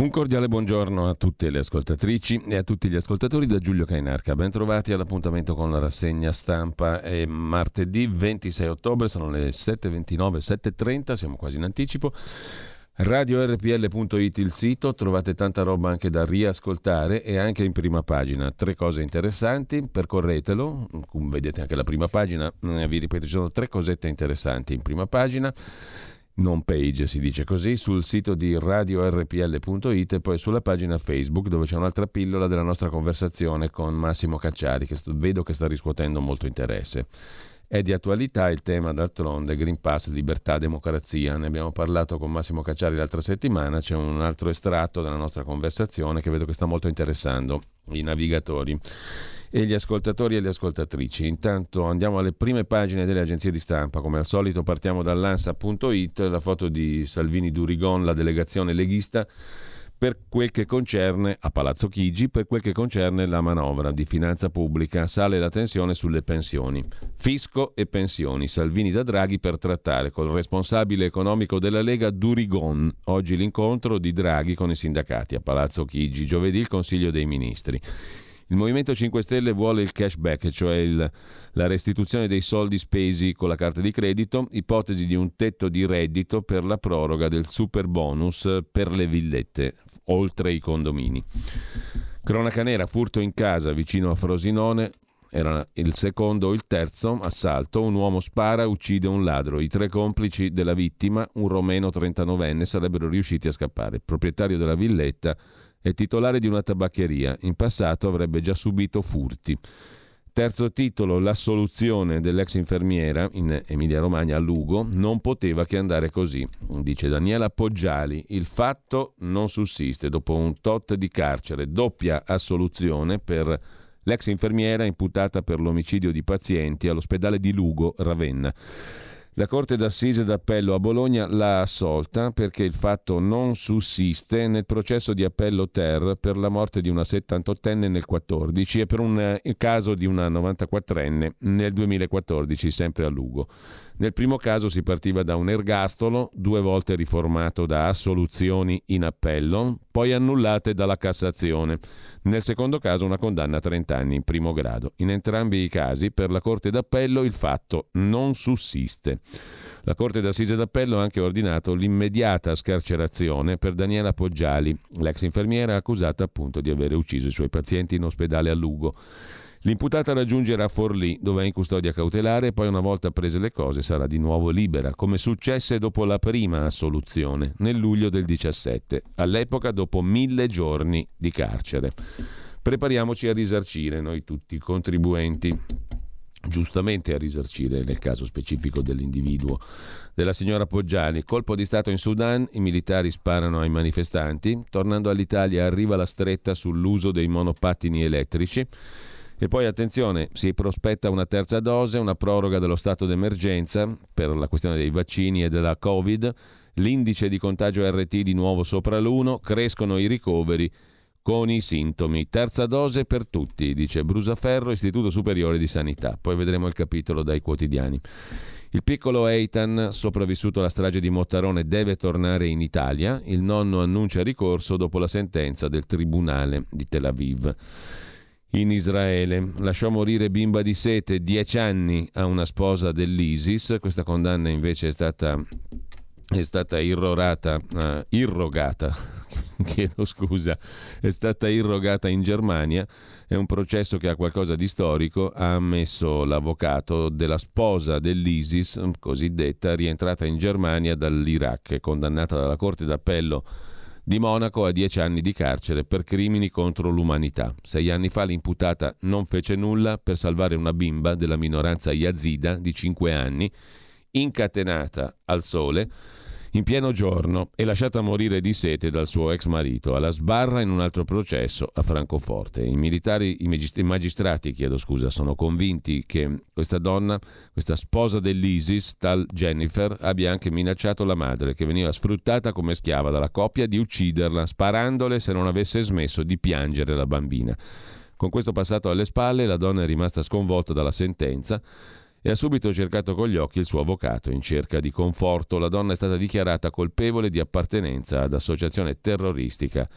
Un cordiale buongiorno a tutte le ascoltatrici e a tutti gli ascoltatori da Giulio Cainarca. Bentrovati all'appuntamento con la rassegna stampa. È martedì 26 ottobre, sono le 7.29, 7.30, siamo quasi in anticipo. RadioRPL.it il sito, trovate tanta roba anche da riascoltare e anche in prima pagina. Tre cose interessanti, percorretelo, vedete anche la prima pagina, eh, vi ripeto ci sono tre cosette interessanti in prima pagina non page si dice così, sul sito di radiorpl.it e poi sulla pagina Facebook dove c'è un'altra pillola della nostra conversazione con Massimo Cacciari che vedo che sta riscuotendo molto interesse. È di attualità il tema d'altronde Green Pass, libertà, democrazia. Ne abbiamo parlato con Massimo Cacciari l'altra settimana, c'è un altro estratto della nostra conversazione che vedo che sta molto interessando i navigatori e gli ascoltatori e le ascoltatrici. Intanto andiamo alle prime pagine delle agenzie di stampa. Come al solito partiamo dall'ansa.it, la foto di Salvini Durigon, la delegazione leghista per quel che concerne a Palazzo Chigi, per quel che concerne la manovra di finanza pubblica, sale la tensione sulle pensioni. Fisco e pensioni. Salvini da Draghi per trattare col responsabile economico della Lega Durigon. Oggi l'incontro di Draghi con i sindacati a Palazzo Chigi, giovedì il Consiglio dei Ministri. Il Movimento 5 Stelle vuole il cashback, cioè il, la restituzione dei soldi spesi con la carta di credito, ipotesi di un tetto di reddito per la proroga del super bonus per le villette, oltre i condomini. Cronaca nera, furto in casa vicino a Frosinone, era il secondo o il terzo assalto, un uomo spara uccide un ladro. I tre complici della vittima, un romeno 39enne, sarebbero riusciti a scappare. Il proprietario della villetta è titolare di una tabaccheria. In passato avrebbe già subito furti. Terzo titolo, l'assoluzione dell'ex infermiera in Emilia-Romagna a Lugo non poteva che andare così, dice Daniela Poggiali. Il fatto non sussiste dopo un tot di carcere, doppia assoluzione per l'ex infermiera imputata per l'omicidio di pazienti all'ospedale di Lugo, Ravenna. La Corte d'Assise d'Appello a Bologna l'ha assolta perché il fatto non sussiste nel processo di appello Ter per la morte di una 78enne nel 2014 e per un eh, caso di una 94enne nel 2014, sempre a Lugo. Nel primo caso si partiva da un ergastolo, due volte riformato da assoluzioni in appello, poi annullate dalla Cassazione. Nel secondo caso una condanna a 30 anni in primo grado. In entrambi i casi per la Corte d'Appello il fatto non sussiste. La Corte d'Assise d'Appello ha anche ordinato l'immediata scarcerazione per Daniela Poggiali, l'ex infermiera accusata appunto di aver ucciso i suoi pazienti in ospedale a Lugo. L'imputata raggiungerà Forlì, dove è in custodia cautelare, e poi una volta prese le cose sarà di nuovo libera, come successe dopo la prima assoluzione, nel luglio del 17, all'epoca dopo mille giorni di carcere. Prepariamoci a risarcire noi tutti, contribuenti giustamente a risarcire nel caso specifico dell'individuo della signora Poggiani. Colpo di Stato in Sudan, i militari sparano ai manifestanti, tornando all'Italia arriva la stretta sull'uso dei monopattini elettrici e poi attenzione, si prospetta una terza dose, una proroga dello stato d'emergenza per la questione dei vaccini e della Covid, l'indice di contagio RT di nuovo sopra l'1, crescono i ricoveri con i sintomi. Terza dose per tutti, dice Brusaferro, Istituto Superiore di Sanità. Poi vedremo il capitolo dai quotidiani. Il piccolo Eitan, sopravvissuto alla strage di Mottarone, deve tornare in Italia. Il nonno annuncia ricorso dopo la sentenza del Tribunale di Tel Aviv in Israele. Lasciò morire bimba di sete, dieci anni a una sposa dell'ISIS. Questa condanna invece è stata, è stata irrorata, uh, irrogata, chiedo scusa, è stata irrogata in Germania. È un processo che ha qualcosa di storico. Ha ammesso l'avvocato della sposa dell'ISIS, cosiddetta, rientrata in Germania dall'Iraq, condannata dalla Corte d'Appello di Monaco a 10 anni di carcere per crimini contro l'umanità. Sei anni fa l'imputata non fece nulla per salvare una bimba della minoranza yazida di 5 anni, incatenata al sole in pieno giorno e lasciata morire di sete dal suo ex marito alla sbarra in un altro processo a Francoforte. I militari, i magistrati, chiedo scusa, sono convinti che questa donna, questa sposa dell'ISIS, tal Jennifer, abbia anche minacciato la madre che veniva sfruttata come schiava dalla coppia di ucciderla, sparandole se non avesse smesso di piangere la bambina. Con questo passato alle spalle, la donna è rimasta sconvolta dalla sentenza e ha subito cercato con gli occhi il suo avvocato in cerca di conforto. La donna è stata dichiarata colpevole di appartenenza ad associazione terroristica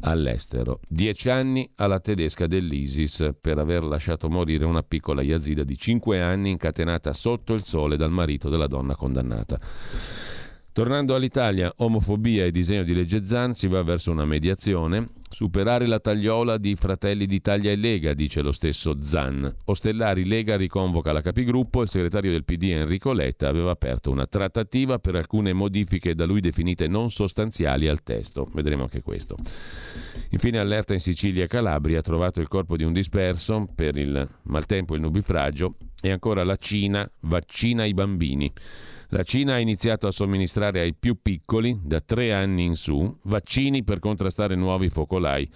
all'estero. Dieci anni alla tedesca dell'ISIS per aver lasciato morire una piccola Yazida di cinque anni incatenata sotto il sole dal marito della donna condannata. Tornando all'Italia, omofobia e disegno di legge Zan si va verso una mediazione. Superare la tagliola di Fratelli d'Italia e Lega, dice lo stesso Zan. Ostellari Lega riconvoca la capigruppo, il segretario del PD Enrico Letta aveva aperto una trattativa per alcune modifiche da lui definite non sostanziali al testo. Vedremo anche questo. Infine allerta in Sicilia e Calabria, trovato il corpo di un disperso per il maltempo e il nubifragio e ancora la Cina vaccina i bambini. La Cina ha iniziato a somministrare ai più piccoli, da tre anni in su, vaccini per contrastare nuovi focolai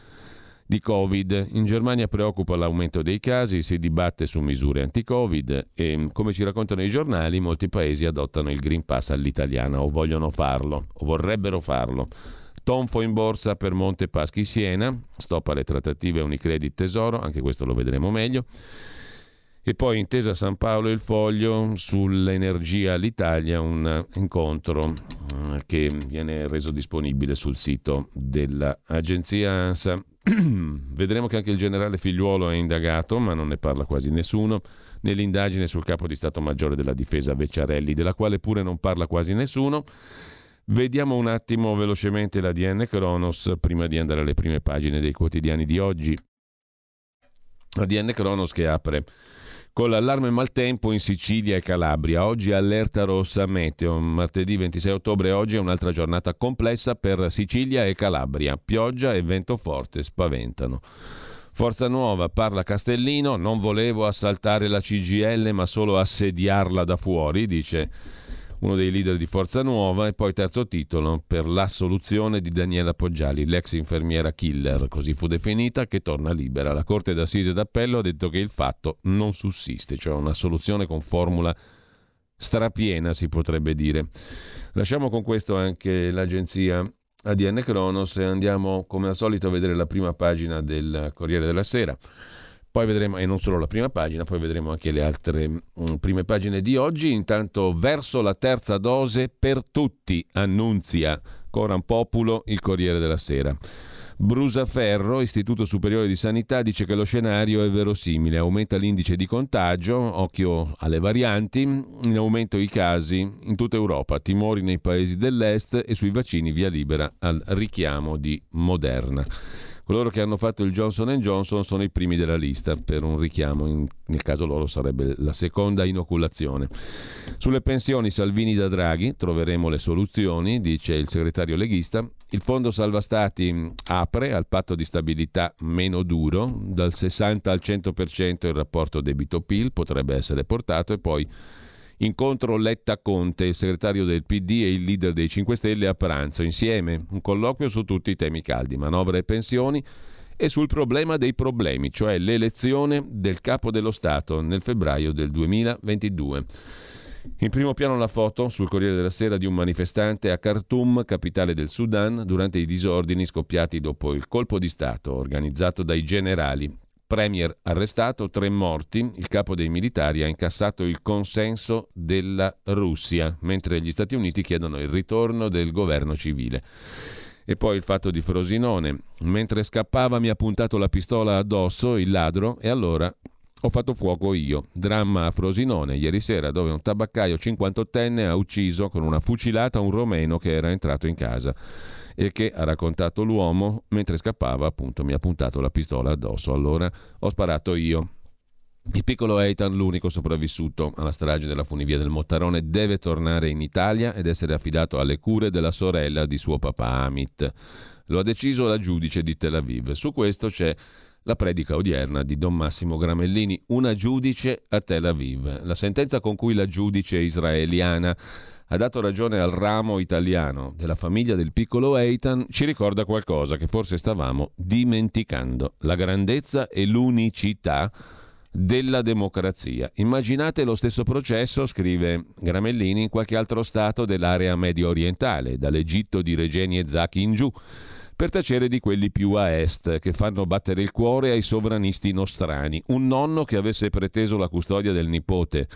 di Covid. In Germania preoccupa l'aumento dei casi, si dibatte su misure anti-Covid e, come ci raccontano i giornali, molti paesi adottano il Green Pass all'italiana o vogliono farlo o vorrebbero farlo. Tonfo in borsa per Monte Paschi Siena, stop alle trattative Unicredit Tesoro, anche questo lo vedremo meglio. E poi intesa San Paolo e il Foglio sull'energia all'Italia, un incontro eh, che viene reso disponibile sul sito dell'agenzia ANSA. Vedremo che anche il generale Figliuolo è indagato, ma non ne parla quasi nessuno, nell'indagine sul capo di Stato Maggiore della Difesa Vecciarelli, della quale pure non parla quasi nessuno. Vediamo un attimo velocemente la DN Kronos prima di andare alle prime pagine dei quotidiani di oggi. La DN Kronos che apre con l'allarme maltempo in Sicilia e Calabria. Oggi allerta rossa meteo. Martedì 26 ottobre oggi è un'altra giornata complessa per Sicilia e Calabria. Pioggia e vento forte spaventano. Forza Nuova parla Castellino, non volevo assaltare la CGL ma solo assediarla da fuori, dice uno dei leader di Forza Nuova, e poi terzo titolo per l'assoluzione di Daniela Poggiali, l'ex infermiera killer, così fu definita, che torna libera. La Corte d'Assise d'Appello ha detto che il fatto non sussiste, cioè una soluzione con formula strapiena, si potrebbe dire. Lasciamo con questo anche l'agenzia ADN Kronos e andiamo come al solito a vedere la prima pagina del Corriere della Sera. Poi vedremo, e non solo la prima pagina, poi vedremo anche le altre mm, prime pagine di oggi. Intanto verso la terza dose per tutti, annunzia Coran Populo, il Corriere della Sera. Brusaferro, Istituto Superiore di Sanità, dice che lo scenario è verosimile, aumenta l'indice di contagio, occhio alle varianti, in aumento i casi in tutta Europa, timori nei paesi dell'est e sui vaccini via libera al richiamo di Moderna. Coloro che hanno fatto il Johnson Johnson sono i primi della lista per un richiamo, in, nel caso loro sarebbe la seconda inoculazione. Sulle pensioni Salvini da Draghi troveremo le soluzioni, dice il segretario leghista. Il fondo salva stati apre al patto di stabilità meno duro, dal 60 al 100% il rapporto debito-PIL potrebbe essere portato e poi Incontro Letta-Conte, il segretario del PD e il leader dei 5 Stelle a pranzo insieme. Un colloquio su tutti i temi caldi, manovre e pensioni e sul problema dei problemi, cioè l'elezione del capo dello Stato nel febbraio del 2022. In primo piano la foto sul Corriere della Sera di un manifestante a Khartoum, capitale del Sudan, durante i disordini scoppiati dopo il colpo di Stato organizzato dai generali Premier arrestato, tre morti, il capo dei militari ha incassato il consenso della Russia, mentre gli Stati Uniti chiedono il ritorno del governo civile. E poi il fatto di Frosinone. Mentre scappava mi ha puntato la pistola addosso il ladro e allora ho fatto fuoco io. Dramma a Frosinone ieri sera dove un tabaccaio 58enne ha ucciso con una fucilata un romeno che era entrato in casa e che, ha raccontato l'uomo, mentre scappava appunto mi ha puntato la pistola addosso. Allora ho sparato io. Il piccolo Eitan, l'unico sopravvissuto alla strage della funivia del Mottarone, deve tornare in Italia ed essere affidato alle cure della sorella di suo papà Amit. Lo ha deciso la giudice di Tel Aviv. Su questo c'è la predica odierna di Don Massimo Gramellini, una giudice a Tel Aviv. La sentenza con cui la giudice israeliana ha dato ragione al ramo italiano della famiglia del piccolo Eitan, ci ricorda qualcosa che forse stavamo dimenticando, la grandezza e l'unicità della democrazia. Immaginate lo stesso processo, scrive Gramellini, in qualche altro stato dell'area medio orientale, dall'Egitto di Regeni e Zaki in giù. Per tacere di quelli più a est, che fanno battere il cuore ai sovranisti nostrani. Un nonno che avesse preteso la custodia del nipote,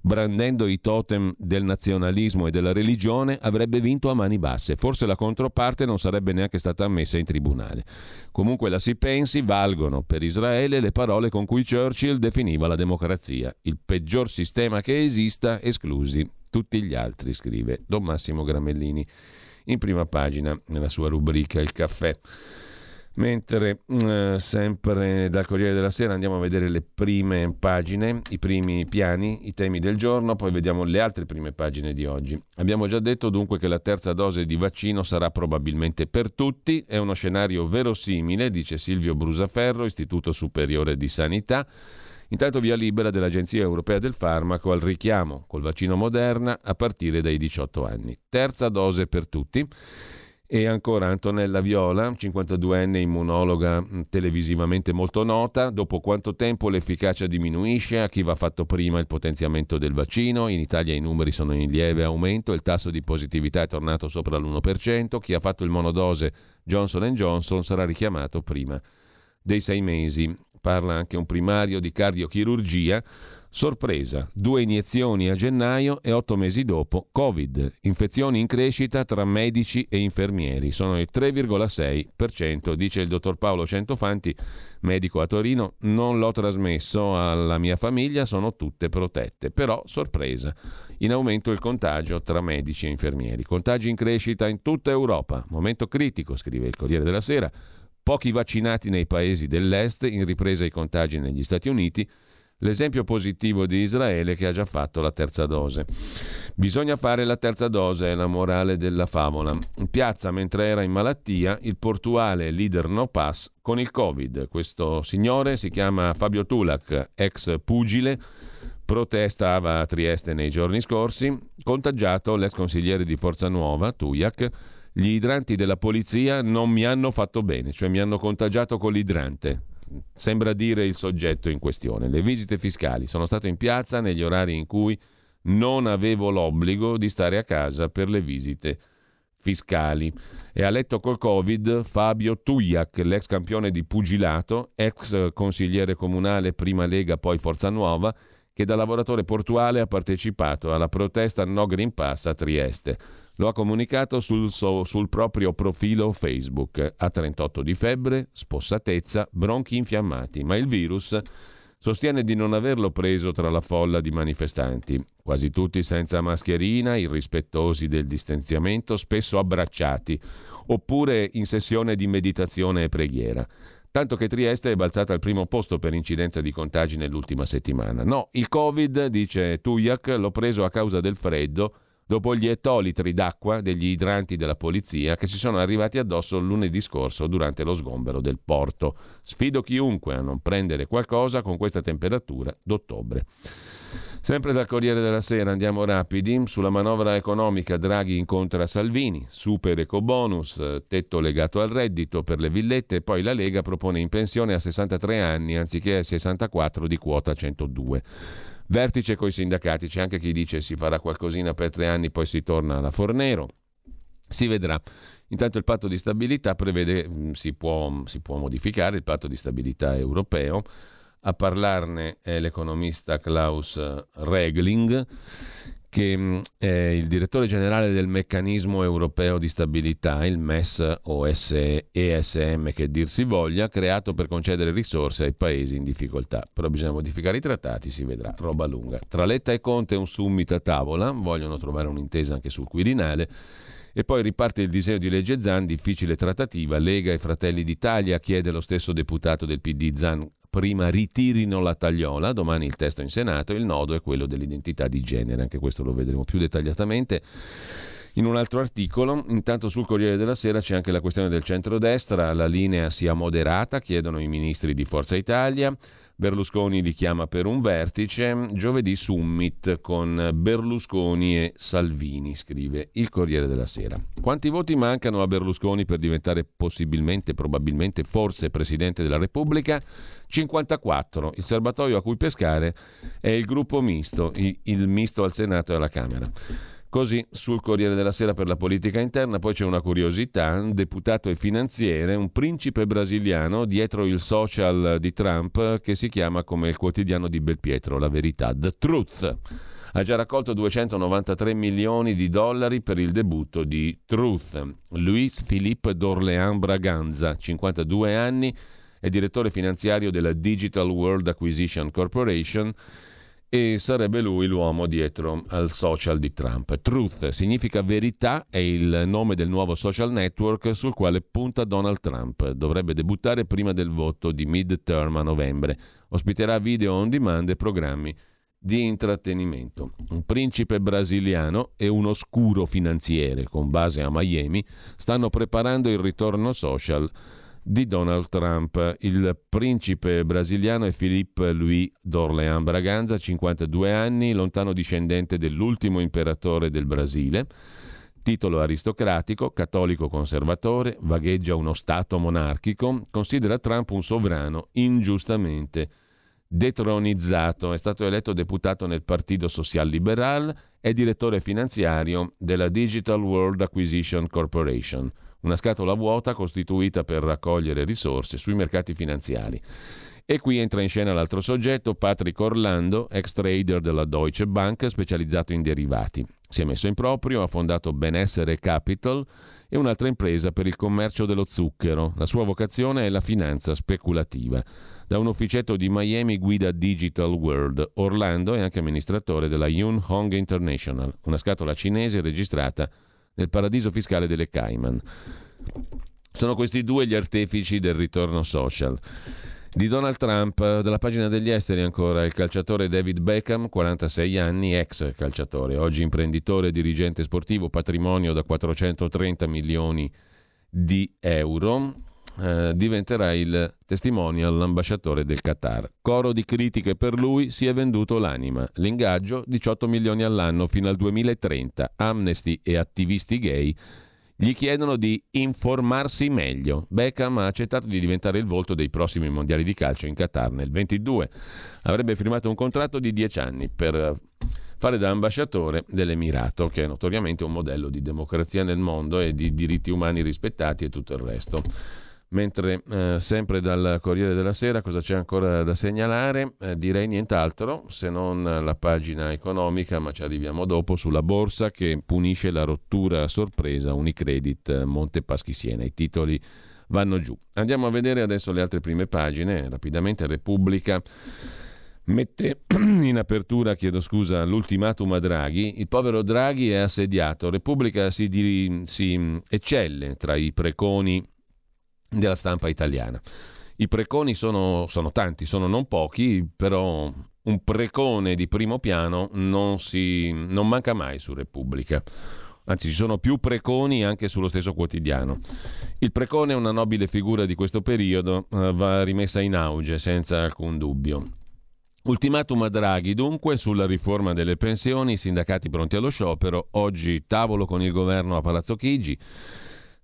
brandendo i totem del nazionalismo e della religione, avrebbe vinto a mani basse. Forse la controparte non sarebbe neanche stata ammessa in tribunale. Comunque la si pensi, valgono per Israele le parole con cui Churchill definiva la democrazia, il peggior sistema che esista, esclusi tutti gli altri, scrive Don Massimo Gramellini in prima pagina nella sua rubrica Il caffè. Mentre eh, sempre dal Corriere della Sera andiamo a vedere le prime pagine, i primi piani, i temi del giorno, poi vediamo le altre prime pagine di oggi. Abbiamo già detto dunque che la terza dose di vaccino sarà probabilmente per tutti, è uno scenario verosimile, dice Silvio Brusaferro, Istituto Superiore di Sanità. Intanto via libera dell'Agenzia Europea del Farmaco al richiamo col vaccino Moderna a partire dai 18 anni. Terza dose per tutti. E ancora Antonella Viola, 52enne immunologa mm, televisivamente molto nota, dopo quanto tempo l'efficacia diminuisce, a chi va fatto prima il potenziamento del vaccino, in Italia i numeri sono in lieve aumento, il tasso di positività è tornato sopra l'1%, chi ha fatto il monodose Johnson Johnson sarà richiamato prima dei sei mesi parla anche un primario di cardiochirurgia. Sorpresa, due iniezioni a gennaio e otto mesi dopo Covid. Infezioni in crescita tra medici e infermieri. Sono il 3,6%, dice il dottor Paolo Centofanti, medico a Torino. Non l'ho trasmesso alla mia famiglia, sono tutte protette. Però, sorpresa, in aumento il contagio tra medici e infermieri. Contagi in crescita in tutta Europa. Momento critico, scrive il Corriere della Sera pochi vaccinati nei paesi dell'est, in ripresa i contagi negli Stati Uniti, l'esempio positivo di Israele che ha già fatto la terza dose. Bisogna fare la terza dose, è la morale della favola. In piazza, mentre era in malattia, il portuale leader no pass con il Covid. Questo signore si chiama Fabio Tulac, ex pugile, protestava a Trieste nei giorni scorsi, contagiato l'ex consigliere di Forza Nuova, Tujak, gli idranti della polizia non mi hanno fatto bene, cioè mi hanno contagiato con l'idrante. Sembra dire il soggetto in questione. Le visite fiscali. Sono stato in piazza negli orari in cui non avevo l'obbligo di stare a casa per le visite fiscali. E ha letto col Covid Fabio Tujak, l'ex campione di pugilato, ex consigliere comunale, prima Lega, poi Forza Nuova, che da lavoratore portuale ha partecipato alla protesta No Green Pass a Trieste. Lo ha comunicato sul, so, sul proprio profilo Facebook. Ha 38 di febbre, spossatezza, bronchi infiammati, ma il virus sostiene di non averlo preso tra la folla di manifestanti, quasi tutti senza mascherina, irrispettosi del distanziamento, spesso abbracciati, oppure in sessione di meditazione e preghiera. Tanto che Trieste è balzata al primo posto per incidenza di contagi nell'ultima settimana. No, il Covid, dice Tujak, l'ho preso a causa del freddo dopo gli ettolitri d'acqua degli idranti della polizia che ci sono arrivati addosso lunedì scorso durante lo sgombero del porto. Sfido chiunque a non prendere qualcosa con questa temperatura d'ottobre. Sempre dal Corriere della Sera andiamo rapidi. Sulla manovra economica Draghi incontra Salvini, super ecobonus, tetto legato al reddito per le villette, poi la Lega propone in pensione a 63 anni anziché a 64 di quota 102. Vertice coi sindacati, c'è anche chi dice si farà qualcosina per tre anni, poi si torna alla Fornero. Si vedrà. Intanto il patto di stabilità prevede, mm, si può, si può modificare il patto di stabilità europeo. A parlarne è l'economista Klaus Regling che mm, è il direttore generale del meccanismo europeo di stabilità, il MES o ESM che dir si voglia, creato per concedere risorse ai paesi in difficoltà. Però bisogna modificare i trattati, si vedrà, roba lunga. Tra Letta e Conte un summit a tavola, vogliono trovare un'intesa anche sul Quirinale. E poi riparte il disegno di legge Zan, difficile trattativa, Lega e Fratelli d'Italia, chiede lo stesso deputato del PD Zan prima ritirino la tagliola, domani il testo in Senato, il nodo è quello dell'identità di genere, anche questo lo vedremo più dettagliatamente in un altro articolo. Intanto sul Corriere della Sera c'è anche la questione del centrodestra, la linea sia moderata, chiedono i ministri di Forza Italia. Berlusconi li chiama per un vertice. Giovedì summit con Berlusconi e Salvini, scrive il Corriere della Sera. Quanti voti mancano a Berlusconi per diventare possibilmente, probabilmente, forse Presidente della Repubblica? 54. Il serbatoio a cui pescare è il gruppo misto, il misto al Senato e alla Camera. Così sul Corriere della Sera per la politica interna poi c'è una curiosità, un deputato e finanziere, un principe brasiliano dietro il social di Trump che si chiama come il quotidiano di Belpietro, La Verità, The Truth. Ha già raccolto 293 milioni di dollari per il debutto di Truth. Luis Philippe d'Orléans Braganza, 52 anni, è direttore finanziario della Digital World Acquisition Corporation e sarebbe lui l'uomo dietro al social di Trump. Truth significa verità, è il nome del nuovo social network sul quale punta Donald Trump. Dovrebbe debuttare prima del voto di midterm a novembre. Ospiterà video on demand e programmi di intrattenimento. Un principe brasiliano e un oscuro finanziere con base a Miami stanno preparando il ritorno social di Donald Trump. Il principe brasiliano è Philippe Louis d'Orléans Braganza, 52 anni, lontano discendente dell'ultimo imperatore del Brasile. Titolo aristocratico, cattolico conservatore, vagheggia uno Stato monarchico, considera Trump un sovrano ingiustamente detronizzato. È stato eletto deputato nel Partito Social Liberal, è direttore finanziario della Digital World Acquisition Corporation una scatola vuota costituita per raccogliere risorse sui mercati finanziari. E qui entra in scena l'altro soggetto, Patrick Orlando, ex trader della Deutsche Bank, specializzato in derivati. Si è messo in proprio, ha fondato Benessere Capital e un'altra impresa per il commercio dello zucchero. La sua vocazione è la finanza speculativa. Da un ufficetto di Miami guida Digital World. Orlando è anche amministratore della Yun Hong International, una scatola cinese registrata nel paradiso fiscale delle Cayman. Sono questi due gli artefici del ritorno social. Di Donald Trump, dalla pagina degli esteri ancora, il calciatore David Beckham, 46 anni, ex calciatore, oggi imprenditore dirigente sportivo, patrimonio da 430 milioni di euro, eh, diventerà il testimonial, l'ambasciatore del Qatar. Coro di critiche per lui, si è venduto l'anima. L'ingaggio 18 milioni all'anno fino al 2030. Amnesty e attivisti gay gli chiedono di informarsi meglio. Beckham ha accettato di diventare il volto dei prossimi mondiali di calcio in Qatar nel 22. Avrebbe firmato un contratto di 10 anni per fare da ambasciatore dell'Emirato, che è notoriamente un modello di democrazia nel mondo e di diritti umani rispettati e tutto il resto. Mentre eh, sempre dal Corriere della Sera cosa c'è ancora da segnalare? Eh, direi nient'altro se non la pagina economica, ma ci arriviamo dopo, sulla borsa che punisce la rottura a sorpresa Unicredit eh, Monte Paschi Siena. I titoli vanno giù. Andiamo a vedere adesso le altre prime pagine. Rapidamente Repubblica mette in apertura, chiedo scusa, l'ultimatum a Draghi. Il povero Draghi è assediato. Repubblica si, di, si eccelle tra i preconi della stampa italiana. I preconi sono, sono tanti, sono non pochi, però un precone di primo piano non, si, non manca mai su Repubblica. Anzi, ci sono più preconi anche sullo stesso quotidiano. Il precone è una nobile figura di questo periodo, eh, va rimessa in auge senza alcun dubbio. Ultimatum a Draghi dunque sulla riforma delle pensioni, sindacati pronti allo sciopero, oggi tavolo con il governo a Palazzo Chigi.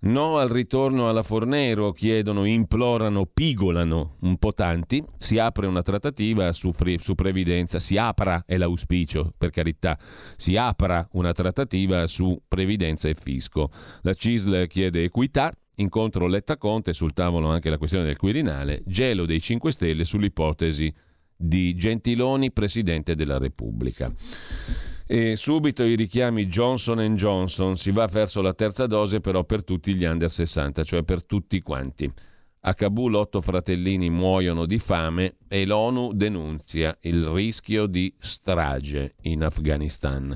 No al ritorno alla Fornero, chiedono, implorano, pigolano un po' tanti. Si apre una trattativa su, su, previdenza, si apra, è l'auspicio, per carità, si apra una trattativa su previdenza e fisco. La CISL chiede equità, incontro Letta Conte, sul tavolo anche la questione del Quirinale, gelo dei 5 Stelle sull'ipotesi di Gentiloni, Presidente della Repubblica. E subito i richiami Johnson Johnson, si va verso la terza dose però per tutti gli under 60, cioè per tutti quanti. A Kabul otto fratellini muoiono di fame e l'ONU denunzia il rischio di strage in Afghanistan.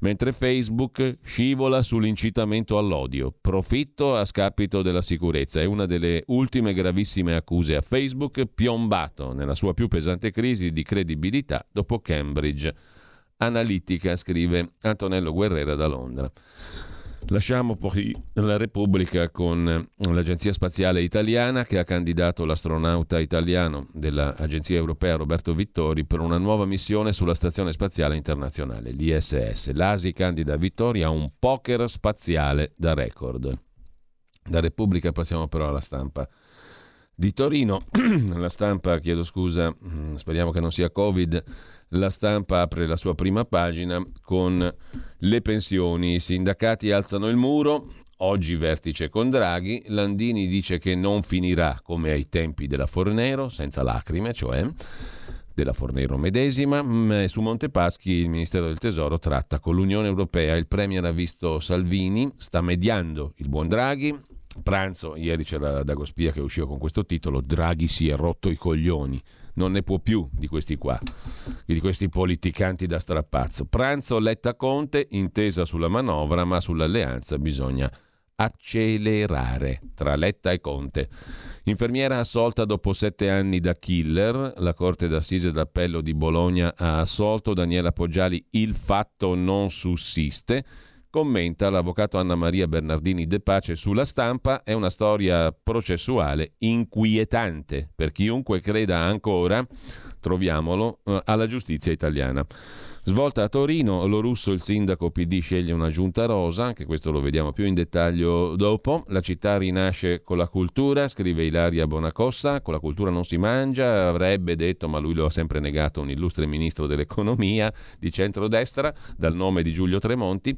Mentre Facebook scivola sull'incitamento all'odio, profitto a scapito della sicurezza. È una delle ultime gravissime accuse a Facebook, piombato nella sua più pesante crisi di credibilità dopo Cambridge analitica, scrive Antonello Guerrera da Londra. Lasciamo poi la Repubblica con l'Agenzia Spaziale Italiana che ha candidato l'astronauta italiano dell'Agenzia Europea Roberto Vittori per una nuova missione sulla Stazione Spaziale Internazionale, l'ISS. L'ASI candida Vittori a un poker spaziale da record. Da Repubblica passiamo però alla stampa di Torino. la stampa, chiedo scusa, mm, speriamo che non sia Covid, La stampa apre la sua prima pagina con le pensioni. I sindacati alzano il muro. Oggi vertice con Draghi. Landini dice che non finirà come ai tempi della Fornero, senza lacrime, cioè della Fornero medesima. Mm, su Montepaschi il Ministero del Tesoro tratta con l'Unione Europea. Il Premier ha visto Salvini, sta mediando il buon Draghi. Pranzo, ieri c'era Dagospia che usciva con questo titolo, Draghi si è rotto i coglioni non ne può più di questi qua, di questi politicanti da strappazzo. Pranzo Letta Conte, intesa sulla manovra, ma sull'alleanza bisogna accelerare tra Letta e Conte. Infermiera assolta dopo sette anni da killer, la Corte d'Assise d'Appello di Bologna ha assolto Daniela Poggiali, il fatto non sussiste. Commenta l'avvocato Anna Maria Bernardini De Pace sulla stampa, è una storia processuale inquietante per chiunque creda ancora, troviamolo, eh, alla giustizia italiana. Svolta a Torino, lo russo, il sindaco PD sceglie una giunta rosa, anche questo lo vediamo più in dettaglio dopo. La città rinasce con la cultura, scrive Ilaria Bonacossa, con la cultura non si mangia, avrebbe detto, ma lui lo ha sempre negato, un illustre ministro dell'economia di centrodestra, dal nome di Giulio Tremonti.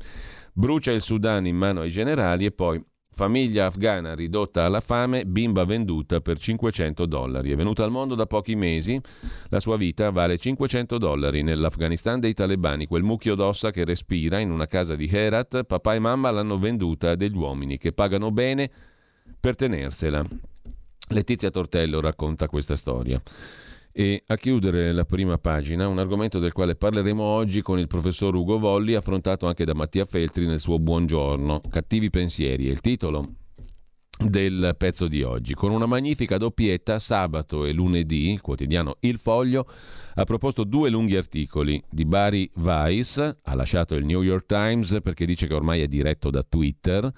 Brucia il Sudan in mano ai generali e poi famiglia afghana ridotta alla fame, bimba venduta per 500 dollari. È venuta al mondo da pochi mesi, la sua vita vale 500 dollari. Nell'Afghanistan dei talebani, quel mucchio d'ossa che respira in una casa di Herat, papà e mamma l'hanno venduta a degli uomini che pagano bene per tenersela. Letizia Tortello racconta questa storia. E a chiudere la prima pagina, un argomento del quale parleremo oggi con il professor Ugo Volli, affrontato anche da Mattia Feltri nel suo Buongiorno. Cattivi pensieri è il titolo del pezzo di oggi. Con una magnifica doppietta, sabato e lunedì, il quotidiano Il Foglio ha proposto due lunghi articoli di Barry Weiss, ha lasciato il New York Times perché dice che ormai è diretto da Twitter,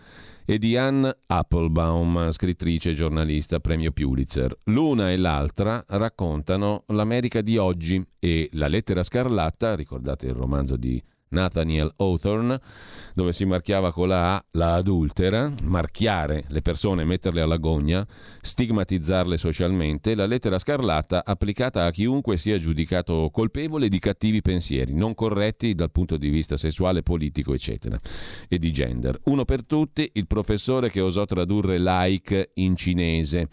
e di Anne Applebaum, scrittrice e giornalista premio Pulitzer. L'una e l'altra raccontano l'America di oggi e La lettera scarlatta, ricordate il romanzo di Nathaniel Hawthorne, dove si marchiava con la A la adultera, marchiare le persone, metterle alla gogna, stigmatizzarle socialmente, la lettera scarlatta applicata a chiunque sia giudicato colpevole di cattivi pensieri, non corretti dal punto di vista sessuale, politico, eccetera, e di gender. Uno per tutti, il professore che osò tradurre like in cinese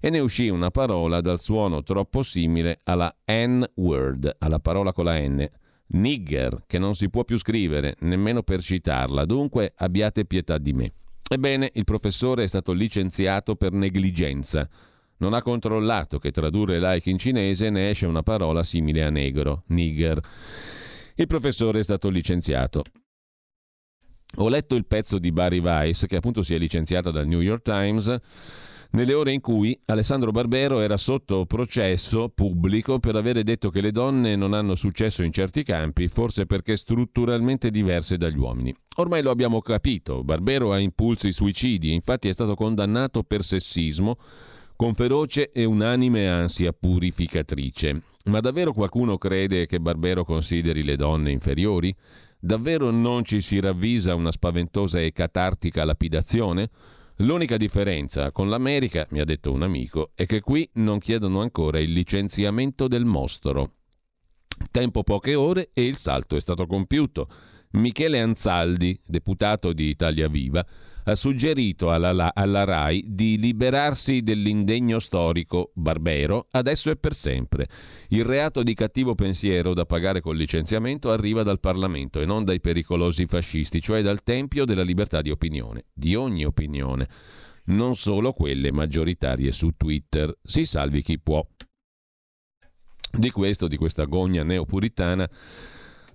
e ne uscì una parola dal suono troppo simile alla N-word, alla parola con la N nigger, che non si può più scrivere, nemmeno per citarla, dunque abbiate pietà di me. Ebbene, il professore è stato licenziato per negligenza. Non ha controllato che tradurre like in cinese ne esce una parola simile a negro, nigger. Il professore è stato licenziato. Ho letto il pezzo di Barry Weiss, che appunto si è licenziato dal New York Times, nelle ore in cui Alessandro Barbero era sotto processo pubblico per avere detto che le donne non hanno successo in certi campi, forse perché strutturalmente diverse dagli uomini. Ormai lo abbiamo capito, Barbero ha impulsi suicidi, infatti è stato condannato per sessismo con feroce e unanime ansia purificatrice. Ma davvero qualcuno crede che Barbero consideri le donne inferiori? Davvero non ci si ravvisa una spaventosa e catartica lapidazione? L'unica differenza con l'America, mi ha detto un amico, è che qui non chiedono ancora il licenziamento del mostro. Tempo poche ore e il salto è stato compiuto. Michele Anzaldi, deputato di Italia Viva, ha suggerito alla, alla RAI di liberarsi dell'indegno storico Barbero adesso e per sempre. Il reato di cattivo pensiero da pagare col licenziamento arriva dal Parlamento e non dai pericolosi fascisti, cioè dal tempio della libertà di opinione, di ogni opinione, non solo quelle maggioritarie su Twitter. Si salvi chi può. Di questo, di questa gogna neopuritana,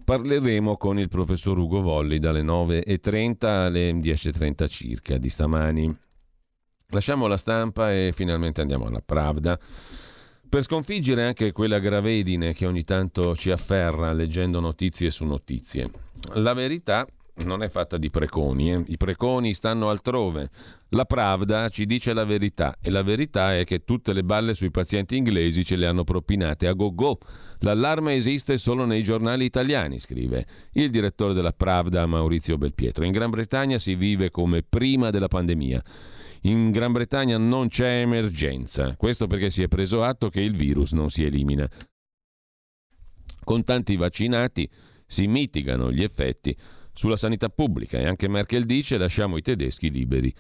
parleremo con il professor Ugo Volli dalle 9.30 alle 10.30 circa di stamani. Lasciamo la stampa e finalmente andiamo alla Pravda. Per sconfiggere anche quella gravedine che ogni tanto ci afferra leggendo notizie su notizie. La verità non è fatta di preconi, eh? i preconi stanno altrove. La Pravda ci dice la verità e la verità è che tutte le balle sui pazienti inglesi ce le hanno propinate a go-go. L'allarme esiste solo nei giornali italiani, scrive il direttore della Pravda Maurizio Belpietro. In Gran Bretagna si vive come prima della pandemia. In Gran Bretagna non c'è emergenza, questo perché si è preso atto che il virus non si elimina. Con tanti vaccinati si mitigano gli effetti sulla sanità pubblica e anche Merkel dice lasciamo i tedeschi liberi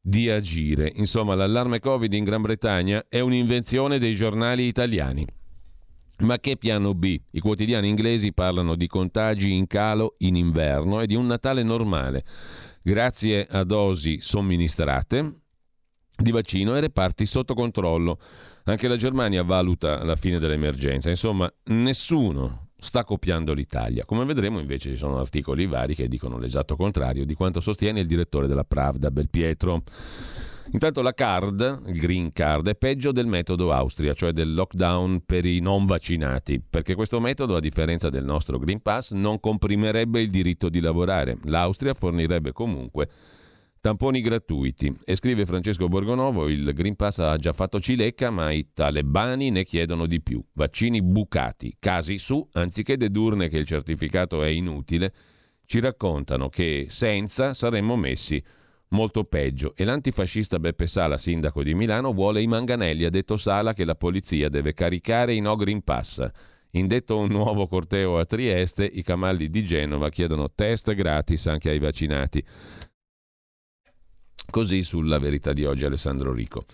di agire. Insomma, l'allarme Covid in Gran Bretagna è un'invenzione dei giornali italiani. Ma che piano B? I quotidiani inglesi parlano di contagi in calo in inverno e di un Natale normale, grazie a dosi somministrate di vaccino e reparti sotto controllo. Anche la Germania valuta la fine dell'emergenza. Insomma, nessuno sta copiando l'Italia. Come vedremo invece ci sono articoli vari che dicono l'esatto contrario di quanto sostiene il direttore della Pravda, Belpietro. Intanto la card, il green card, è peggio del metodo Austria, cioè del lockdown per i non vaccinati, perché questo metodo, a differenza del nostro Green Pass, non comprimerebbe il diritto di lavorare. L'Austria fornirebbe comunque tamponi gratuiti. E scrive Francesco Borgonovo, il Green Pass ha già fatto cilecca, ma i talebani ne chiedono di più. Vaccini bucati, casi su, anziché dedurne che il certificato è inutile, ci raccontano che senza saremmo messi molto peggio. E l'antifascista Beppe Sala, sindaco di Milano, vuole i manganelli. Ha detto Sala che la polizia deve caricare i no Green Pass. Indetto un nuovo corteo a Trieste, i camalli di Genova chiedono test gratis anche ai vaccinati. Così sulla verità di oggi Alessandro Rico.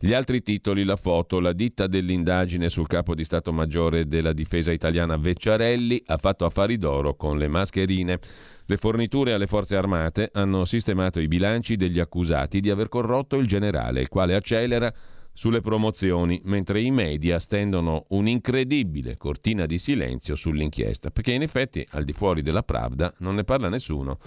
Gli altri titoli, la foto, la ditta dell'indagine sul capo di Stato Maggiore della difesa italiana Vecciarelli ha fatto affari d'oro con le mascherine. Le forniture alle forze armate hanno sistemato i bilanci degli accusati di aver corrotto il generale, il quale accelera sulle promozioni, mentre i media stendono un'incredibile cortina di silenzio sull'inchiesta, perché in effetti al di fuori della Pravda non ne parla nessuno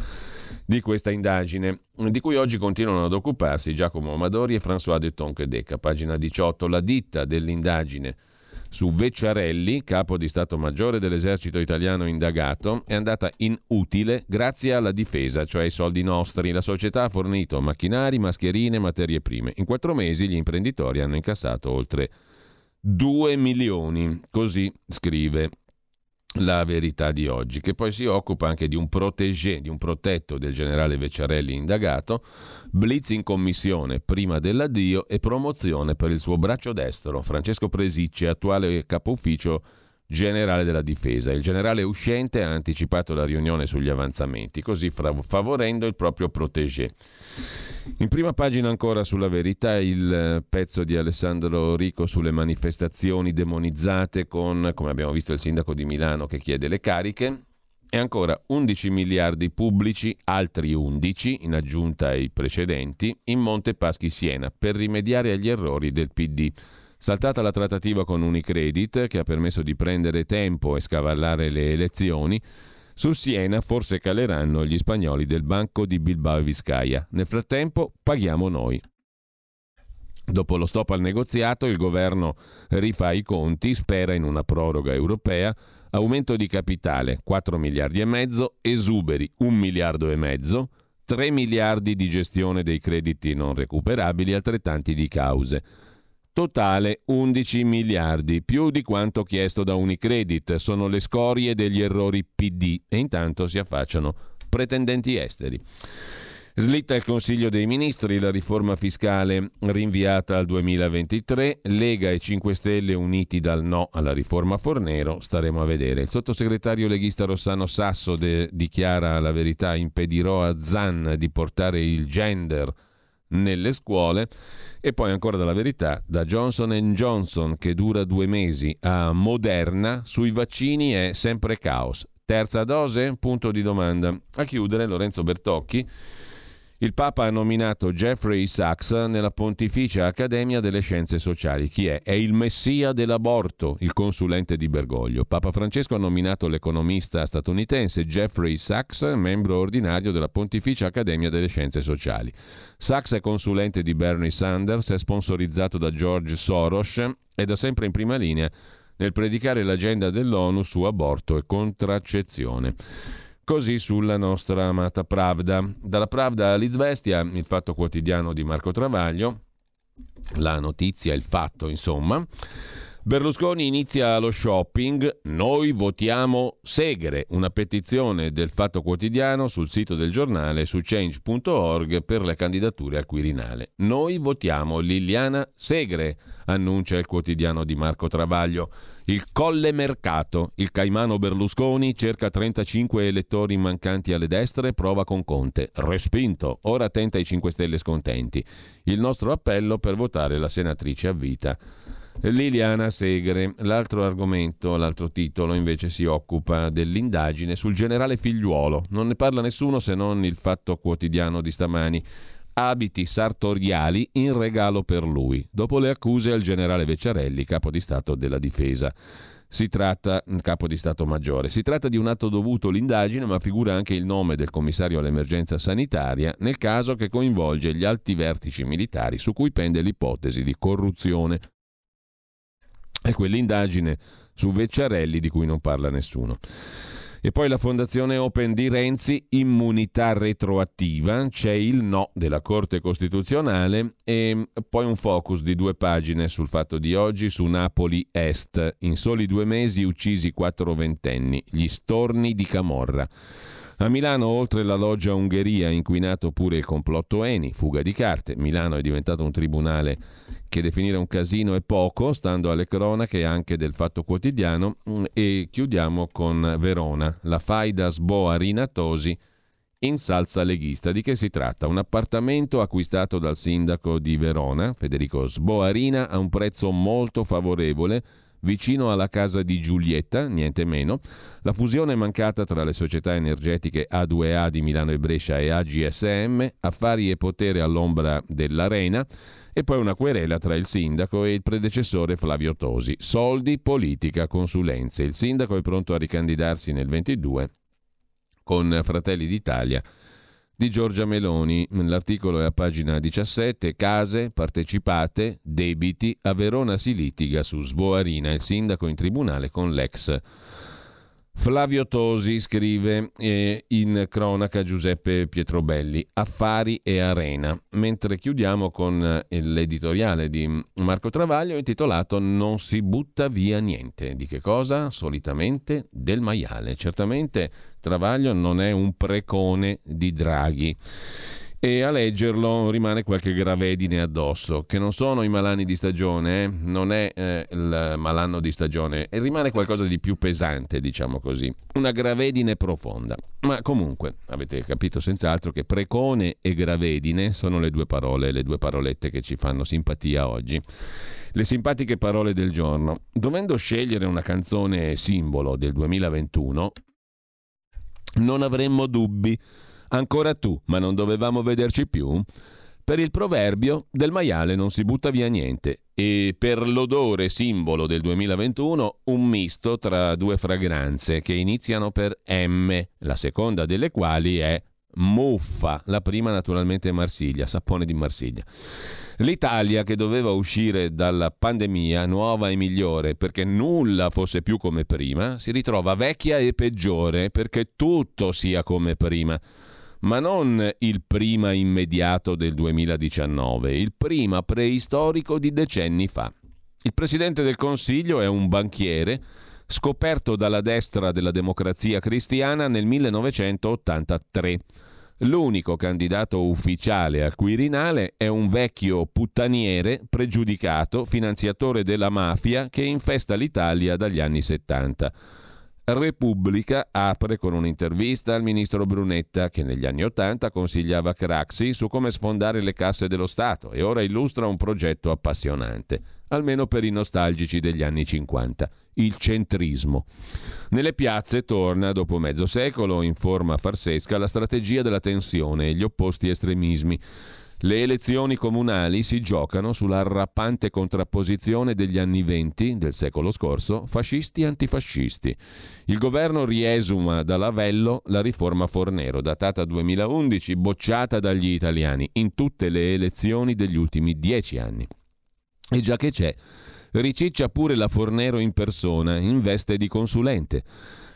di questa indagine, di cui oggi continuano ad occuparsi Giacomo Amadori e François de Tonquedeca. Pagina 18, la ditta dell'indagine su Vecciarelli, capo di Stato Maggiore dell'esercito italiano indagato, è andata inutile grazie alla difesa, cioè ai soldi nostri. La società ha fornito macchinari, mascherine, materie prime. In quattro mesi gli imprenditori hanno incassato oltre 2 milioni, così scrive la verità di oggi, che poi si occupa anche di un protégé, di un protetto del generale Vecciarelli indagato, blitz in commissione prima dell'addio e promozione per il suo braccio destro, Francesco Presicci, attuale capo ufficio generale della difesa. Il generale uscente ha anticipato la riunione sugli avanzamenti, così favorendo il proprio protégé. In prima pagina ancora sulla verità il eh, pezzo di Alessandro Rico sulle manifestazioni demonizzate con, come abbiamo visto, il sindaco di Milano che chiede le cariche. E ancora 11 miliardi pubblici, altri 11 in aggiunta ai precedenti, in Monte Paschi Siena per rimediare agli errori del PD. Saltata la trattativa con Unicredit, che ha permesso di prendere tempo e scavallare le elezioni, su Siena forse caleranno gli spagnoli del Banco di Bilbao e Vizcaya. Nel frattempo paghiamo noi. Dopo lo stop al negoziato, il governo rifà i conti, spera in una proroga europea, aumento di capitale 4 miliardi e mezzo, esuberi 1 miliardo e mezzo, 3 miliardi di gestione dei crediti non recuperabili, altrettanti di cause. Totale 11 miliardi, più di quanto chiesto da Unicredit. Sono le scorie degli errori PD e intanto si affacciano pretendenti esteri. Slitta il Consiglio dei Ministri, la riforma fiscale rinviata al 2023, Lega e 5 Stelle uniti dal no alla riforma Fornero, staremo a vedere. Il sottosegretario leghista Rossano Sasso de- dichiara la verità, impedirò a Zan di portare il gender nelle scuole e poi ancora dalla verità da Johnson Johnson che dura due mesi a Moderna sui vaccini è sempre caos. Terza dose? Punto di domanda. A chiudere Lorenzo Bertocchi il Papa ha nominato Jeffrey Sachs nella Pontificia Accademia delle Scienze Sociali. Chi è? È il messia dell'aborto, il consulente di Bergoglio. Papa Francesco ha nominato l'economista statunitense Jeffrey Sachs, membro ordinario della Pontificia Accademia delle Scienze Sociali. Sachs è consulente di Bernie Sanders, è sponsorizzato da George Soros e da sempre in prima linea nel predicare l'agenda dell'ONU su aborto e contraccezione. Così sulla nostra amata Pravda. Dalla Pravda all'Izvestia, il fatto quotidiano di Marco Travaglio, la notizia, il fatto, insomma. Berlusconi inizia lo shopping, noi votiamo Segre, una petizione del Fatto Quotidiano sul sito del giornale su change.org per le candidature al Quirinale. Noi votiamo Liliana Segre, annuncia il quotidiano di Marco Travaglio. Il Colle Mercato, il Caimano Berlusconi cerca 35 elettori mancanti alle destre, prova con Conte. Respinto, ora tenta i 5 Stelle scontenti. Il nostro appello per votare la senatrice a vita. Liliana Segre. L'altro argomento, l'altro titolo invece si occupa dell'indagine sul generale figliuolo. Non ne parla nessuno se non il fatto quotidiano di stamani abiti sartoriali in regalo per lui, dopo le accuse al generale Vecciarelli, capo di Stato della Difesa. Si tratta, capo di Stato Maggiore, si tratta di un atto dovuto l'indagine, ma figura anche il nome del commissario all'emergenza sanitaria nel caso che coinvolge gli alti vertici militari su cui pende l'ipotesi di corruzione. È quell'indagine su Vecciarelli di cui non parla nessuno. E poi la fondazione Open di Renzi, immunità retroattiva, c'è il no della Corte Costituzionale e poi un focus di due pagine sul fatto di oggi su Napoli Est. In soli due mesi uccisi quattro ventenni, gli storni di Camorra. A Milano, oltre la loggia Ungheria, inquinato pure il complotto Eni, fuga di carte. Milano è diventato un tribunale che definire un casino è poco, stando alle cronache anche del Fatto Quotidiano. Mm, e chiudiamo con Verona, la faida Sboa Rinatosi in salsa leghista. Di che si tratta? Un appartamento acquistato dal sindaco di Verona, Federico Sboarina, a un prezzo molto favorevole vicino alla casa di Giulietta, niente meno, la fusione mancata tra le società energetiche A2A di Milano e Brescia e AGSM, affari e potere all'ombra dell'Arena e poi una querela tra il sindaco e il predecessore Flavio Tosi. Soldi, politica, consulenze. Il sindaco è pronto a ricandidarsi nel 22 con Fratelli d'Italia di Giorgia Meloni. L'articolo è a pagina 17. Case, partecipate, debiti. A Verona si litiga su Sboarina, il sindaco in tribunale con l'ex Flavio Tosi scrive eh, in cronaca Giuseppe Pietrobelli, Affari e Arena, mentre chiudiamo con eh, l'editoriale di Marco Travaglio intitolato Non si butta via niente. Di che cosa? Solitamente del maiale. Certamente Travaglio non è un precone di Draghi e a leggerlo rimane qualche gravedine addosso, che non sono i malani di stagione, eh? non è eh, il malanno di stagione, e rimane qualcosa di più pesante, diciamo così, una gravedine profonda. Ma comunque, avete capito senz'altro che precone e gravedine sono le due parole, le due parolette che ci fanno simpatia oggi. Le simpatiche parole del giorno. Dovendo scegliere una canzone simbolo del 2021, non avremmo dubbi Ancora tu, ma non dovevamo vederci più? Per il proverbio del maiale non si butta via niente e per l'odore simbolo del 2021 un misto tra due fragranze che iniziano per M, la seconda delle quali è muffa, la prima naturalmente Marsiglia, sapone di Marsiglia. L'Italia che doveva uscire dalla pandemia nuova e migliore perché nulla fosse più come prima, si ritrova vecchia e peggiore perché tutto sia come prima ma non il prima immediato del 2019, il prima preistorico di decenni fa. Il Presidente del Consiglio è un banchiere scoperto dalla destra della democrazia cristiana nel 1983. L'unico candidato ufficiale al Quirinale è un vecchio puttaniere pregiudicato, finanziatore della mafia che infesta l'Italia dagli anni 70. Repubblica apre con un'intervista al ministro Brunetta che negli anni Ottanta consigliava Craxi su come sfondare le casse dello Stato e ora illustra un progetto appassionante, almeno per i nostalgici degli anni 50, il centrismo. Nelle piazze torna, dopo mezzo secolo, in forma farsesca, la strategia della tensione e gli opposti estremismi le elezioni comunali si giocano sulla rappante contrapposizione degli anni venti del secolo scorso, fascisti e antifascisti. Il governo riesuma da Lavello la riforma Fornero, datata 2011, bocciata dagli italiani in tutte le elezioni degli ultimi dieci anni. E già che c'è, riciccia pure la Fornero in persona, in veste di consulente.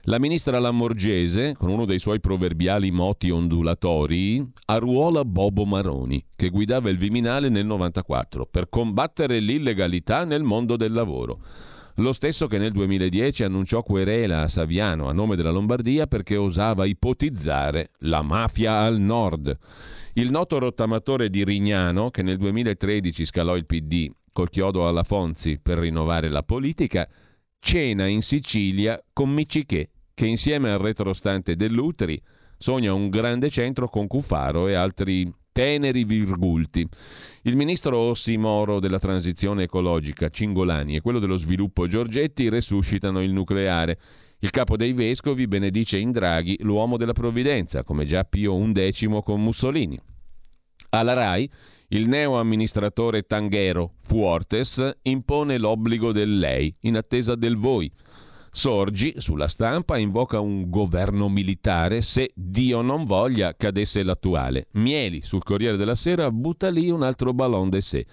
La ministra Lamorgese, con uno dei suoi proverbiali moti ondulatori, arruola Bobo Maroni, che guidava il Viminale nel 94, per combattere l'illegalità nel mondo del lavoro. Lo stesso che nel 2010 annunciò querela a Saviano a nome della Lombardia perché osava ipotizzare la mafia al nord. Il noto rottamatore di Rignano, che nel 2013 scalò il PD col chiodo alla Fonzi per rinnovare la politica, cena in Sicilia con Miccichè, che insieme al retrostante dell'Utri sogna un grande centro con Cuffaro e altri teneri virgulti. Il ministro ossimoro della transizione ecologica Cingolani e quello dello sviluppo Giorgetti resuscitano il nucleare. Il capo dei vescovi benedice in Draghi l'uomo della provvidenza, come già Pio XI con Mussolini. Alla RAI il neo amministratore Tanghero Fuortes impone l'obbligo del lei in attesa del voi. Sorgi, sulla stampa, invoca un governo militare se Dio non voglia cadesse l'attuale. Mieli, sul Corriere della Sera, butta lì un altro ballon de sé.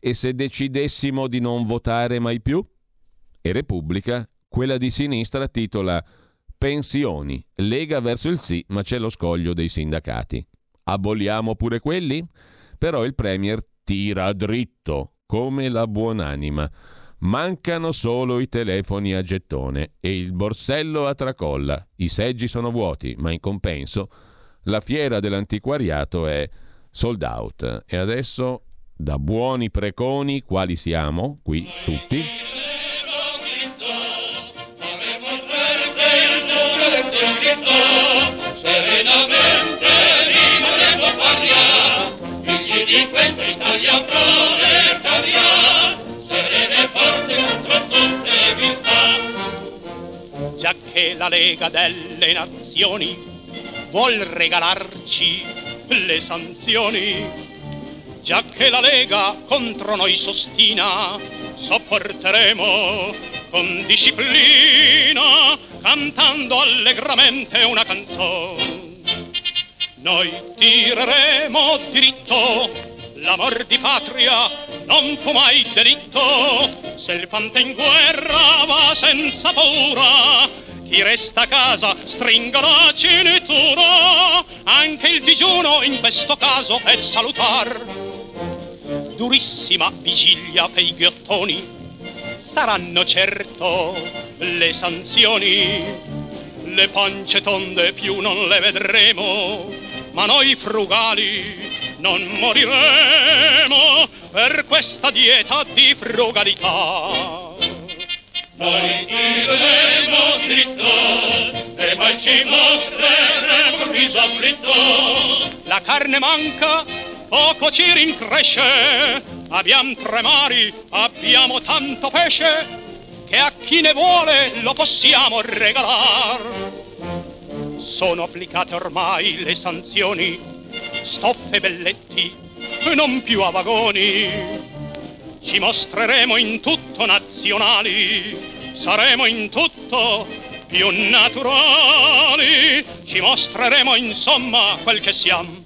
E se decidessimo di non votare mai più? E Repubblica, quella di sinistra, titola Pensioni, Lega verso il sì, ma c'è lo scoglio dei sindacati. Aboliamo pure quelli? Però il Premier tira dritto, come la buonanima. Mancano solo i telefoni a gettone e il borsello a tracolla. I seggi sono vuoti, ma in compenso la fiera dell'antiquariato è sold out. E adesso, da buoni preconi, quali siamo, qui tutti, serenamente rimarremo paria, figli di questa Italia già che la Lega delle Nazioni vuol regalarci le sanzioni, già che la Lega contro noi sostina, sopporteremo con disciplina, cantando allegramente una canzone. Noi tireremo diritto l'amor di patria non fu mai delitto, se il fante in guerra va senza paura, chi resta a casa stringa la cintura, anche il digiuno in questo caso è salutar. Durissima vigilia per i ghiottoni, saranno certo le sanzioni, le pance tonde più non le vedremo, ma noi frugali non moriremo per questa dieta di frugalità. Noi tireremo dritto e poi ci mostreremo il viso afflitto. La carne manca, poco ci rincresce, abbiamo tre mari, abbiamo tanto pesce, che a chi ne vuole lo possiamo regalar. Sono applicate ormai le sanzioni stoffe belletti, non più a vagoni. Ci mostreremo in tutto nazionali, saremo in tutto più naturali, ci mostreremo insomma quel che siamo.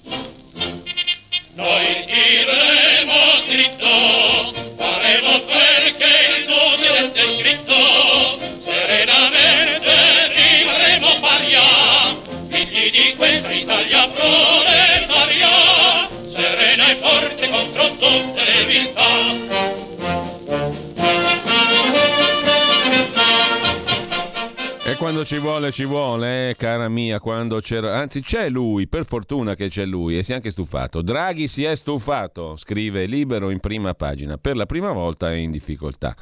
Noi tireremo dritto, faremo che il docente è scritto, serenamente rimarremo paria, figli di questa Italia proletaria, quando ci vuole, ci vuole, eh, cara mia, quando c'era... Anzi, c'è lui, per fortuna che c'è lui, e si è anche stufato. Draghi si è stufato, scrive Libero in prima pagina. Per la prima volta è in difficoltà.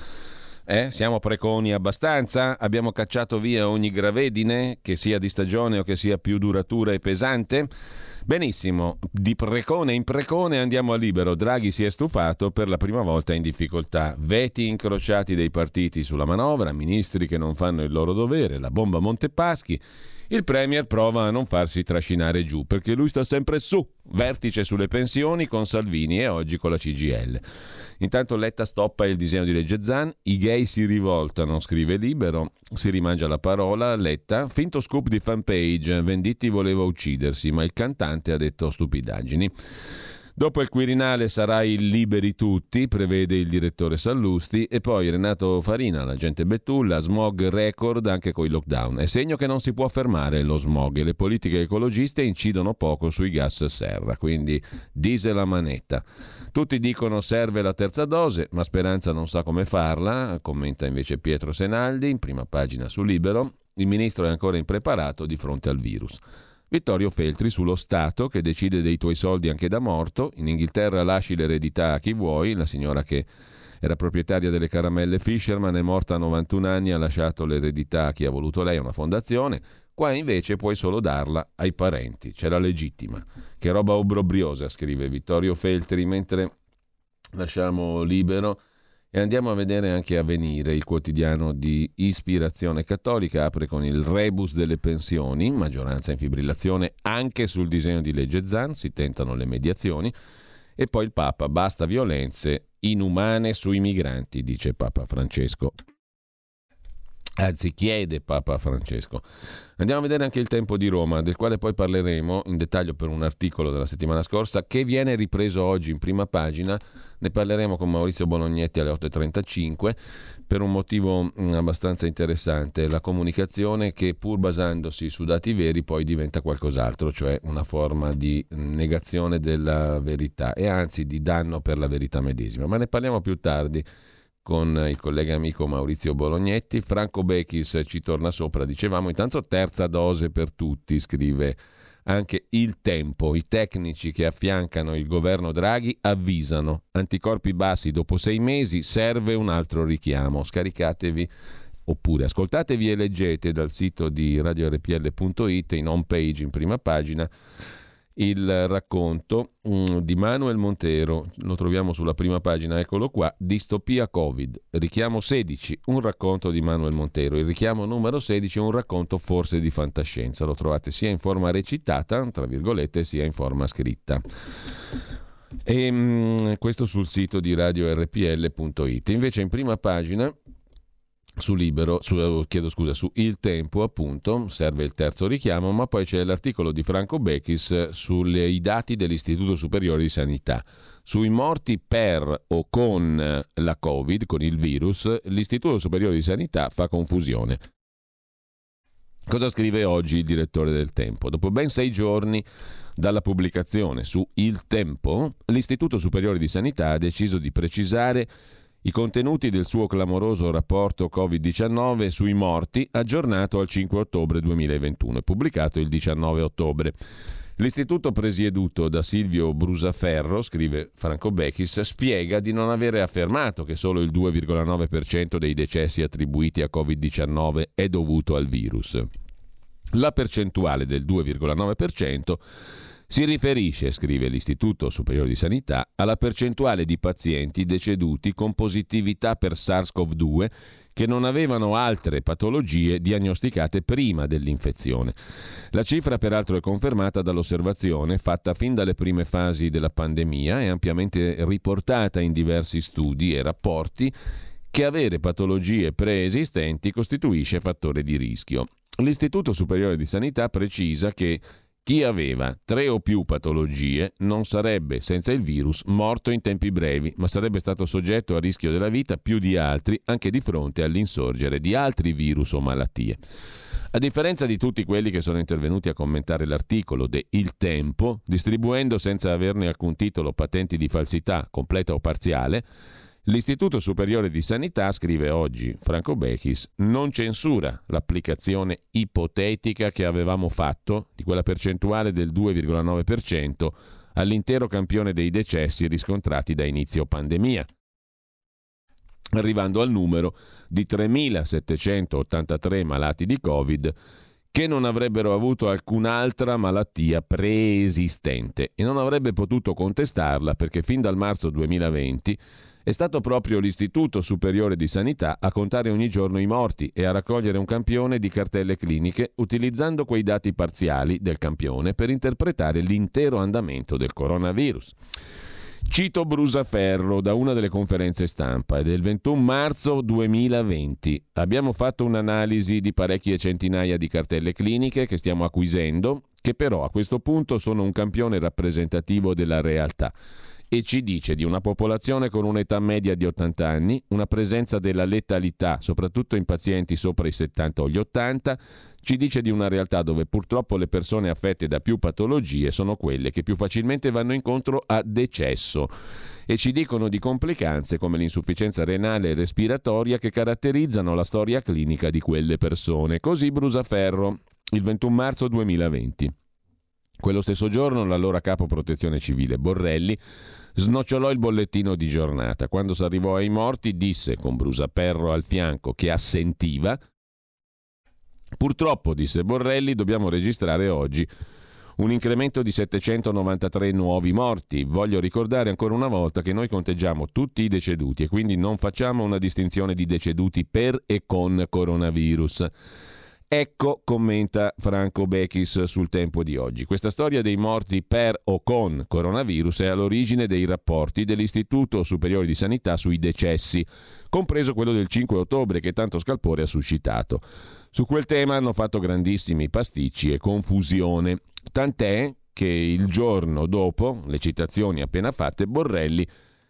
Eh? Siamo preconi abbastanza? Abbiamo cacciato via ogni gravedine, che sia di stagione o che sia più duratura e pesante? Benissimo, di precone in precone andiamo a libero. Draghi si è stufato per la prima volta in difficoltà. Veti incrociati dei partiti sulla manovra, ministri che non fanno il loro dovere, la bomba Montepaschi. Il Premier prova a non farsi trascinare giù perché lui sta sempre su. Vertice sulle pensioni con Salvini e oggi con la CGL. Intanto Letta stoppa il disegno di legge Zan, i gay si rivoltano, scrive Libero, si rimangia la parola, Letta, finto scoop di fanpage, Venditti voleva uccidersi, ma il cantante ha detto stupidaggini. Dopo il Quirinale sarà il Liberi Tutti, prevede il direttore Sallusti, e poi Renato Farina, l'agente Betulla, smog record anche con il lockdown. È segno che non si può fermare lo smog e le politiche ecologiste incidono poco sui gas serra, quindi diesel a manetta. Tutti dicono serve la terza dose, ma Speranza non sa come farla, commenta invece Pietro Senaldi, in prima pagina su Libero. Il ministro è ancora impreparato di fronte al virus. Vittorio Feltri sullo Stato che decide dei tuoi soldi anche da morto. In Inghilterra lasci l'eredità a chi vuoi, la signora che Era proprietaria delle caramelle Fisherman, è morta a 91 anni, ha lasciato l'eredità a chi ha voluto lei, una fondazione. Qua invece puoi solo darla ai parenti, c'è la legittima. Che roba obbrobriosa, scrive Vittorio Feltri, mentre lasciamo libero e andiamo a vedere anche Avvenire, il quotidiano di ispirazione cattolica, apre con il rebus delle pensioni, maggioranza in fibrillazione anche sul disegno di legge Zan, si tentano le mediazioni, e poi il Papa, basta violenze inumane sui migranti, dice Papa Francesco anzi chiede Papa Francesco. Andiamo a vedere anche il tempo di Roma, del quale poi parleremo in dettaglio per un articolo della settimana scorsa che viene ripreso oggi in prima pagina. Ne parleremo con Maurizio Bolognetti alle 8.35 per un motivo mm, abbastanza interessante, la comunicazione che pur basandosi su dati veri poi diventa qualcos'altro, cioè una forma di negazione della verità e anzi di danno per la verità medesima. Ma ne parliamo più tardi con il collega amico Maurizio Bolognetti. Franco Bechis ci torna sopra, dicevamo, intanto terza dose per tutti, scrive anche il tempo. I tecnici che affiancano il governo Draghi avvisano, anticorpi bassi dopo sei mesi, serve un altro richiamo. Scaricatevi oppure ascoltatevi e leggete dal sito di radiorpl.it in home page in prima pagina il racconto um, di Manuel Montero, lo troviamo sulla prima pagina, eccolo qua, Distopia Covid, richiamo 16, un racconto di Manuel Montero, il richiamo numero 16 è un racconto forse di fantascienza, lo trovate sia in forma recitata, tra virgolette, sia in forma scritta. E, um, questo sul sito di radiorpl.it. Invece in prima pagina su Libero, su, eh, chiedo scusa, su Il Tempo appunto, serve il terzo richiamo, ma poi c'è l'articolo di Franco Bechis sui dati dell'Istituto Superiore di Sanità. Sui morti per o con la Covid, con il virus, l'Istituto Superiore di Sanità fa confusione. Cosa scrive oggi il direttore del Tempo? Dopo ben sei giorni dalla pubblicazione su Il Tempo, l'Istituto Superiore di Sanità ha deciso di precisare i contenuti del suo clamoroso rapporto Covid-19 sui morti aggiornato al 5 ottobre 2021 e pubblicato il 19 ottobre. L'istituto presieduto da Silvio Brusaferro, scrive Franco Bechis, spiega di non avere affermato che solo il 2,9% dei decessi attribuiti a Covid-19 è dovuto al virus. La percentuale del 2,9% si riferisce, scrive l'Istituto Superiore di Sanità, alla percentuale di pazienti deceduti con positività per SARS-CoV-2 che non avevano altre patologie diagnosticate prima dell'infezione. La cifra peraltro è confermata dall'osservazione fatta fin dalle prime fasi della pandemia e ampiamente riportata in diversi studi e rapporti che avere patologie preesistenti costituisce fattore di rischio. L'Istituto Superiore di Sanità precisa che chi aveva tre o più patologie non sarebbe, senza il virus, morto in tempi brevi, ma sarebbe stato soggetto a rischio della vita più di altri, anche di fronte all'insorgere di altri virus o malattie. A differenza di tutti quelli che sono intervenuti a commentare l'articolo de Il Tempo, distribuendo senza averne alcun titolo patenti di falsità, completa o parziale, L'Istituto Superiore di Sanità, scrive oggi Franco Bechis, non censura l'applicazione ipotetica che avevamo fatto di quella percentuale del 2,9% all'intero campione dei decessi riscontrati da inizio pandemia, arrivando al numero di 3.783 malati di Covid che non avrebbero avuto alcun'altra malattia preesistente e non avrebbe potuto contestarla perché fin dal marzo 2020 è stato proprio l'Istituto Superiore di Sanità a contare ogni giorno i morti e a raccogliere un campione di cartelle cliniche utilizzando quei dati parziali del campione per interpretare l'intero andamento del coronavirus. Cito Brusaferro da una delle conferenze stampa, del 21 marzo 2020. Abbiamo fatto un'analisi di parecchie centinaia di cartelle cliniche che stiamo acquisendo, che però a questo punto sono un campione rappresentativo della realtà e ci dice di una popolazione con un'età media di 80 anni, una presenza della letalità, soprattutto in pazienti sopra i 70 o gli 80, ci dice di una realtà dove purtroppo le persone affette da più patologie sono quelle che più facilmente vanno incontro a decesso e ci dicono di complicanze come l'insufficienza renale e respiratoria che caratterizzano la storia clinica di quelle persone. Così Brusaferro, il 21 marzo 2020. Quello stesso giorno l'allora capo protezione civile Borrelli snocciolò il bollettino di giornata. Quando si arrivò ai morti disse con Brusaperro al fianco che assentiva Purtroppo, disse Borrelli, dobbiamo registrare oggi un incremento di 793 nuovi morti. Voglio ricordare ancora una volta che noi conteggiamo tutti i deceduti e quindi non facciamo una distinzione di deceduti per e con coronavirus. Ecco, commenta Franco Bechis sul tempo di oggi. Questa storia dei morti per o con coronavirus è all'origine dei rapporti dell'Istituto Superiore di Sanità sui decessi, compreso quello del 5 ottobre che tanto scalpore ha suscitato. Su quel tema hanno fatto grandissimi pasticci e confusione, tant'è che il giorno dopo le citazioni appena fatte Borrelli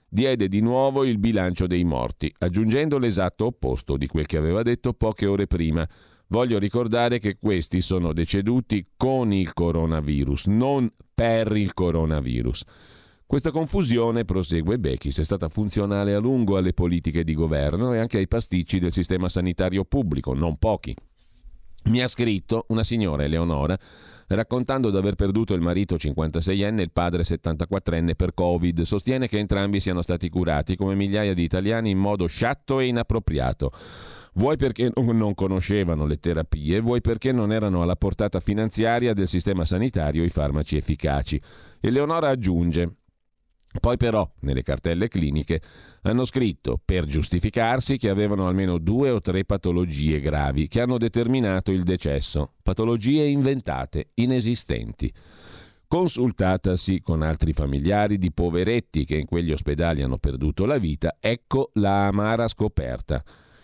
diede di nuovo il bilancio dei morti, aggiungendo l'esatto opposto di quel che aveva detto poche ore prima Voglio ricordare che questi sono deceduti con il coronavirus, non per il coronavirus. Questa confusione, prosegue Bechis, è stata funzionale a lungo alle politiche di governo e anche ai pasticci del sistema sanitario pubblico, non pochi. Mi ha scritto una signora Eleonora raccontando di aver perduto il marito 56enne e il padre 74enne per Covid. Sostiene che entrambi siano stati curati come migliaia di italiani in modo sciatto e inappropriato vuoi perché non conoscevano le terapie, vuoi perché non erano alla portata finanziaria del sistema sanitario i farmaci efficaci. Eleonora aggiunge poi però, nelle cartelle cliniche, hanno scritto, per giustificarsi, che avevano almeno due o tre patologie gravi che hanno determinato il decesso, patologie inventate, inesistenti. Consultatasi con altri familiari di poveretti che in quegli ospedali hanno perduto la vita, ecco la amara scoperta.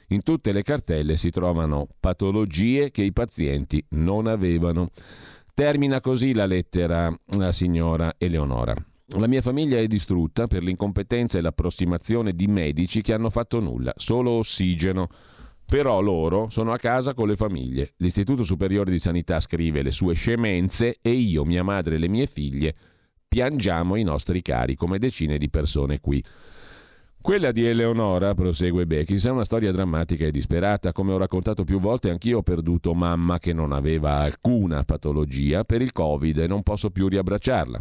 In tutte le cartelle si trovano patologie che i pazienti non avevano. Termina così la lettera la signora Eleonora. La mia famiglia è distrutta per l'incompetenza e l'approssimazione di medici che hanno fatto nulla, solo ossigeno. Però loro sono a casa con le famiglie. L'Istituto Superiore di Sanità scrive le sue scemenze e io, mia madre e le mie figlie piangiamo i nostri cari come decine di persone qui. Quella di Eleonora, prosegue Bechis, è una storia drammatica e disperata. Come ho raccontato più volte, anch'io ho perduto mamma che non aveva alcuna patologia per il Covid e non posso più riabbracciarla.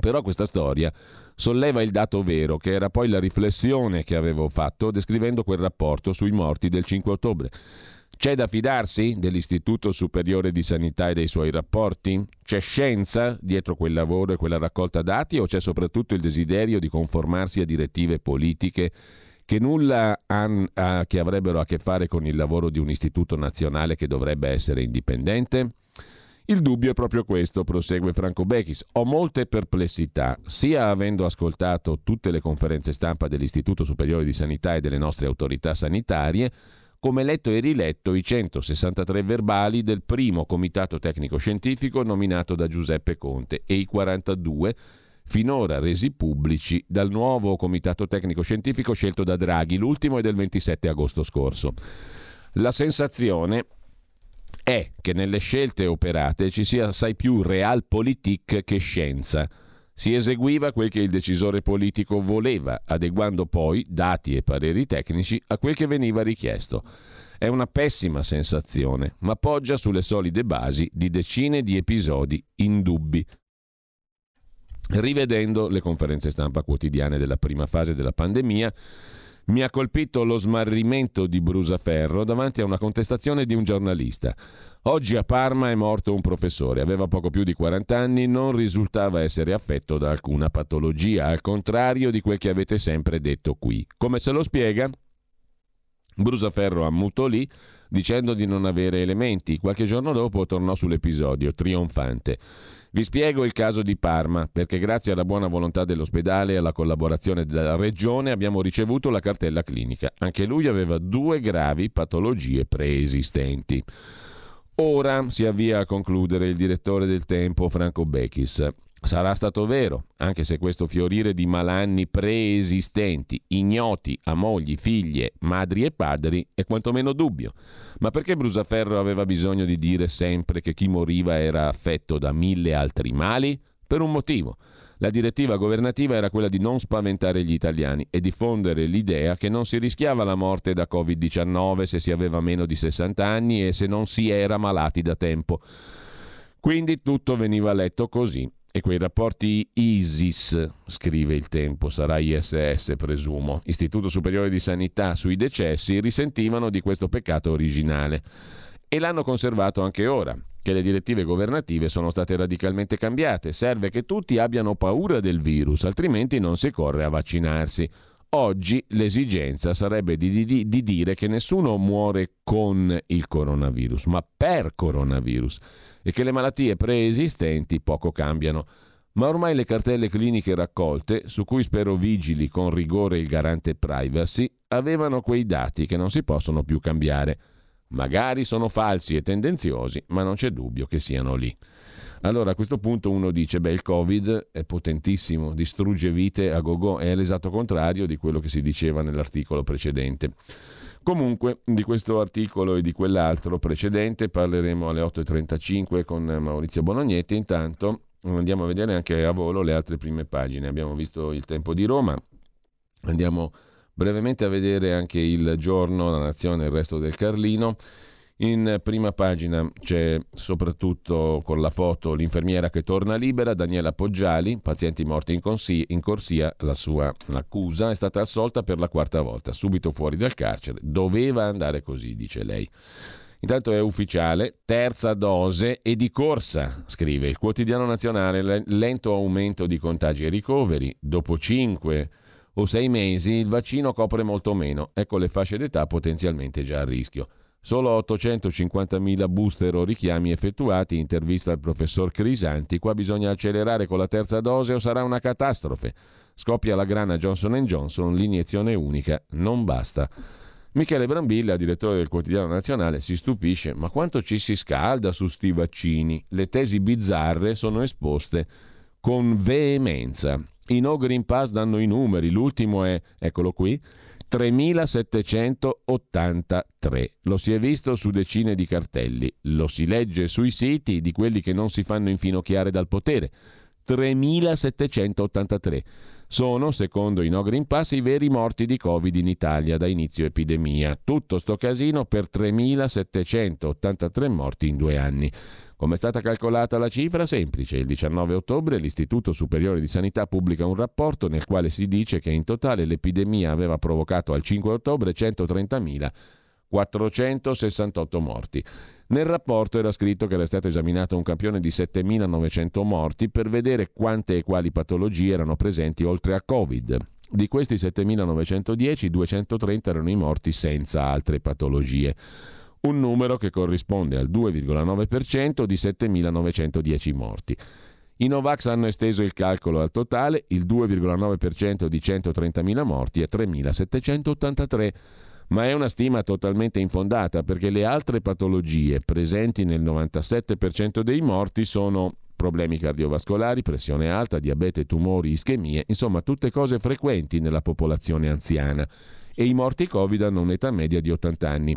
Però questa storia solleva il dato vero, che era poi la riflessione che avevo fatto descrivendo quel rapporto sui morti del 5 ottobre. C'è da fidarsi dell'Istituto Superiore di Sanità e dei suoi rapporti? C'è scienza dietro quel lavoro e quella raccolta dati o c'è soprattutto il desiderio di conformarsi a direttive politiche che nulla han, a, che avrebbero a che fare con il lavoro di un istituto nazionale che dovrebbe essere indipendente? Il dubbio è proprio questo, prosegue Franco Bechis. Ho molte perplessità, sia avendo ascoltato tutte le conferenze stampa dell'Istituto Superiore di Sanità e delle nostre autorità sanitarie, come letto e riletto i 163 verbali del primo comitato tecnico scientifico nominato da Giuseppe Conte e i 42 finora resi pubblici dal nuovo comitato tecnico scientifico scelto da Draghi, l'ultimo è del 27 agosto scorso. La sensazione è che nelle scelte operate ci sia assai più realpolitik che scienza si eseguiva quel che il decisore politico voleva, adeguando poi dati e pareri tecnici a quel che veniva richiesto. È una pessima sensazione, ma poggia sulle solide basi di decine di episodi indubbi. Rivedendo le conferenze stampa quotidiane della prima fase della pandemia, mi ha colpito lo smarrimento di Brusaferro davanti a una contestazione di un giornalista. Oggi a Parma è morto un professore, aveva poco più di 40 anni, non risultava essere affetto da alcuna patologia, al contrario di quel che avete sempre detto qui. Come se lo spiega? Brusaferro ammutolì dicendo di non avere elementi. Qualche giorno dopo tornò sull'episodio, trionfante. Vi spiego il caso di Parma, perché grazie alla buona volontà dell'ospedale e alla collaborazione della regione abbiamo ricevuto la cartella clinica. Anche lui aveva due gravi patologie preesistenti. Ora si avvia a concludere il direttore del tempo Franco Bechis. Sarà stato vero, anche se questo fiorire di malanni preesistenti, ignoti a mogli, figlie, madri e padri, è quantomeno dubbio. Ma perché Brusaferro aveva bisogno di dire sempre che chi moriva era affetto da mille altri mali? Per un motivo. La direttiva governativa era quella di non spaventare gli italiani e diffondere l'idea che non si rischiava la morte da Covid-19 se si aveva meno di 60 anni e se non si era malati da tempo. Quindi tutto veniva letto così. E quei rapporti ISIS, scrive il tempo, sarà ISS presumo, Istituto Superiore di Sanità sui decessi, risentivano di questo peccato originale. E l'hanno conservato anche ora, che le direttive governative sono state radicalmente cambiate. Serve che tutti abbiano paura del virus, altrimenti non si corre a vaccinarsi. Oggi l'esigenza sarebbe di, di, di dire che nessuno muore con il coronavirus, ma per coronavirus e che le malattie preesistenti poco cambiano. Ma ormai le cartelle cliniche raccolte, su cui spero vigili con rigore il garante privacy, avevano quei dati che non si possono più cambiare. Magari sono falsi e tendenziosi, ma non c'è dubbio che siano lì. Allora a questo punto uno dice, beh il Covid è potentissimo, distrugge vite a go-go, è l'esatto contrario di quello che si diceva nell'articolo precedente. Comunque di questo articolo e di quell'altro precedente parleremo alle 8.35 con Maurizio Bonognetti. Intanto andiamo a vedere anche a volo le altre prime pagine. Abbiamo visto il tempo di Roma, andiamo brevemente a vedere anche il giorno, la nazione e il resto del Carlino. In prima pagina c'è soprattutto con la foto l'infermiera che torna libera, Daniela Poggiali, pazienti morti in, consi- in corsia, la sua accusa è stata assolta per la quarta volta, subito fuori dal carcere. Doveva andare così, dice lei. Intanto è ufficiale, terza dose e di corsa, scrive il quotidiano nazionale, lento aumento di contagi e ricoveri, dopo cinque o sei mesi il vaccino copre molto meno, ecco le fasce d'età potenzialmente già a rischio. Solo 850.000 booster o richiami effettuati, intervista al professor Crisanti, qua bisogna accelerare con la terza dose o sarà una catastrofe. Scoppia la grana Johnson Johnson, l'iniezione unica, non basta. Michele Brambilla, direttore del quotidiano nazionale, si stupisce, ma quanto ci si scalda su sti vaccini? Le tesi bizzarre sono esposte con veemenza. I no Green Pass danno i numeri, l'ultimo è, eccolo qui, 3783. Lo si è visto su decine di cartelli, lo si legge sui siti di quelli che non si fanno infinocchiare dal potere. 3783. Sono, secondo i No Green Pass, i veri morti di Covid in Italia da inizio epidemia. Tutto sto casino per 3783 morti in due anni. Come è stata calcolata la cifra? Semplice. Il 19 ottobre l'Istituto Superiore di Sanità pubblica un rapporto nel quale si dice che in totale l'epidemia aveva provocato al 5 ottobre 130.468 morti. Nel rapporto era scritto che era stato esaminato un campione di 7.900 morti per vedere quante e quali patologie erano presenti oltre a Covid. Di questi 7.910, 230 erano i morti senza altre patologie un numero che corrisponde al 2,9% di 7.910 morti. I Novax hanno esteso il calcolo al totale, il 2,9% di 130.000 morti è 3.783, ma è una stima totalmente infondata perché le altre patologie presenti nel 97% dei morti sono problemi cardiovascolari, pressione alta, diabete, tumori, ischemie, insomma tutte cose frequenti nella popolazione anziana e i morti Covid hanno un'età media di 80 anni.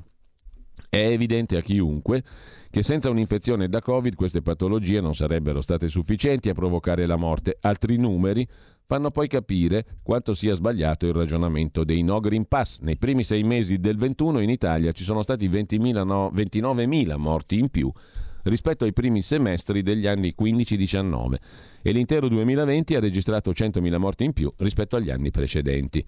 È evidente a chiunque che senza un'infezione da Covid queste patologie non sarebbero state sufficienti a provocare la morte. Altri numeri fanno poi capire quanto sia sbagliato il ragionamento dei no Green Pass. Nei primi sei mesi del 21 in Italia ci sono stati 20.000, no, 29.000 morti in più rispetto ai primi semestri degli anni 15-19 e l'intero 2020 ha registrato 100.000 morti in più rispetto agli anni precedenti.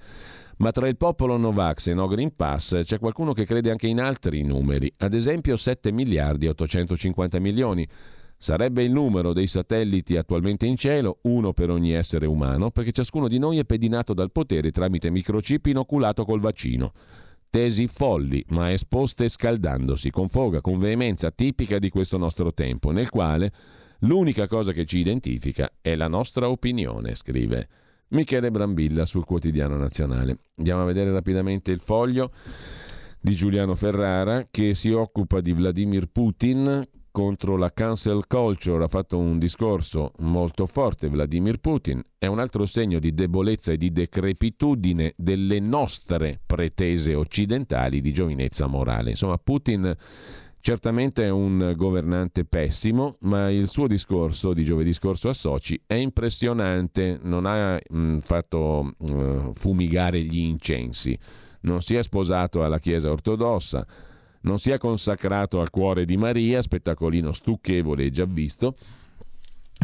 Ma tra il popolo Novax e No Green Pass c'è qualcuno che crede anche in altri numeri, ad esempio 7 miliardi e 850 milioni. Sarebbe il numero dei satelliti attualmente in cielo, uno per ogni essere umano, perché ciascuno di noi è pedinato dal potere tramite microchip inoculato col vaccino. Tesi folli, ma esposte scaldandosi, con foga, con veemenza tipica di questo nostro tempo, nel quale l'unica cosa che ci identifica è la nostra opinione, scrive Michele Brambilla sul quotidiano nazionale. Andiamo a vedere rapidamente il foglio di Giuliano Ferrara che si occupa di Vladimir Putin contro la cancel culture, ha fatto un discorso molto forte Vladimir Putin, è un altro segno di debolezza e di decrepitudine delle nostre pretese occidentali di giovinezza morale. Insomma, Putin Certamente è un governante pessimo, ma il suo discorso di giovedì scorso a Sochi è impressionante, non ha mh, mm, fatto uh, fumigare gli incensi, non si è sposato alla Chiesa ortodossa, non sia consacrato al cuore di Maria, spettacolino stucchevole e già visto,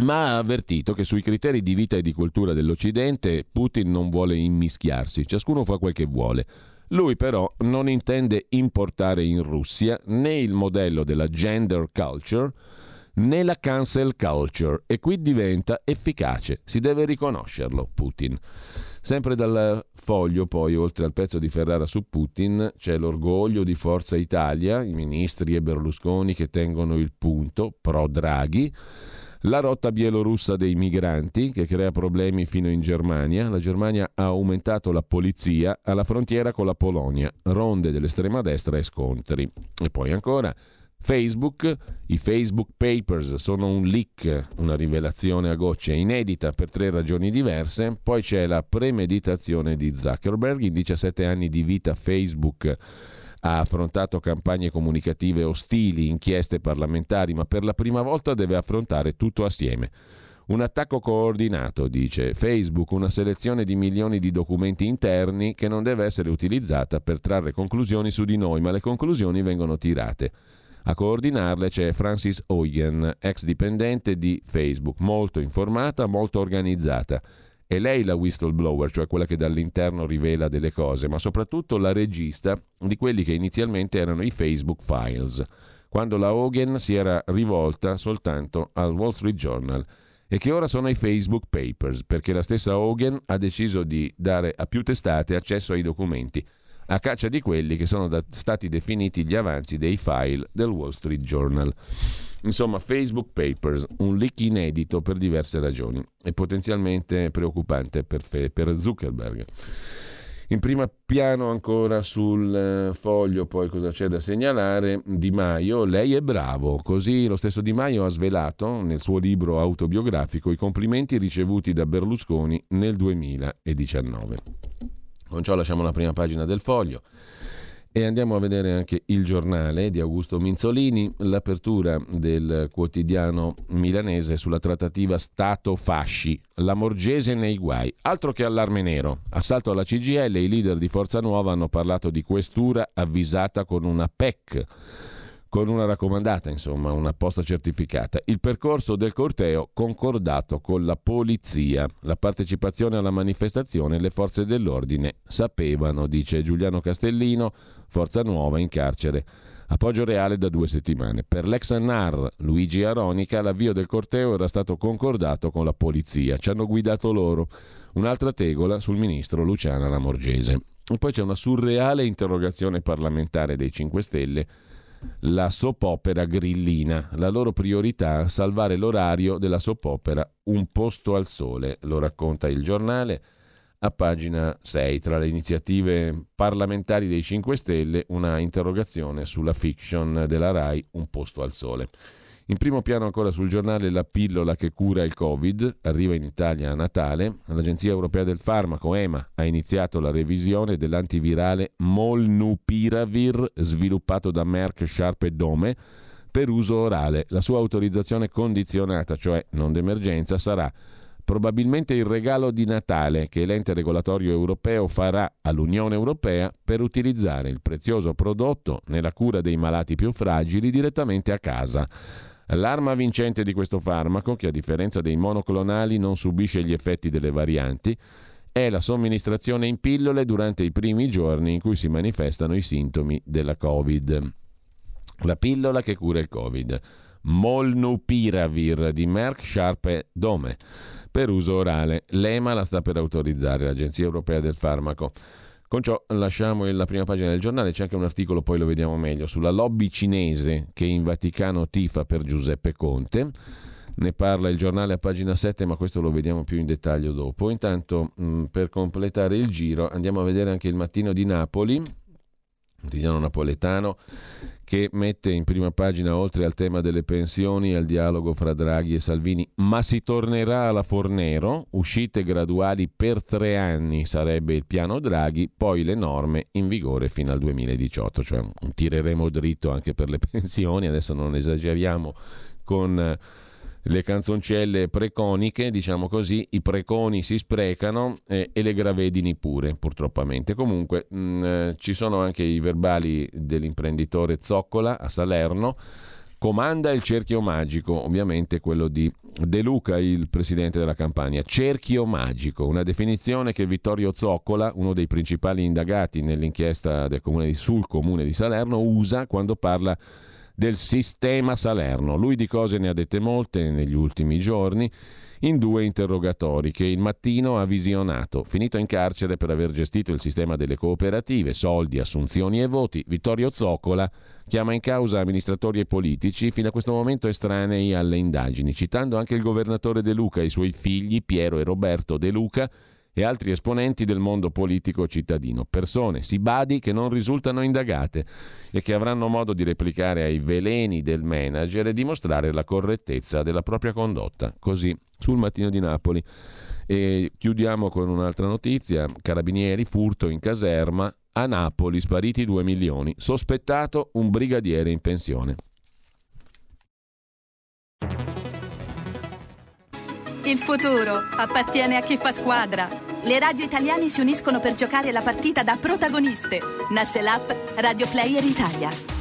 ma ha avvertito che sui criteri di vita e di cultura dell'Occidente Putin non vuole immischiarsi, ciascuno fa quel che vuole. Lui però non intende importare in Russia né il modello della gender culture né la cancel culture e qui diventa efficace, si deve riconoscerlo Putin. Sempre dal foglio poi, oltre al pezzo di Ferrara su Putin, c'è l'orgoglio di Forza Italia, i ministri e Berlusconi che tengono il punto, pro Draghi, la rotta bielorussa dei migranti che crea problemi fino in Germania. La Germania ha aumentato la polizia alla frontiera con la Polonia, ronde dell'estrema destra e scontri. E poi ancora Facebook, i Facebook Papers sono un leak, una rivelazione a gocce inedita per tre ragioni diverse. Poi c'è la premeditazione di Zuckerberg, in 17 anni di vita Facebook ha affrontato campagne comunicative ostili, inchieste parlamentari, ma per la prima volta deve affrontare tutto assieme. Un attacco coordinato, dice Facebook, una selezione di milioni di documenti interni che non deve essere utilizzata per trarre conclusioni su di noi, ma le conclusioni vengono tirate. A coordinarle c'è Francis Huygen, ex dipendente di Facebook, molto informata, molto organizzata. È lei la whistleblower, cioè quella che dall'interno rivela delle cose, ma soprattutto la regista di quelli che inizialmente erano i Facebook Files, quando la Hogan si era rivolta soltanto al Wall Street Journal e che ora sono i Facebook Papers, perché la stessa Hogan ha deciso di dare a più testate accesso ai documenti a caccia di quelli che sono da, stati definiti gli avanzi dei file del Wall Street Journal. Insomma, Facebook Papers, un leak inedito per diverse ragioni e potenzialmente preoccupante per, per Zuckerberg. In primo piano ancora sul eh, foglio, poi cosa c'è da segnalare? Di Maio, lei è bravo, così lo stesso Di Maio ha svelato nel suo libro autobiografico i complimenti ricevuti da Berlusconi nel 2019. Con ciò lasciamo la prima pagina del foglio e andiamo a vedere anche il giornale di Augusto Minzolini, l'apertura del quotidiano milanese sulla trattativa Stato-Fasci, la Morgese nei guai, altro che allarme nero. Assalto alla CGL, i leader di Forza Nuova hanno parlato di questura avvisata con una PEC con una raccomandata, insomma, una posta certificata. Il percorso del corteo concordato con la polizia. La partecipazione alla manifestazione le forze dell'ordine sapevano, dice Giuliano Castellino, Forza Nuova in carcere. Appoggio reale da due settimane. Per l'ex NAR Luigi Aronica l'avvio del corteo era stato concordato con la polizia. Ci hanno guidato loro. Un'altra tegola sul ministro Luciana Lamorgese. E poi c'è una surreale interrogazione parlamentare dei 5 Stelle la soppopera grillina. La loro priorità salvare l'orario della soppopera Un posto al sole, lo racconta il giornale a pagina 6. Tra le iniziative parlamentari dei 5 Stelle, una interrogazione sulla fiction della RAI Un posto al sole. In primo piano ancora sul giornale la pillola che cura il Covid, arriva in Italia a Natale. L'Agenzia Europea del Farmaco, EMA, ha iniziato la revisione dell'antivirale Molnupiravir, sviluppato da Merck Sharp e Dome, per uso orale. La sua autorizzazione condizionata, cioè non d'emergenza, sarà probabilmente il regalo di Natale che l'ente regolatorio europeo farà all'Unione Europea per utilizzare il prezioso prodotto nella cura dei malati più fragili direttamente a casa. L'arma vincente di questo farmaco, che a differenza dei monoclonali non subisce gli effetti delle varianti, è la somministrazione in pillole durante i primi giorni in cui si manifestano i sintomi della Covid. La pillola che cura il Covid. Molnupiravir di Merck Sharp e Dome per uso orale. L'EMA la sta per autorizzare, l'Agenzia Europea del Farmaco. Con ciò lasciamo la prima pagina del giornale, c'è anche un articolo, poi lo vediamo meglio, sulla lobby cinese che in Vaticano tifa per Giuseppe Conte. Ne parla il giornale a pagina 7, ma questo lo vediamo più in dettaglio dopo. Intanto, mh, per completare il giro, andiamo a vedere anche il mattino di Napoli, quotidiano napoletano, che mette in prima pagina, oltre al tema delle pensioni al dialogo fra Draghi e Salvini, ma si tornerà alla Fornero, uscite graduali per tre anni sarebbe il piano Draghi, poi le norme in vigore fino al 2018, cioè tireremo dritto anche per le pensioni, adesso non esageriamo con le canzoncelle preconiche, diciamo così, i preconi si sprecano eh, e le gravedini pure, purtroppamente. Comunque mh, mm, eh, ci sono anche i verbali dell'imprenditore Zoccola a Salerno. Comanda il cerchio magico, ovviamente quello di De Luca, il presidente della campagna. Cerchio magico, una definizione che Vittorio Zoccola, uno dei principali indagati nell'inchiesta del comune di, sul comune di Salerno, usa quando parla del sistema Salerno. Lui di cose ne ha dette molte negli ultimi giorni in due interrogatori che il mattino ha visionato. Finito in carcere per aver gestito il sistema delle cooperative, soldi, assunzioni e voti, Vittorio Zoccola chiama in causa amministratori e politici fino a questo momento estranei alle indagini, citando anche il governatore De Luca e i suoi figli Piero e Roberto De Luca e altri esponenti del mondo politico cittadino, persone, si badi, che non risultano indagate e che avranno modo di replicare ai veleni del manager e dimostrare la correttezza della propria condotta. Così sul mattino di Napoli. E chiudiamo con un'altra notizia, carabinieri, furto in caserma, a Napoli spariti 2 milioni, sospettato un brigadiere in pensione. Il futuro appartiene a chi fa squadra. Le radio italiane si uniscono per giocare la partita da protagoniste. Nasce l'app Radio Player Italia.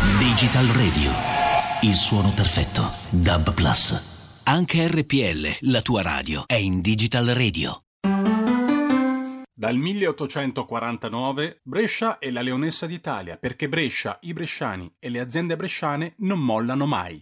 Digital Radio. Il suono perfetto. Dub Plus. Anche RPL, la tua radio, è in Digital Radio. Dal 1849 Brescia è la leonessa d'Italia perché Brescia, i bresciani e le aziende bresciane non mollano mai.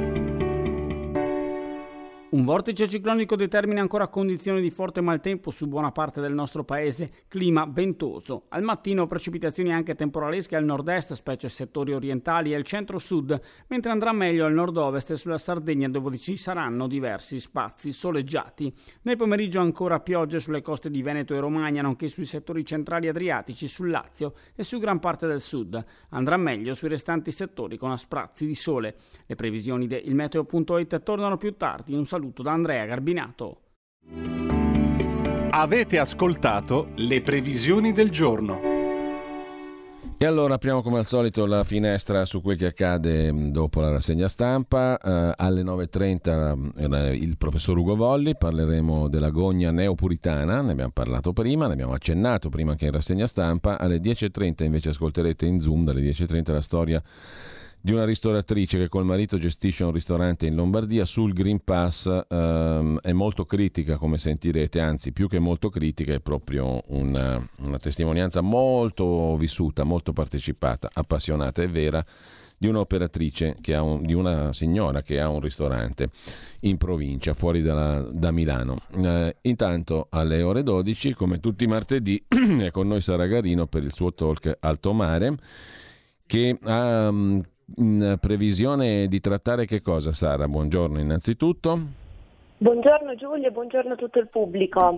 Un vortice ciclonico determina ancora condizioni di forte maltempo su buona parte del nostro paese, clima ventoso. Al mattino precipitazioni anche temporalesche al nord-est, specie settori orientali e al centro-sud, mentre andrà meglio al nord-ovest e sulla Sardegna dove ci saranno diversi spazi soleggiati. Nel pomeriggio ancora piogge sulle coste di Veneto e Romagna, nonché sui settori centrali adriatici, sul Lazio e su gran parte del sud. Andrà meglio sui restanti settori con a sprazzi di sole. Le previsioni del meteo.it tornano più tardi. Un saluto saluto da Andrea Garbinato. Avete ascoltato le previsioni del giorno. E allora apriamo come al solito la finestra su quel che accade mm, dopo la rassegna stampa. Uh, alle 9.30 uh, il professor Ugo Volli, parleremo della gogna neopuritana, ne abbiamo parlato prima, ne abbiamo accennato prima che in rassegna stampa. Alle 10.30 invece ascolterete in Zoom, dalle 10.30 la storia di una ristoratrice che col marito gestisce un ristorante in Lombardia sul Green Pass ehm, è molto critica come sentirete, anzi più che molto critica è proprio una, una testimonianza molto vissuta, molto partecipata, appassionata e vera di un'operatrice, un, di una signora che ha un ristorante in provincia, fuori dalla, da Milano. Eh, intanto alle ore 12, come tutti i martedì, è con noi Sara Garino per il suo talk Alto Mare, che ha um, in previsione di trattare che cosa, Sara? Buongiorno innanzitutto. Buongiorno Giulio buongiorno a tutto il pubblico.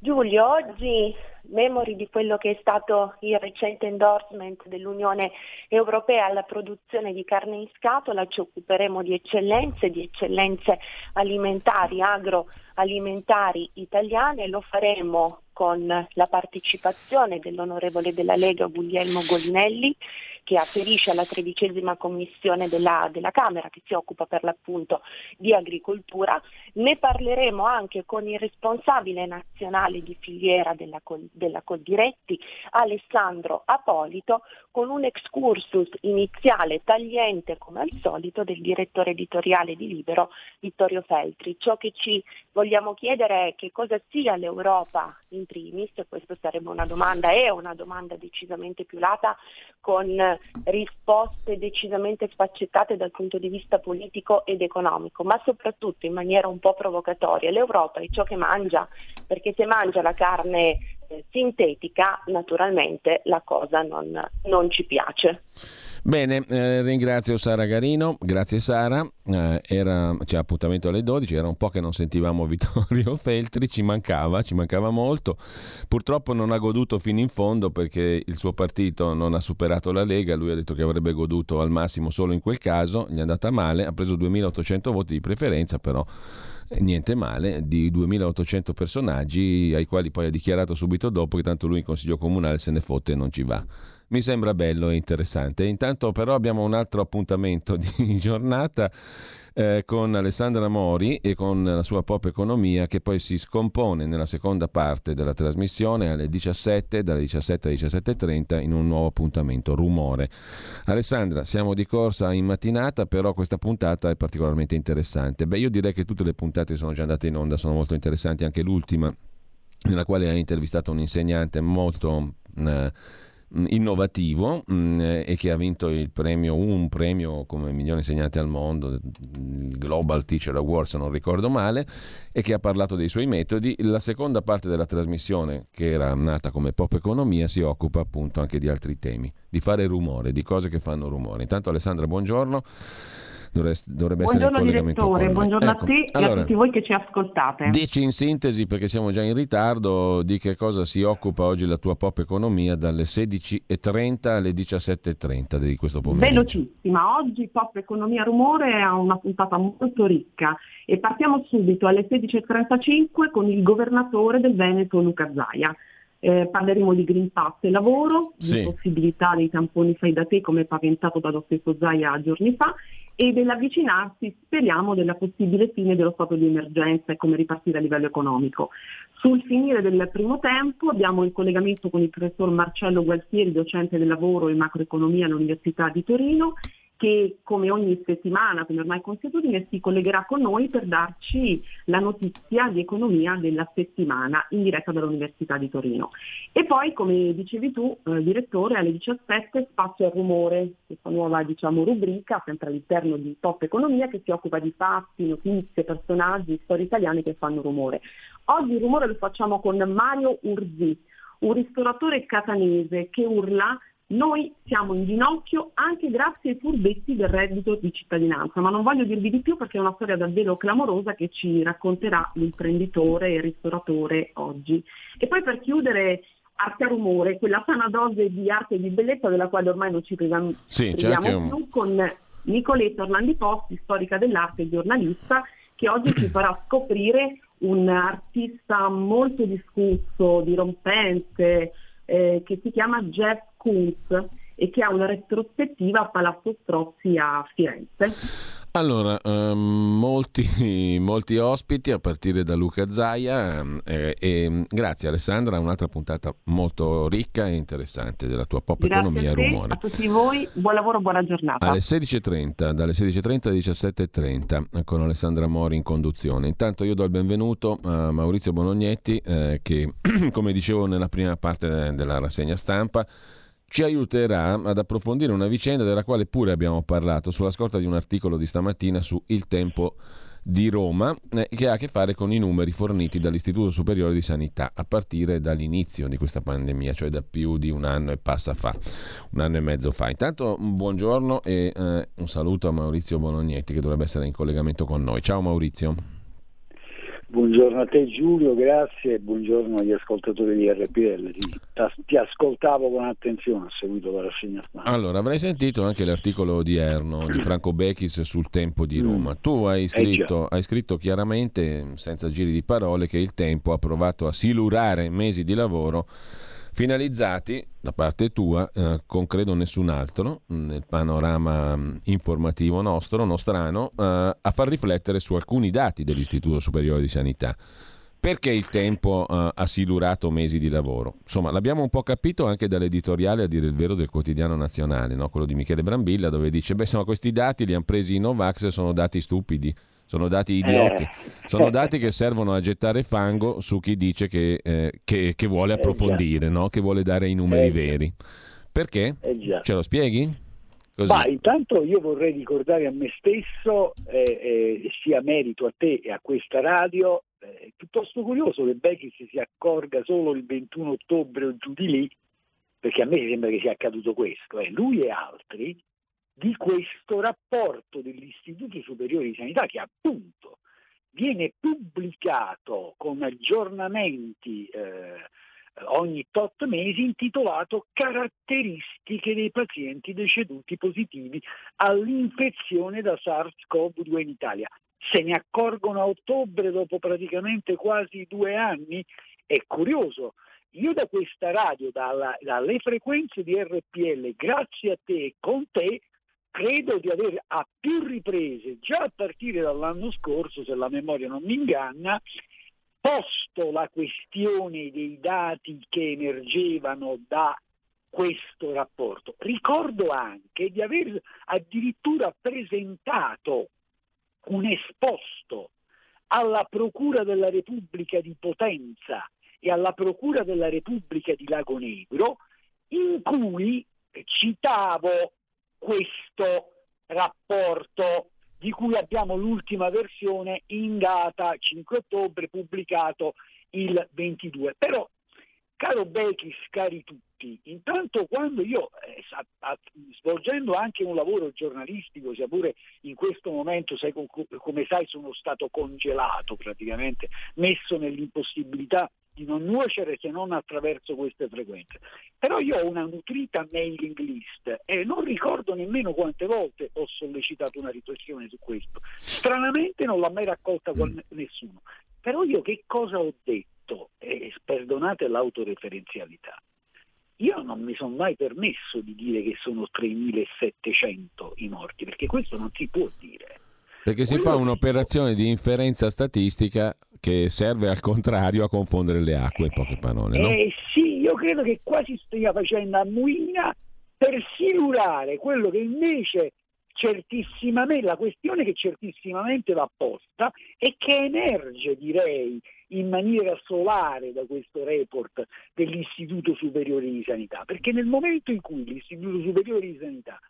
Giulio, oggi memori di quello che è stato il recente endorsement dell'Unione Europea alla produzione di carne in scatola, ci occuperemo di eccellenze, di eccellenze alimentari, agroalimentari italiane, lo faremo con la partecipazione dell'onorevole della Lega Guglielmo Golinelli che afferisce alla tredicesima commissione della, della, Camera che si occupa per l'appunto di agricoltura. Ne parleremo anche con il responsabile nazionale di filiera della, della Coldiretti, Alessandro Apolito, con un excursus iniziale tagliente come al solito del direttore editoriale di Libero Vittorio Feltri. Ciò che ci vogliamo chiedere è che cosa sia l'Europa in primis, questa sarebbe una domanda, è una domanda decisamente più lata con risposte decisamente sfaccettate dal punto di vista politico ed economico, ma soprattutto in maniera un po' provocatoria. L'Europa è ciò che mangia, perché se mangia la carne eh, sintetica, naturalmente la cosa non, non ci piace. Bene, eh, ringrazio Sara Garino, grazie Sara, eh, era, c'è appuntamento alle 12, era un po' che non sentivamo Vittorio Feltri, ci mancava, ci mancava molto, purtroppo non ha goduto fino in fondo perché il suo partito non ha superato la Lega, lui ha detto che avrebbe goduto al massimo solo in quel caso, gli è andata male, ha preso 2800 voti di preferenza però eh, niente male, di 2800 personaggi ai quali poi ha dichiarato subito dopo che tanto lui in consiglio comunale se ne fotte e non ci va mi sembra bello e interessante. Intanto però abbiamo un altro appuntamento di giornata eh, con Alessandra Mori e con la sua pop economia che poi si scompone nella seconda parte della trasmissione alle 17, dalle 17 alle 17.30 in un nuovo appuntamento, Rumore. Alessandra, siamo di corsa in mattinata, però questa puntata è particolarmente interessante. Beh, io direi che tutte le puntate sono già andate in onda, sono molto interessanti, anche l'ultima nella quale hai intervistato un insegnante molto... Eh, innovativo mh, mm, e che ha vinto il premio, un premio come miglior insegnante al mondo, il Global Teacher Award se non ricordo male, e che ha parlato dei suoi metodi. La seconda parte della trasmissione, che era nata come Pop Economia, si occupa appunto anche di altri temi, di fare rumore, di cose che fanno rumore. Intanto Alessandra, buongiorno dovrebbe essere in collegamento direttore, buongiorno ecco. a te allora, e a tutti voi che ci ascoltate. Dici in sintesi, perché siamo già in ritardo, di che cosa si occupa oggi la tua Pop Economia dalle 16.30 alle 17.30 di questo pomeriggio. Velocissima, oggi Pop Economia Rumore ha una puntata molto ricca e partiamo subito alle 16.35 con il governatore del Veneto Luca Zaia. Eh, parleremo di Green Pass e lavoro, sì. di possibilità dei tamponi fai da te come paventato dallo stesso Zaia giorni fa e dell'avvicinarsi, speriamo, della possibile fine dello stato di emergenza e come ripartire a livello economico. Sul finire del primo tempo abbiamo il collegamento con il professor Marcello Gualtieri, docente del lavoro e macroeconomia all'Università di Torino che come ogni settimana, come ormai consuetudine, si collegherà con noi per darci la notizia di economia della settimana in diretta dall'Università di Torino. E poi, come dicevi tu, eh, direttore, alle 17 spazio al rumore, questa nuova diciamo, rubrica, sempre all'interno di Top Economia, che si occupa di fatti, notizie, personaggi, storie italiane che fanno rumore. Oggi il rumore lo facciamo con Mario Urzi, un ristoratore catanese che urla noi siamo in ginocchio anche grazie ai furbetti del reddito di cittadinanza, ma non voglio dirvi di più perché è una storia davvero clamorosa che ci racconterà l'imprenditore e il ristoratore oggi. E poi per chiudere arte a rumore, quella sana dose di arte e di bellezza della quale ormai non ci priviamo sì, un... più, con Nicoletta Orlandi Posti, storica dell'arte e giornalista, che oggi ci farà scoprire un artista molto discusso, dirompente, eh, che si chiama Jeff Koons e che ha una retrospettiva a Palazzo Strozzi a Firenze. Allora, um, molti, molti, ospiti a partire da Luca Zaia eh, e grazie Alessandra, un'altra puntata molto ricca e interessante della tua pop grazie economia a te, rumore. A tutti voi, buon lavoro, buona giornata. Alle 16.30, dalle 16.30 alle 17.30 con Alessandra Mori in conduzione. Intanto io do il benvenuto a Maurizio Bonognetti eh, che, come dicevo nella prima parte della rassegna stampa, ci aiuterà ad approfondire una vicenda della quale pure abbiamo parlato sulla scorta di un articolo di stamattina su Il Tempo di Roma eh, che ha a che fare con i numeri forniti dall'Istituto Superiore di Sanità a partire dall'inizio di questa pandemia, cioè da più di un anno e passa fa, un anno e mezzo fa. Intanto buongiorno e eh, un saluto a Maurizio Bolognetti che dovrebbe essere in collegamento con noi. Ciao Maurizio. Buongiorno a te Giulio, grazie e buongiorno agli ascoltatori di RPL. Ti, ascoltavo con attenzione, ho seguito la rassegna stampa. Allora, avrai sentito anche l'articolo odierno di Franco Becchis sul tempo di Roma. Mm. Tu hai scritto, eh hai scritto, chiaramente, senza giri di parole, che il tempo ha provato a silurare mesi di lavoro finalizzati da parte tua, eh, con credo nessun altro, nel panorama mm, informativo nostro, nostrano, eh, a far riflettere su alcuni dati dell'Istituto Superiore di Sanità. Perché il tempo eh, ha silurato mesi di lavoro? Insomma, l'abbiamo un po' capito anche dall'editoriale, a dire il vero, del quotidiano nazionale, no? quello di Michele Brambilla, dove dice, beh, insomma, questi dati li hanno presi i Novax sono dati stupidi sono dati idioti, eh. sono dati che servono a gettare fango su chi dice che, eh, che, che vuole eh, approfondire, no? che vuole dare i numeri eh, veri. Perché? Eh, Ce lo spieghi? Così. Ma intanto io vorrei ricordare a me stesso, eh, sia merito a te e a questa radio, è piuttosto curioso che Becky si accorga solo il 21 ottobre o giù di lì, perché a me sembra che sia accaduto questo, lui e altri di questo rapporto dell'Istituto Superiore di Sanità che appunto viene pubblicato con aggiornamenti eh, ogni tot mesi intitolato Caratteristiche dei pazienti deceduti positivi all'infezione da SARS-CoV-2 in Italia. Se ne accorgono a ottobre dopo praticamente quasi due anni? È curioso. Io da questa radio, dalla, dalle frequenze di RPL, grazie a te e con te, credo di aver a più riprese, già a partire dall'anno scorso, se la memoria non mi inganna, posto la questione dei dati che emergevano da questo rapporto. Ricordo anche di aver addirittura presentato un esposto alla Procura della Repubblica di Potenza e alla Procura della Repubblica di Lago Negro in cui citavo questo rapporto di cui abbiamo l'ultima versione in data 5 ottobre pubblicato il 22. Però, caro Bechis, cari tutti, intanto quando io, eh, svolgendo anche un lavoro giornalistico, sia pure in questo momento, sai, come sai, sono stato congelato praticamente, messo nell'impossibilità di non nuocere se non attraverso queste frequenze. Però io ho una nutrita mailing list e non ricordo nemmeno quante volte ho sollecitato una riflessione su questo. Stranamente non l'ha mai raccolta mm. nessuno. Però io che cosa ho detto? Eh, perdonate l'autoreferenzialità. Io non mi sono mai permesso di dire che sono 3.700 i morti, perché questo non si può dire. Perché si fa un'operazione di inferenza statistica che serve al contrario a confondere le acque, in poche parole. No? Eh sì, io credo che quasi stia facendo a muina per silurare quello che invece certissimamente, la questione che certissimamente va posta e che emerge, direi, in maniera solare da questo report dell'Istituto Superiore di Sanità, perché nel momento in cui l'Istituto Superiore di Sanità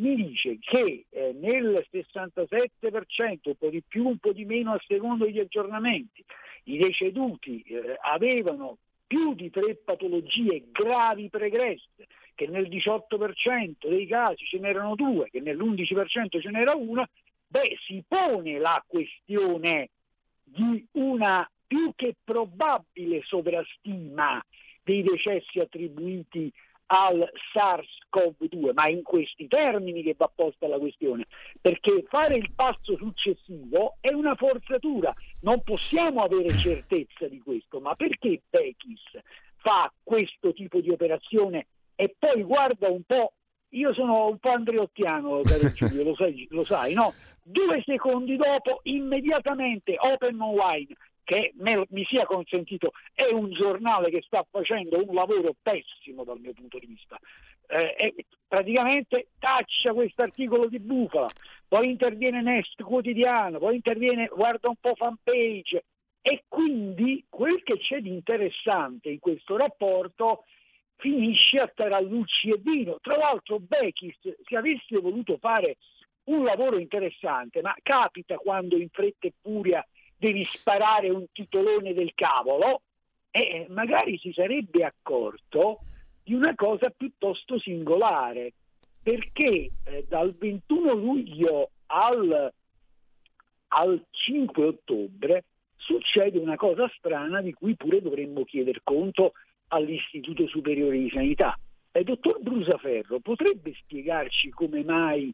mi dice che eh, nel 67%, un po' di più, un po' di meno a secondo degli aggiornamenti, i deceduti eh, avevano più di tre patologie gravi pregresse, che nel 18% dei casi ce n'erano due, che nell'11% ce n'era una, beh, si pone la questione di una più che probabile sovrastima dei decessi attribuiti al SARS-CoV-2, ma è in questi termini che va posta la questione, perché fare il passo successivo è una forzatura, non possiamo avere certezza di questo, ma perché Pechis fa questo tipo di operazione e poi guarda un po', io sono un po' andreottiano, caro Giulio, lo sai, lo sai no? Due secondi dopo, immediatamente Open Wine che me, mi sia consentito, è un giornale che sta facendo un lavoro pessimo dal mio punto di vista. Eh, praticamente taccia questo articolo di Bufala, poi interviene Nest quotidiano, poi interviene guarda un po' fanpage e quindi quel che c'è di interessante in questo rapporto finisce a Tarallucci e Vino. Tra l'altro Bechis, se avesse voluto fare un lavoro interessante, ma capita quando in fretta e furia devi sparare un titolone del cavolo, e magari si sarebbe accorto di una cosa piuttosto singolare, perché eh, dal 21 luglio al, al 5 ottobre succede una cosa strana di cui pure dovremmo chiedere conto all'Istituto Superiore di Sanità. Il dottor Brusaferro potrebbe spiegarci come mai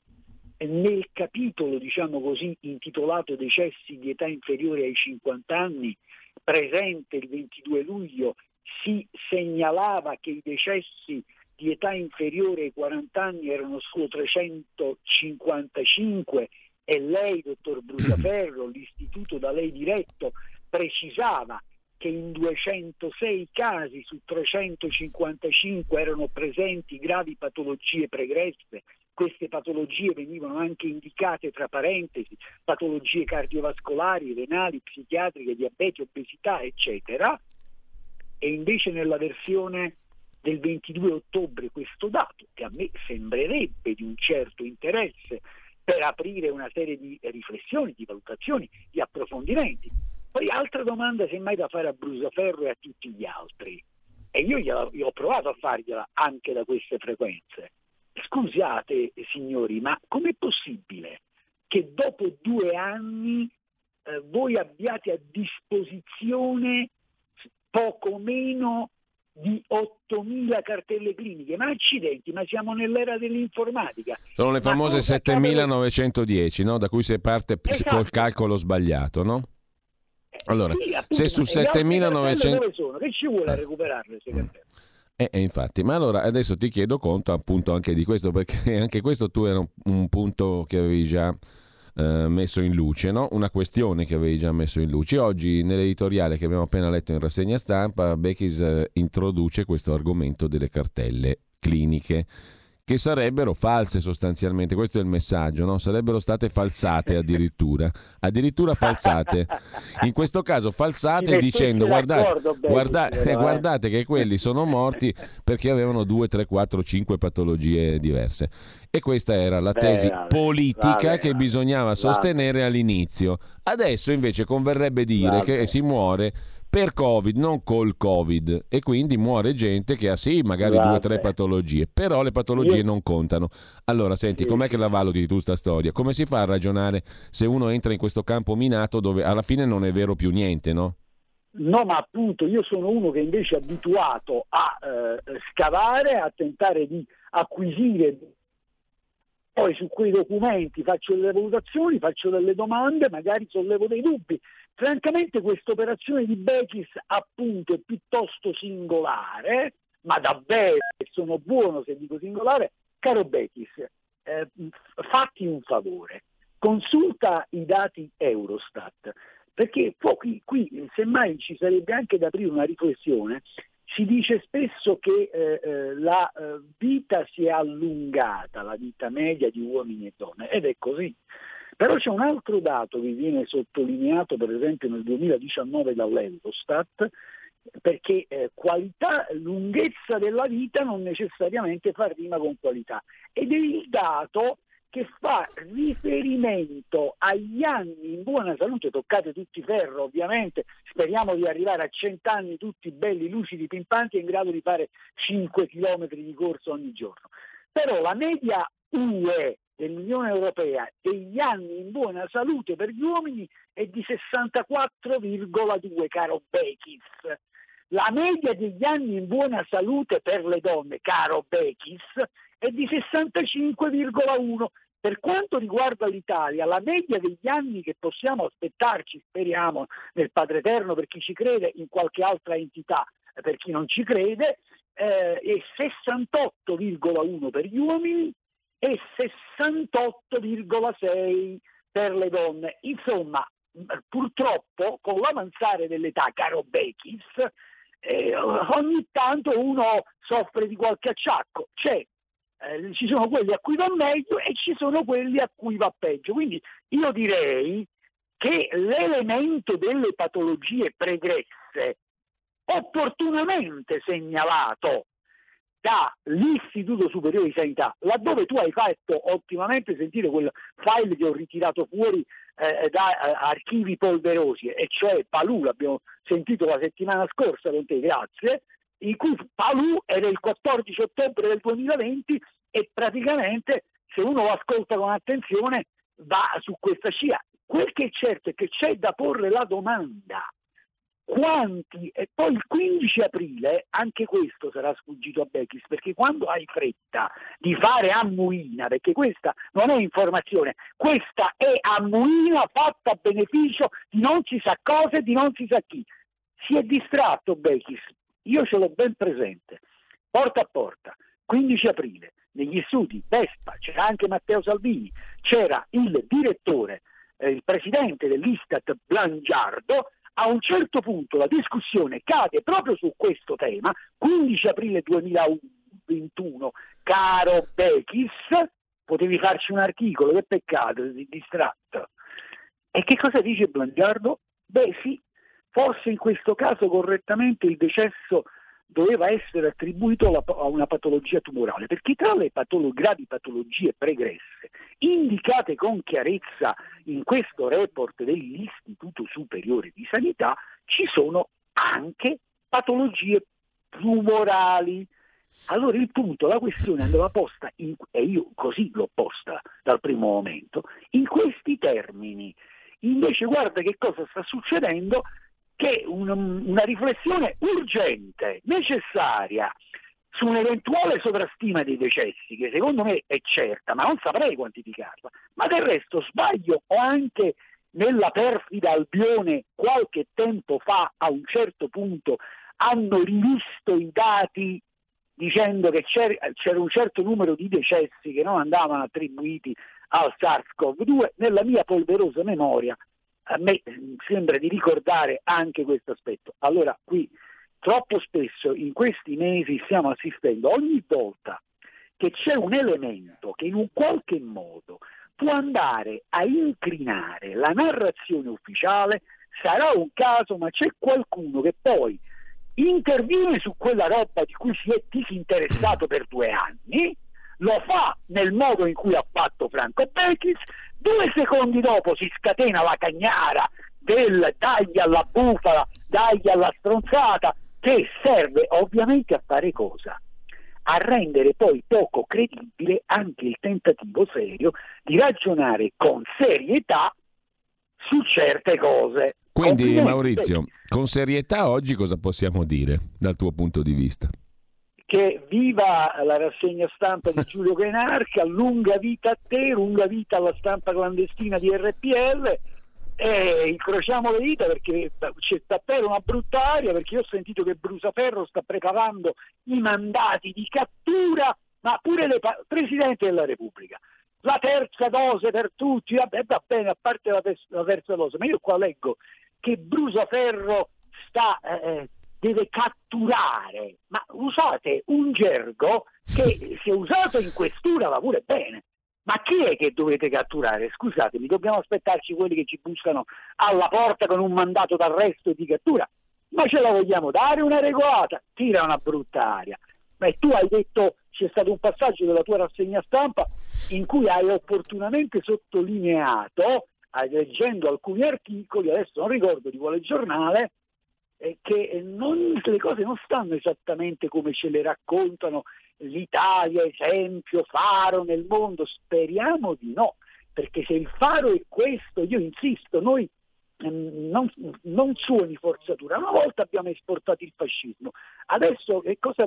nel capitolo, diciamo così, intitolato Decessi di età inferiore ai 50 anni, presente il 22 luglio, si segnalava che i decessi di età inferiore ai 40 anni erano solo 355 e lei, dottor Brusaferro, l'istituto da lei diretto, precisava che in 206 casi su 355 erano presenti gravi patologie pregresse. Queste patologie venivano anche indicate tra parentesi, patologie cardiovascolari, renali, psichiatriche, diabete, obesità, eccetera. E invece nella versione del 22 ottobre questo dato, che a me sembrerebbe di un certo interesse per aprire una serie di riflessioni, di valutazioni, di approfondimenti, poi altra domanda semmai da fare a Brusaferro e a tutti gli altri, e io, gliela, io ho provato a fargliela anche da queste frequenze. Scusate signori, ma com'è possibile che dopo due anni eh, voi abbiate a disposizione poco meno di 8.000 cartelle cliniche, ma accidenti, ma siamo nell'era dell'informatica. Sono le famose 7.910, no? da cui si parte esatto. col calcolo sbagliato, no? Allora, sì, appunto, se su 7900 dove sono? Che ci vuole eh. recuperarle eh, eh, infatti, ma allora adesso ti chiedo conto appunto anche di questo, perché anche questo tu era un, un punto che avevi già eh, messo in luce, no? una questione che avevi già messo in luce. Oggi nell'editoriale che abbiamo appena letto in rassegna stampa, Bechis eh, introduce questo argomento delle cartelle cliniche che sarebbero false sostanzialmente, questo è il messaggio, no? sarebbero state falsate addirittura, addirittura falsate. In questo caso falsate dicendo guardate, guarda, eh. guardate che quelli sono morti perché avevano 2, 3, 4, 5 patologie diverse. E questa era la tesi Beh, politica vabbè, che bisognava sostenere all'inizio. Adesso invece converrebbe dire che si muore per Covid, non col Covid, e quindi muore gente che ha sì, magari Vabbè. due o tre patologie, però le patologie Io... non contano. Allora, senti, sì. com'è che la valuti tu sta storia? Come si fa a ragionare se uno entra in questo campo minato dove alla fine non è vero più niente, no? No, ma appunto io sono uno che invece è abituato a eh, scavare, a tentare di acquisire poi su quei documenti faccio delle valutazioni, faccio delle domande, magari sollevo dei dubbi. Francamente questa operazione di Bechis appunto è piuttosto singolare, ma davvero sono buono se dico singolare, caro Bechis, eh, fatti un favore, consulta i dati Eurostat, perché qui, qui semmai ci sarebbe anche da aprire una riflessione si dice spesso che eh, eh, la eh, vita si è allungata, la vita media di uomini e donne, ed è così. Però c'è un altro dato che viene sottolineato per esempio nel 2019 dall'Eurostat, perché eh, qualità, lunghezza della vita non necessariamente fa rima con qualità, ed è il dato che fa riferimento agli anni in buona salute, toccate tutti ferro ovviamente, speriamo di arrivare a 100 anni tutti belli, lucidi, pimpanti e in grado di fare 5 km di corso ogni giorno. Però la media UE dell'Unione Europea degli anni in buona salute per gli uomini è di 64,2, caro Bekis. La media degli anni in buona salute per le donne, caro Bekis, è di 65,1. Per quanto riguarda l'Italia, la media degli anni che possiamo aspettarci, speriamo, nel Padre Eterno per chi ci crede, in qualche altra entità per chi non ci crede, eh, è 68,1 per gli uomini e 68,6 per le donne. Insomma, purtroppo con l'avanzare dell'età, caro Bechis, eh, ogni tanto uno soffre di qualche acciacco. C'è eh, ci sono quelli a cui va meglio e ci sono quelli a cui va peggio. Quindi io direi che l'elemento delle patologie pregresse, opportunamente segnalato dall'Istituto Superiore di Sanità, laddove tu hai fatto ottimamente sentire quel file che ho ritirato fuori eh, da eh, archivi polverosi, e cioè Palù, l'abbiamo sentito la settimana scorsa con te, grazie, in cui Palù era il 14 ottobre del 2020 e praticamente se uno lo ascolta con attenzione va su questa scia. Quel che è certo è che c'è da porre la domanda quanti, e poi il 15 aprile, anche questo sarà sfuggito a Bechis, perché quando hai fretta di fare ammuina, perché questa non è informazione, questa è ammuina fatta a beneficio di non si sa cosa e di non si sa chi. Si è distratto Bechis, io ce l'ho ben presente, porta a porta, 15 aprile, negli studi Vespa, c'era anche Matteo Salvini, c'era il direttore, eh, il presidente dell'Istat Blangiardo, a un certo punto la discussione cade proprio su questo tema, 15 aprile 2021, caro Bechis, potevi farci un articolo, che peccato, sei distratto. E che cosa dice Blangiardo? Beh sì, forse in questo caso correttamente il decesso doveva essere attribuito a una patologia tumorale, perché tra le patolo- gravi patologie pregresse indicate con chiarezza in questo report dell'Istituto Superiore di Sanità ci sono anche patologie tumorali. Allora il punto, la questione andava posta, in, e io così l'ho posta dal primo momento, in questi termini. Invece guarda che cosa sta succedendo, che un, una riflessione urgente, necessaria, su un'eventuale sovrastima dei decessi, che secondo me è certa, ma non saprei quantificarla, ma del resto sbaglio o anche nella perfida Albione qualche tempo fa a un certo punto hanno rivisto i dati dicendo che c'era, un certo numero di decessi che non andavano attribuiti al SARS-CoV-2, nella mia polverosa memoria a me sembra di ricordare anche questo aspetto. Allora qui troppo spesso in questi mesi stiamo assistendo ogni volta che c'è un elemento che in un qualche modo può andare a incrinare la narrazione ufficiale, sarà un caso, ma c'è qualcuno che poi interviene su quella roba di cui si è disinteressato per due anni, lo fa nel modo in cui ha fatto Franco Becchis Due secondi dopo si scatena la cagnara del tagli alla bufala, tagli alla stronzata, che serve ovviamente a fare cosa? A rendere poi poco credibile anche il tentativo serio di ragionare con serietà su certe cose. Quindi Maurizio, con serietà oggi cosa possiamo dire dal tuo punto di vista? Che viva la rassegna stampa di Giulio Cainarca, lunga vita a te, lunga vita alla stampa clandestina di RPL e incrociamo le dita perché c'è davvero una brutta aria perché io ho sentito che Brusaferro sta preparando i mandati di cattura ma pure il Presidente della Repubblica. La terza dose per tutti vabbè va bene a parte la, la terza dose ma io qua leggo che Brusaferro sta eh, deve catturare, ma usate un gergo che se usato in questura va pure bene. Ma chi è che dovete catturare? Scusatemi, dobbiamo aspettarci quelli che ci bussano alla porta con un mandato d'arresto e di cattura? Ma ce la vogliamo dare una regolata? Tira una brutta aria. Ma tu hai detto, c'è stato un passaggio della tua rassegna stampa in cui hai opportunamente sottolineato, leggendo alcuni articoli, adesso non ricordo di quale giornale, che non, le cose non stanno esattamente come ce le raccontano l'Italia, esempio, faro nel mondo, speriamo di no, perché se il faro è questo, io insisto, noi ehm, non, non, suoni forzatura. Una volta abbiamo esportato il fascismo, adesso che cosa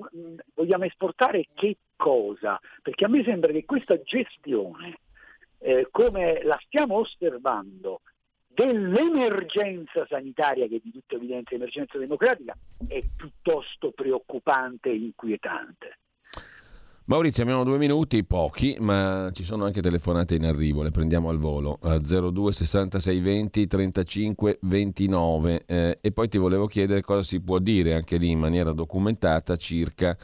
vogliamo esportare? Che cosa? Perché a me sembra che questa gestione, eh, come la stiamo osservando, dell'emergenza sanitaria, che è di tutta evidenza emergenza democratica, è piuttosto preoccupante e inquietante. Maurizio, abbiamo due minuti, pochi, ma ci sono anche telefonate in arrivo, le prendiamo al volo, a 02 66 20 35 29 eh, e poi ti volevo chiedere cosa si può dire anche lì in maniera documentata circa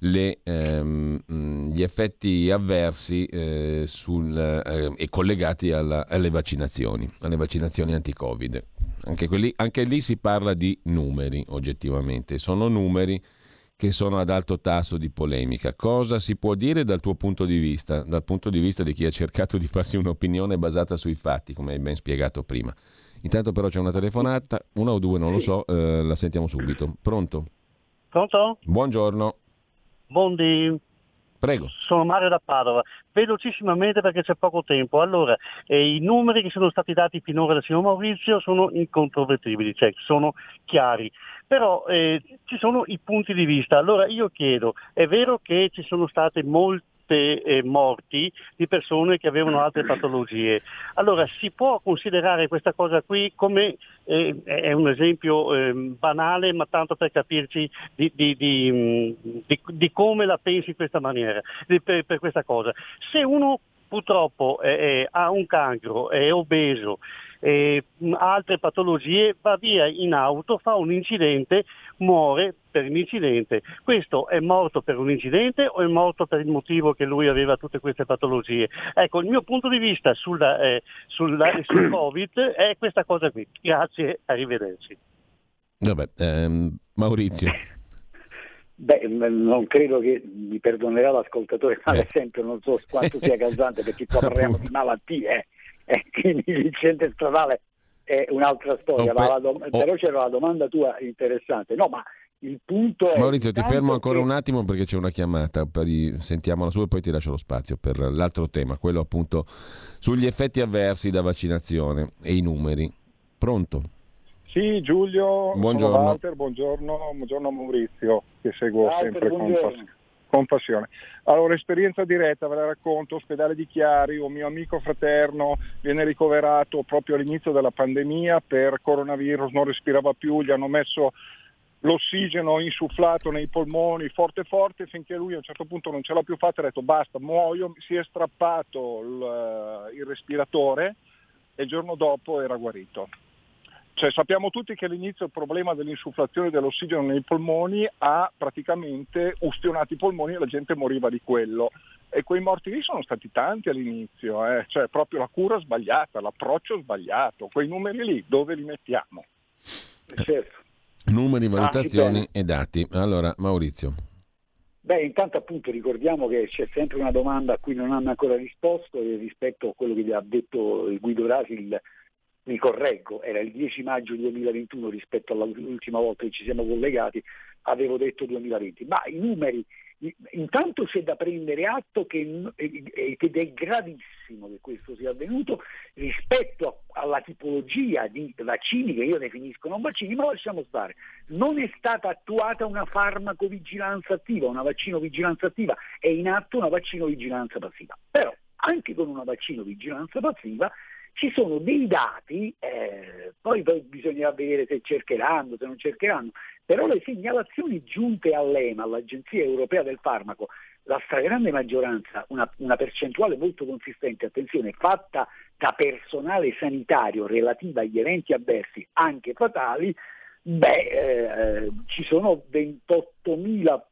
le, ehm, gli effetti avversi eh, sul, eh, e collegati alla, alle vaccinazioni, alle vaccinazioni anti-Covid. Anche, quelli, anche lì si parla di numeri, oggettivamente. Sono numeri che sono ad alto tasso di polemica. Cosa si può dire dal tuo punto di vista, dal punto di vista di chi ha cercato di farsi un'opinione basata sui fatti, come hai ben spiegato prima? Intanto però c'è una telefonata, una o due non lo so, eh, la sentiamo subito. Pronto? Pronto? Buongiorno. Buondì. Prego. Sono Mario da Padova. Velocissimamente perché c'è poco tempo. Allora, eh, i numeri che sono stati dati finora dal signor Maurizio sono incontrovertibili, cioè sono chiari. Però eh, ci sono i punti di vista. Allora io chiedo, è vero che ci sono state molte eh, morti di persone che avevano altre patologie. Allora si può considerare questa cosa qui come eh, è un esempio eh, banale, ma tanto per capirci di, di, di, di, come la pensi in questa maniera, per, per questa cosa. Se uno purtroppo eh, ha un cancro, è obeso, eh, altre patologie, va via in auto, fa un incidente, muore per l'incidente. Questo è morto per un incidente o è morto per il motivo che lui aveva tutte queste patologie? Ecco, il mio punto di vista sulla, eh, sulla, sul Covid è questa cosa qui. Grazie, arrivederci. Vabbè, ehm, Maurizio. Beh, non credo che mi perdonerà l'ascoltatore, ma eh. sempre non so quanto sia causante perché qua parliamo di malattie. Eh eh, quindi l'incidente stradale è un'altra storia, oh, per... dom- oh. però c'era la domanda tua interessante. No, ma il punto è... Maurizio, ti fermo ancora che... un attimo perché c'è una chiamata, i... sentiamola su e poi ti lascio lo spazio per l'altro tema, quello appunto sugli effetti avversi da vaccinazione e i numeri. Pronto? Sì, Giulio, buongiorno. Walter, buongiorno, buongiorno Maurizio, che seguo Walter, sempre con passione con passione. Allora, esperienza diretta, ve la racconto, ospedale di Chiari, un mio amico fraterno viene ricoverato proprio all'inizio della pandemia per coronavirus, non respirava più, gli hanno messo l'ossigeno insufflato nei polmoni forte forte finché lui a un certo punto non ce l'ha più fatta e ha detto basta, muoio, si è strappato il, il respiratore e il giorno dopo era guarito. Cioè, sappiamo tutti che all'inizio il problema dell'insufflazione dell'ossigeno nei polmoni ha praticamente ustionato i polmoni e la gente moriva di quello. E quei morti lì sono stati tanti all'inizio, eh? cioè proprio la cura sbagliata, l'approccio sbagliato. Quei numeri lì dove li mettiamo? Certo. Numeri, valutazioni ah, e dati. Allora, Maurizio. Beh, intanto appunto ricordiamo che c'è sempre una domanda a cui non hanno ancora risposto rispetto a quello che vi ha detto il Guido Rasi, il mi correggo, era il 10 maggio 2021 rispetto all'ultima volta che ci siamo collegati, avevo detto 2020, ma i numeri, intanto c'è da prendere atto che, ed è gravissimo che questo sia avvenuto rispetto alla tipologia di vaccini che io definisco non vaccini, ma lasciamo stare, non è stata attuata una farmacovigilanza attiva, una vaccinovigilanza attiva, è in atto una vaccinovigilanza passiva. Però anche con una vaccinovigilanza passiva ci sono dei dati, eh, poi, poi bisognerà vedere se cercheranno, se non cercheranno, però le segnalazioni giunte all'EMA, all'Agenzia Europea del Farmaco, la stragrande maggioranza, una, una percentuale molto consistente, attenzione, fatta da personale sanitario relativa agli eventi avversi, anche fatali, beh, eh, ci sono 28.000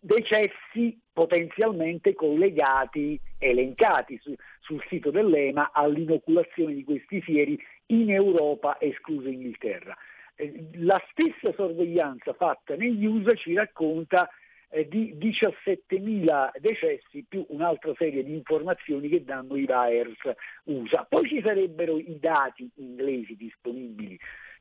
decessi potenzialmente collegati, elencati su, sul sito dell'EMA all'inoculazione di questi fieri in Europa, escluso Inghilterra. Eh, la stessa sorveglianza fatta negli USA ci racconta eh, di 17.000 decessi più un'altra serie di informazioni che danno i VAERS USA. Poi ci sarebbero i dati inglesi disponibili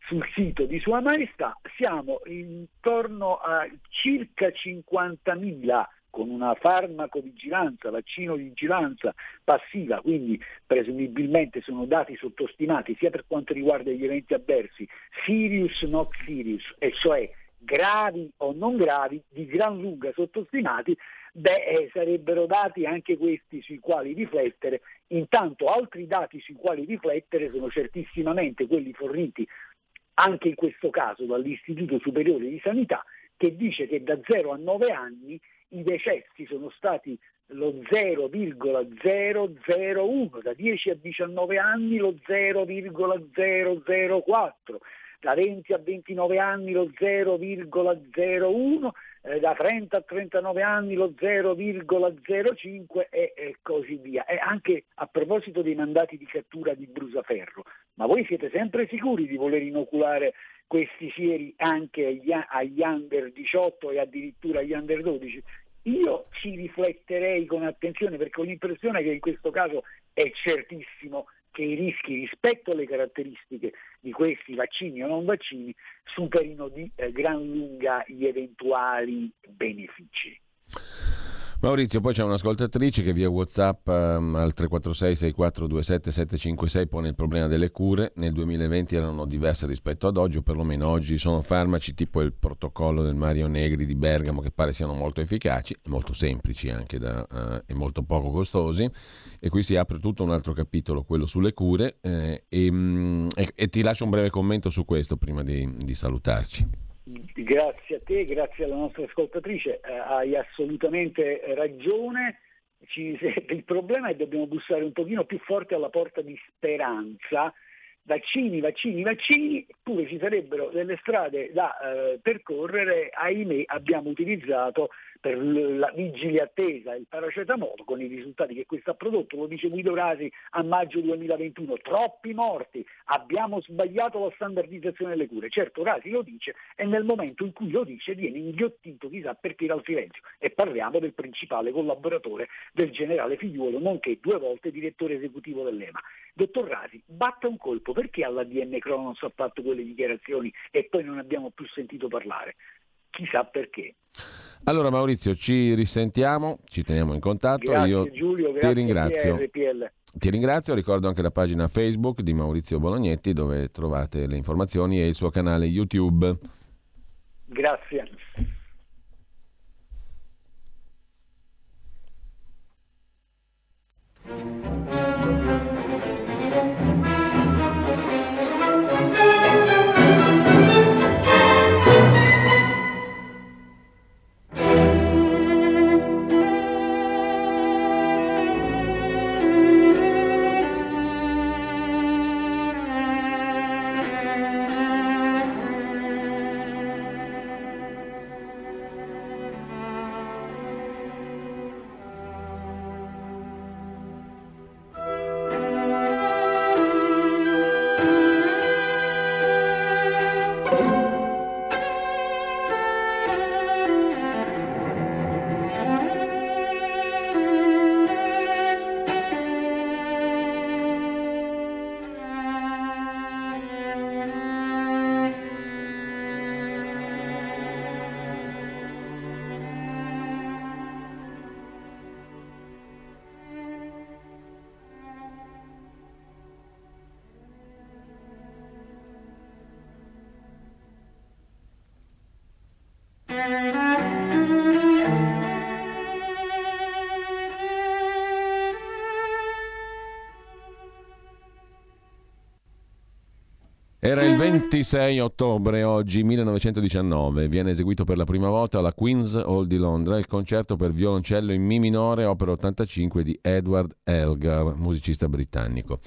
sul sito di Sua Maestà, siamo intorno a circa 50.000 con una farmacovigilanza, vaccinovigilanza passiva, quindi presumibilmente sono dati sottostimati sia per quanto riguarda gli eventi avversi, serious not serious, e cioè gravi o non gravi, di gran lunga sottostimati, beh, eh, sarebbero dati anche questi sui quali riflettere. Intanto altri dati sui quali riflettere sono certissimamente quelli forniti anche in questo caso dall'Istituto Superiore di Sanità, che dice che da 0 a 9 anni i decessi sono stati lo 0,001, da 10 a 19 anni lo 0,004, da 20 a 29 anni lo 0,01, eh, da 30 a 39 anni lo 0,05 e, e così via. E anche a proposito dei mandati di cattura di Brusaferro, ma voi siete sempre sicuri di voler inoculare questi sieri anche agli, agli under 18 e addirittura agli under 12? Io ci rifletterei con attenzione perché ho l'impressione che in questo caso è certissimo che i rischi rispetto alle caratteristiche di questi vaccini o non vaccini superino di eh, gran lunga gli eventuali benefici. Maurizio, poi c'è un'ascoltatrice che via WhatsApp um, al 346 6427 756 pone il problema delle cure. Nel 2020 erano diverse rispetto ad oggi, o perlomeno oggi sono farmaci tipo il protocollo del Mario Negri di Bergamo che pare siano molto efficaci, molto semplici anche da, uh, e molto poco costosi. E qui si apre tutto un altro capitolo, quello sulle cure. Eh, e, um, e, e, ti lascio un breve commento su questo prima di, di salutarci. Grazie a te, grazie alla nostra ascoltatrice, eh, hai assolutamente ragione. Ci, il problema è che dobbiamo bussare un pochino più forte alla porta di speranza. Vaccini, vaccini, vaccini, pure ci sarebbero delle strade da eh, percorrere, ahimè abbiamo utilizzato per la vigile attesa il paracetamolo con i risultati che questo ha prodotto, lo dice Guido Rasi a maggio 2021, troppi morti, abbiamo sbagliato la standardizzazione delle cure. Certo Rasi lo dice e nel momento in cui lo dice viene inghiottito chissà perché dal silenzio e parliamo del principale collaboratore del generale Figliuolo, nonché due volte direttore esecutivo dell'EMA. Dottor Rasi, batta un colpo, perché alla DN Cronos ha fatto quelle dichiarazioni e poi non abbiamo più sentito parlare? Chissà perché. Allora Maurizio, ci risentiamo, ci teniamo in contatto. Grazie Io Giulio, ti ringrazio. RPL. Ti ringrazio, ricordo anche la pagina Facebook di Maurizio Bolognetti dove trovate le informazioni e il suo canale YouTube. Grazie. Era il 26 ottobre, oggi 1919, viene eseguito per la prima volta alla Queen's Hall di Londra il concerto per violoncello in Mi minore, opera 85 di Edward Elgar, musicista britannico.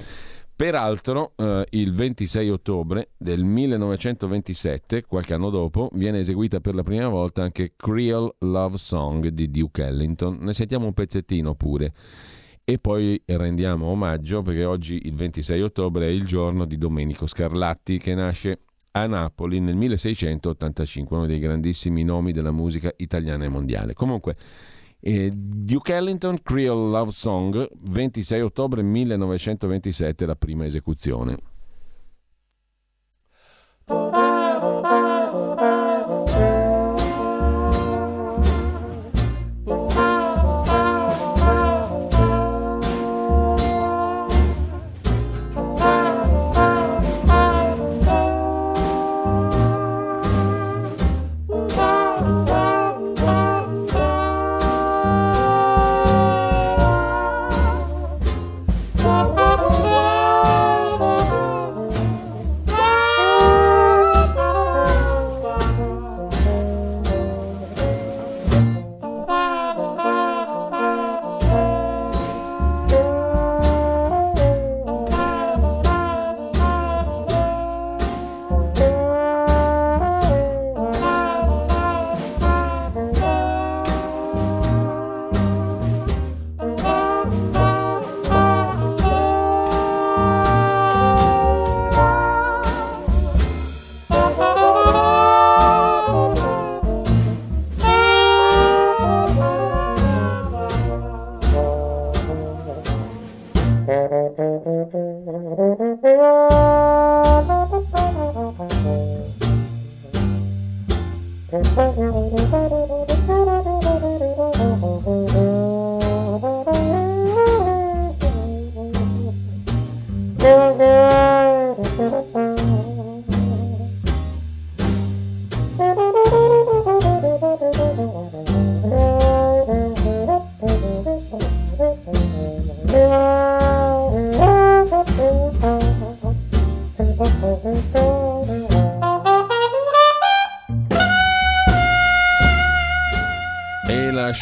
Peraltro, eh, il 26 ottobre del 1927, qualche anno dopo, viene eseguita per la prima volta anche Creole Love Song di Duke Ellington. Ne sentiamo un pezzettino pure. E poi rendiamo omaggio perché oggi il 26 ottobre è il giorno di Domenico Scarlatti che nasce a Napoli nel 1685, uno dei grandissimi nomi della musica italiana e mondiale. Comunque, eh, Duke Ellington, Creole Love Song, 26 ottobre 1927, la prima esecuzione.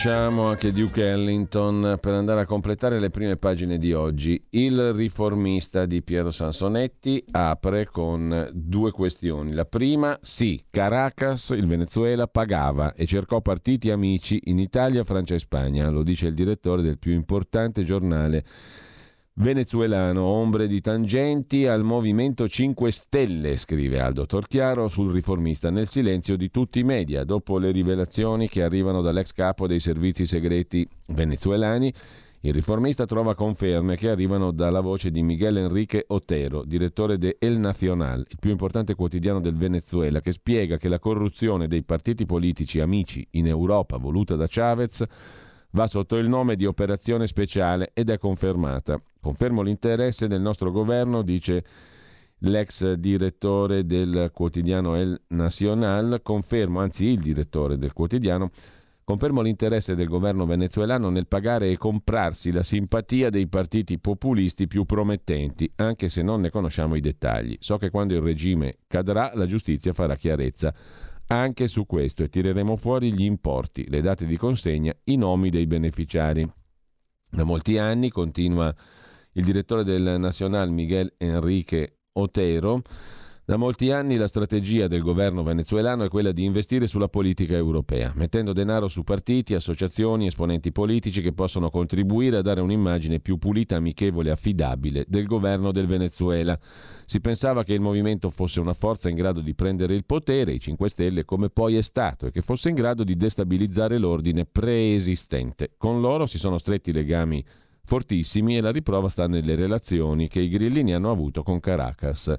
Lasciamo anche Duke Ellington per andare a completare le prime pagine di oggi. Il riformista di Piero Sansonetti apre con due questioni. La prima, sì, Caracas, il Venezuela, pagava e cercò partiti amici in Italia, Francia e Spagna, lo dice il direttore del più importante giornale Venezuelano, ombre di tangenti al Movimento 5 Stelle, scrive Aldo Torchiaro sul riformista nel silenzio di tutti i media, dopo le rivelazioni che arrivano dall'ex capo dei servizi segreti venezuelani. Il riformista trova conferme che arrivano dalla voce di Miguel Enrique Otero, direttore de El Nacional, il più importante quotidiano del Venezuela, che spiega che la corruzione dei partiti politici amici in Europa voluta da Chavez va sotto il nome di operazione speciale ed è confermata. Confermo l'interesse del nostro governo, dice l'ex direttore del quotidiano El Nacional, confermo, anzi il direttore del quotidiano, confermo l'interesse del governo venezuelano nel pagare e comprarsi la simpatia dei partiti populisti più promettenti, anche se non ne conosciamo i dettagli. So che quando il regime cadrà la giustizia farà chiarezza anche su questo e tireremo fuori gli importi, le date di consegna, i nomi dei beneficiari. Da molti anni, continua il direttore del Nacional Miguel Enrique Otero, da molti anni la strategia del governo venezuelano è quella di investire sulla politica europea, mettendo denaro su partiti, associazioni, esponenti politici che possono contribuire a dare un'immagine più pulita, amichevole e affidabile del governo del Venezuela. Si pensava che il movimento fosse una forza in grado di prendere il potere, i 5 Stelle, come poi è stato, e che fosse in grado di destabilizzare l'ordine preesistente. Con loro si sono stretti legami fortissimi e la riprova sta nelle relazioni che i grillini hanno avuto con Caracas.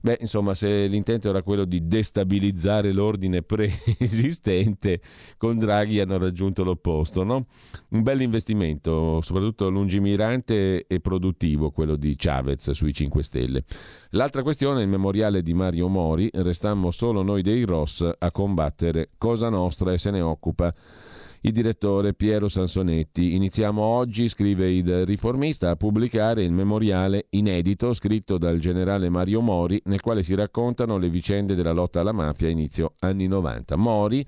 Beh, insomma, se l'intento era quello di destabilizzare l'ordine preesistente, con Draghi hanno raggiunto l'opposto, no? Un bel investimento, soprattutto lungimirante e produttivo, quello di Chavez sui 5 Stelle. L'altra questione è il memoriale di Mario Mori, restammo solo noi dei Ross a combattere Cosa Nostra e se ne occupa il direttore Piero Sansonetti. Iniziamo oggi, scrive il riformista, a pubblicare il memoriale inedito scritto dal generale Mario Mori, nel quale si raccontano le vicende della lotta alla mafia inizio anni 90. Mori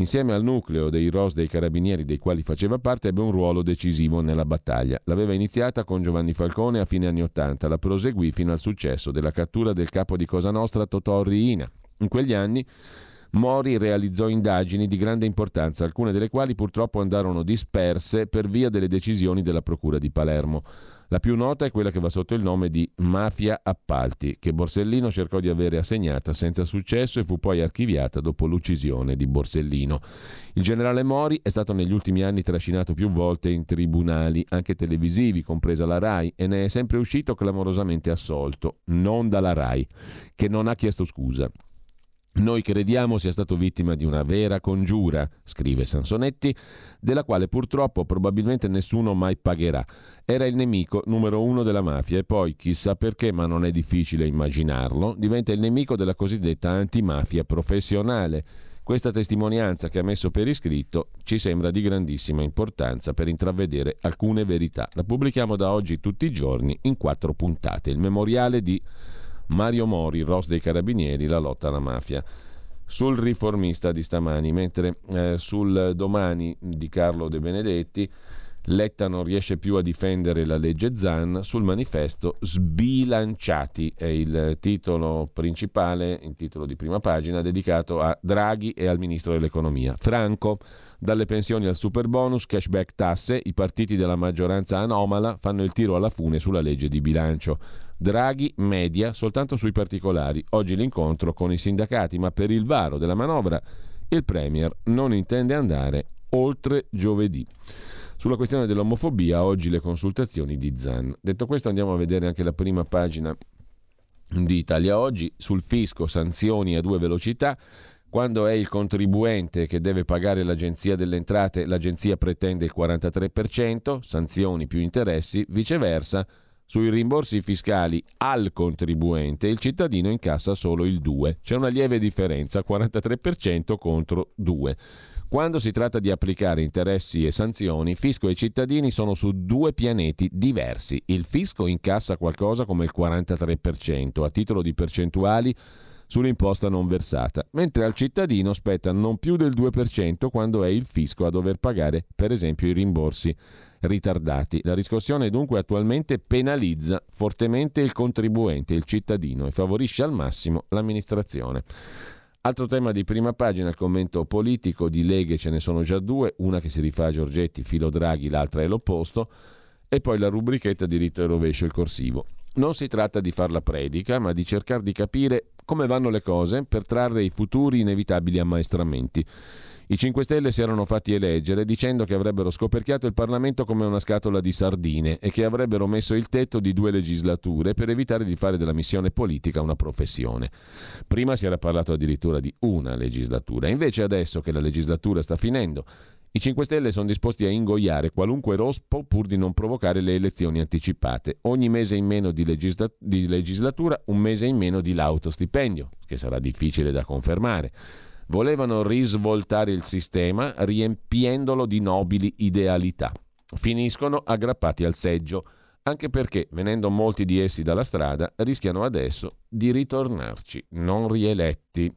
Insieme al nucleo dei ROS dei carabinieri dei quali faceva parte ebbe un ruolo decisivo nella battaglia. L'aveva iniziata con Giovanni Falcone a fine anni Ottanta, la proseguì fino al successo della cattura del capo di Cosa Nostra Totò Riina. In quegli anni Mori realizzò indagini di grande importanza, alcune delle quali purtroppo andarono disperse per via delle decisioni della Procura di Palermo. La più nota è quella che va sotto il nome di Mafia Appalti, che Borsellino cercò di avere assegnata senza successo e fu poi archiviata dopo l'uccisione di Borsellino. Il generale Mori è stato negli ultimi anni trascinato più volte in tribunali, anche televisivi, compresa la RAI, e ne è sempre uscito clamorosamente assolto, non dalla RAI, che non ha chiesto scusa. Noi crediamo sia stato vittima di una vera congiura, scrive Sansonetti, della quale purtroppo probabilmente nessuno mai pagherà. Era il nemico numero uno della mafia e poi, chissà perché, ma non è difficile immaginarlo, diventa il nemico della cosiddetta antimafia professionale. Questa testimonianza che ha messo per iscritto ci sembra di grandissima importanza per intravedere alcune verità. La pubblichiamo da oggi tutti i giorni in quattro puntate. Il memoriale di Mario Mori, Ross dei Carabinieri, la lotta alla mafia. Sul riformista di stamani, mentre eh, sul domani di Carlo De Benedetti Letta non riesce più a difendere la legge Zan, sul manifesto Sbilanciati è il titolo principale, il titolo di prima pagina dedicato a Draghi e al ministro dell'economia. Franco, dalle pensioni al super bonus, cashback tasse, i partiti della maggioranza anomala fanno il tiro alla fune sulla legge di bilancio. Draghi media soltanto sui particolari. Oggi l'incontro con i sindacati, ma per il varo della manovra il Premier non intende andare oltre giovedì. Sulla questione dell'omofobia, oggi le consultazioni di Zan. Detto questo, andiamo a vedere anche la prima pagina di Italia Oggi. Sul fisco, sanzioni a due velocità. Quando è il contribuente che deve pagare l'agenzia delle entrate, l'agenzia pretende il 43%, sanzioni più interessi, viceversa sui rimborsi fiscali al contribuente il cittadino incassa solo il 2. C'è una lieve differenza, 43% contro 2. Quando si tratta di applicare interessi e sanzioni, fisco e cittadini sono su due pianeti diversi. Il fisco incassa qualcosa come il 43%, a titolo di percentuali sull'imposta non versata, mentre al cittadino spetta non più del 2% quando è il fisco a dover pagare per esempio i rimborsi ritardati. La riscossione dunque attualmente penalizza fortemente il contribuente, il cittadino e favorisce al massimo l'amministrazione. Altro tema di prima pagina, il commento politico di leghe ce ne sono già due, una che si rifà a Giorgetti, filo Draghi, l'altra è l'opposto, e poi la rubrichetta diritto e rovescio, il corsivo. Non si tratta di far la predica, ma di cercare di capire come vanno le cose per trarre i futuri inevitabili ammaestramenti. I 5 Stelle si erano fatti eleggere dicendo che avrebbero scoperchiato il Parlamento come una scatola di sardine e che avrebbero messo il tetto di due legislature per evitare di fare della missione politica una professione. Prima si era parlato addirittura di una legislatura, invece adesso che la legislatura sta finendo, i 5 Stelle sono disposti a ingoiare qualunque rospo pur di non provocare le elezioni anticipate. Ogni mese in meno di, legisla- di legislatura, un mese in meno di lauto stipendio, che sarà difficile da confermare. Volevano risvoltare il sistema riempiendolo di nobili idealità. Finiscono aggrappati al seggio, anche perché, venendo molti di essi dalla strada, rischiano adesso di ritornarci, non rieletti.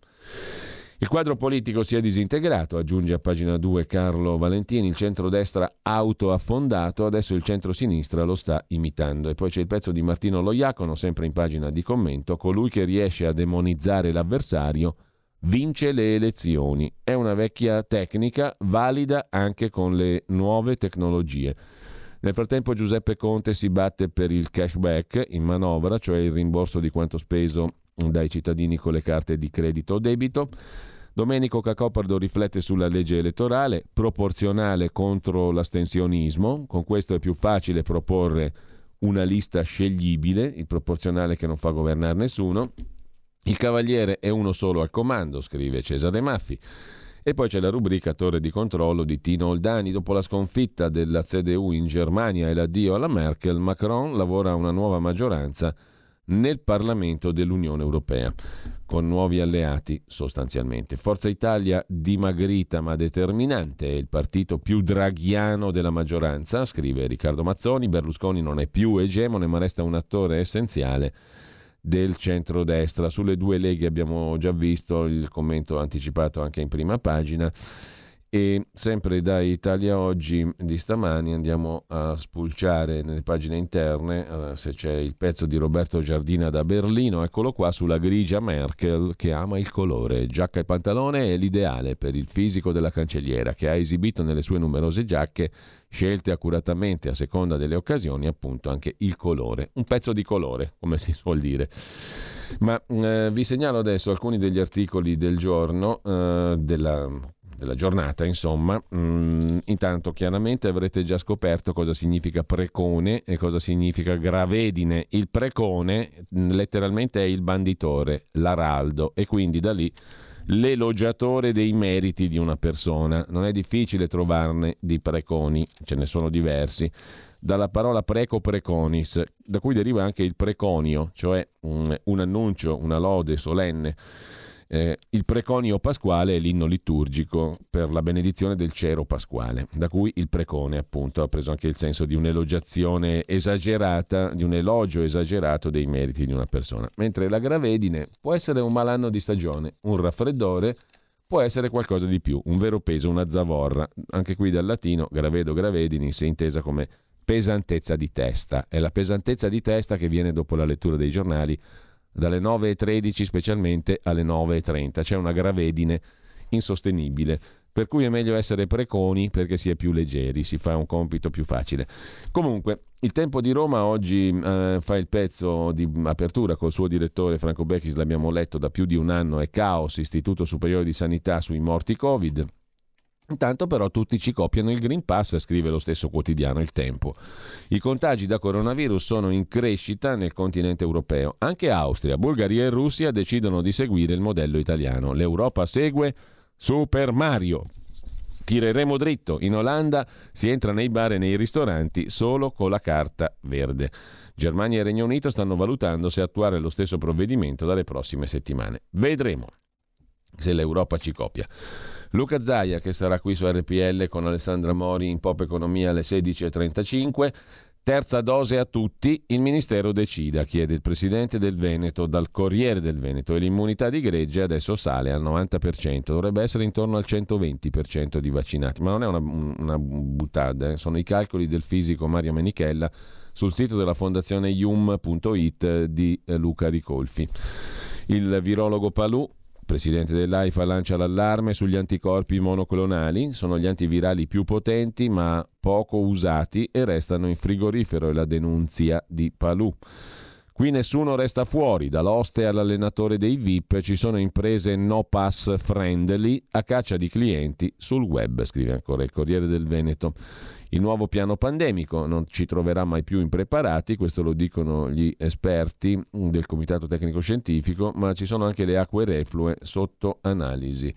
Il quadro politico si è disintegrato, aggiunge a pagina 2 Carlo Valentini, il centrodestra autoaffondato, adesso il centro-sinistra lo sta imitando. E poi c'è il pezzo di Martino Loiacono, sempre in pagina di commento, colui che riesce a demonizzare l'avversario vince le elezioni. È una vecchia tecnica valida anche con le nuove tecnologie. Nel frattempo Giuseppe Conte si batte per il cashback in manovra, cioè il rimborso di quanto speso dai cittadini con le carte di credito o debito. Domenico Cacopardo riflette sulla legge elettorale, proporzionale contro l'astensionismo, con questo è più facile proporre una lista sceglibile, il proporzionale che non fa governare nessuno, il Cavaliere è uno solo al comando, scrive Cesare Maffi. E poi c'è la rubrica Torre di controllo di Tino Oldani. Dopo la sconfitta della CDU in Germania e l'addio alla Merkel, Macron lavora a una nuova maggioranza nel Parlamento dell'Unione Europea, con nuovi alleati sostanzialmente. Forza Italia dimagrita ma determinante, è il partito più draghiano della maggioranza, scrive Riccardo Mazzoni. Berlusconi non è più egemone ma resta un attore essenziale del centrodestra. Sulle due leghe abbiamo già visto il commento anticipato anche in prima pagina. E sempre da Italia Oggi di stamani andiamo a spulciare nelle pagine interne uh, se c'è il pezzo di Roberto Giardina da Berlino, eccolo qua sulla grigia Merkel che ama il colore. Giacca e pantalone è l'ideale per il fisico della cancelliera che ha esibito nelle sue numerose giacche scelte accuratamente a seconda delle occasioni appunto anche il colore, un pezzo di colore come si suol dire. Ma eh, vi segnalo adesso alcuni degli articoli del giorno eh, della della giornata, insomma. Mm, intanto chiaramente avrete già scoperto cosa significa precone e cosa significa gravedine. Il precone mm, letteralmente è il banditore, l'araldo e quindi da lì l'elogiatore dei meriti di una persona. Non è difficile trovarne di preconi, ce ne sono diversi. Dalla parola preco preconis, da cui deriva anche il preconio, cioè un, un annuncio, una lode solenne. Eh, il preconio pasquale è l'inno liturgico per la benedizione del cero pasquale, da cui il precone appunto ha preso anche il senso di un'elogiazione esagerata, di un elogio esagerato dei meriti di una persona. Mentre la gravedine può essere un malanno di stagione, un raffreddore, può essere qualcosa di più, un vero peso, una zavorra. Anche qui dal latino gravedo gravedini si è intesa come pesantezza di testa. È la pesantezza di testa che viene dopo la lettura dei giornali dalle 9.13 specialmente alle 9.30. C'è una gravedine insostenibile. Per cui è meglio essere preconi perché si è più leggeri, si fa un compito più facile. Comunque, il Tempo di Roma oggi eh, fa il pezzo di apertura col suo direttore Franco Becchis, l'abbiamo letto da più di un anno, è Caos, Istituto Superiore di Sanità sui morti Covid. Intanto però tutti ci copiano il Green Pass, scrive lo stesso quotidiano Il Tempo. I contagi da coronavirus sono in crescita nel continente europeo. Anche Austria, Bulgaria e Russia decidono di seguire il modello italiano. L'Europa segue Super Mario. Tireremo dritto. In Olanda si entra nei bar e nei ristoranti solo con la carta verde. Germania e Regno Unito stanno valutando se attuare lo stesso provvedimento dalle prossime settimane. Vedremo se l'Europa ci copia. Luca Zaia che sarà qui su RPL con Alessandra Mori in Pop Economia alle 16.35. Terza dose a tutti, il Ministero decida, chiede il Presidente del Veneto dal Corriere del Veneto e l'immunità di gregge adesso sale al 90%, dovrebbe essere intorno al 120% di vaccinati, ma non è una, una buttata, eh? sono i calcoli del fisico Mario Menichella sul sito della fondazione yum.it di eh, Luca Ricolfi. Il virologo Palù presidente dell'AIFA lancia l'allarme sugli anticorpi monoclonali, sono gli antivirali più potenti ma poco usati e restano in frigorifero, è la denunzia di Palù. Qui nessuno resta fuori, dall'oste all'allenatore dei VIP ci sono imprese no pass friendly a caccia di clienti sul web, scrive ancora il Corriere del Veneto. Il nuovo piano pandemico non ci troverà mai più impreparati, questo lo dicono gli esperti del Comitato Tecnico Scientifico, ma ci sono anche le acque reflue sotto analisi.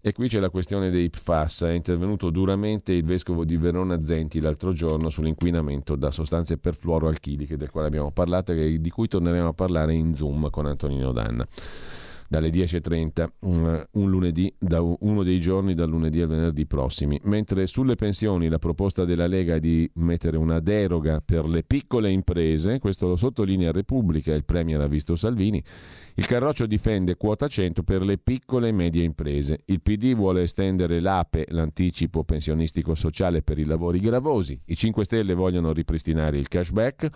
E qui c'è la questione dei PFAS. È intervenuto duramente il vescovo di Verona Zenti l'altro giorno sull'inquinamento da sostanze perfluoroalchiliche, del quale abbiamo parlato e di cui torneremo a parlare in Zoom con Antonino Danna dalle 10.30 mm, un lunedì, da uno dei giorni dal lunedì al venerdì prossimi. Mentre sulle pensioni la proposta della Lega è di mettere una deroga per le piccole imprese, questo lo sottolinea Repubblica, il Premier ha visto Salvini, il Carroccio difende quota 100 per le piccole e medie imprese. Il PD vuole estendere l'APE, l'anticipo pensionistico sociale per i lavori gravosi. I 5 Stelle vogliono ripristinare il cashback.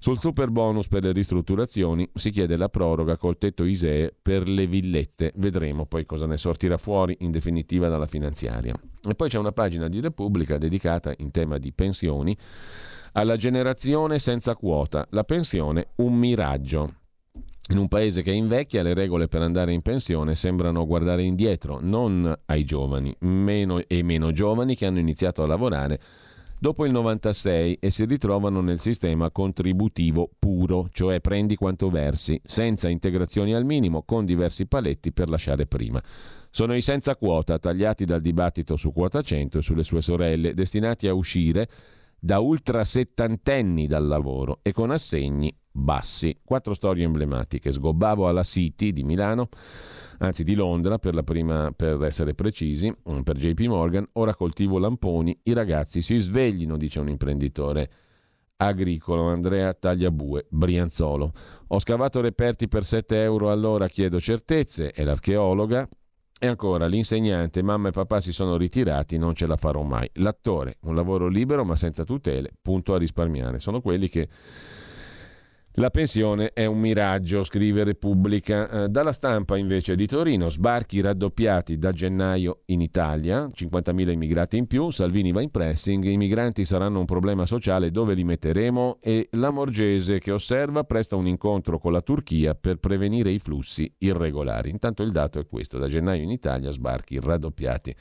Sul super bonus per le ristrutturazioni si chiede la proroga col tetto ISEE per le villette. Vedremo poi cosa ne sortirà fuori in definitiva dalla finanziaria. E poi c'è una pagina di Repubblica dedicata in tema di pensioni alla generazione senza quota. La pensione un miraggio. In un paese che invecchia, le regole per andare in pensione sembrano guardare indietro, non ai giovani meno e meno giovani che hanno iniziato a lavorare dopo il 96 e si ritrovano nel sistema contributivo puro, cioè prendi quanto versi, senza integrazioni al minimo, con diversi paletti per lasciare prima. Sono i senza quota, tagliati dal dibattito su quota 100 e sulle sue sorelle, destinati a uscire da ultra settantenni dal lavoro e con assegni bassi. Quattro storie emblematiche. Sgobbavo alla City di Milano anzi di Londra per, prima, per essere precisi, mm, per JP Morgan, ora coltivo lamponi, i ragazzi si sveglino, dice un imprenditore agricolo, Andrea Tagliabue, Brianzolo. Ho scavato reperti per 7 euro all'ora, chiedo certezze, è l'archeologa. E ancora, l'insegnante, mamma e papà si sono ritirati, non ce la farò mai. L'attore, un lavoro libero ma senza tutele, punto a risparmiare. Sono quelli che la pensione è un miraggio, scrive Repubblica. Eh, dalla stampa invece di Torino, sbarchi raddoppiati da gennaio in Italia, 50.000 immigrati in più, Salvini va in pressing, i migranti saranno un problema sociale, dove li metteremo? E la Morgese che osserva presta un incontro con la Turchia per prevenire i flussi irregolari. Intanto il dato è questo, da gennaio in Italia sbarchi raddoppiati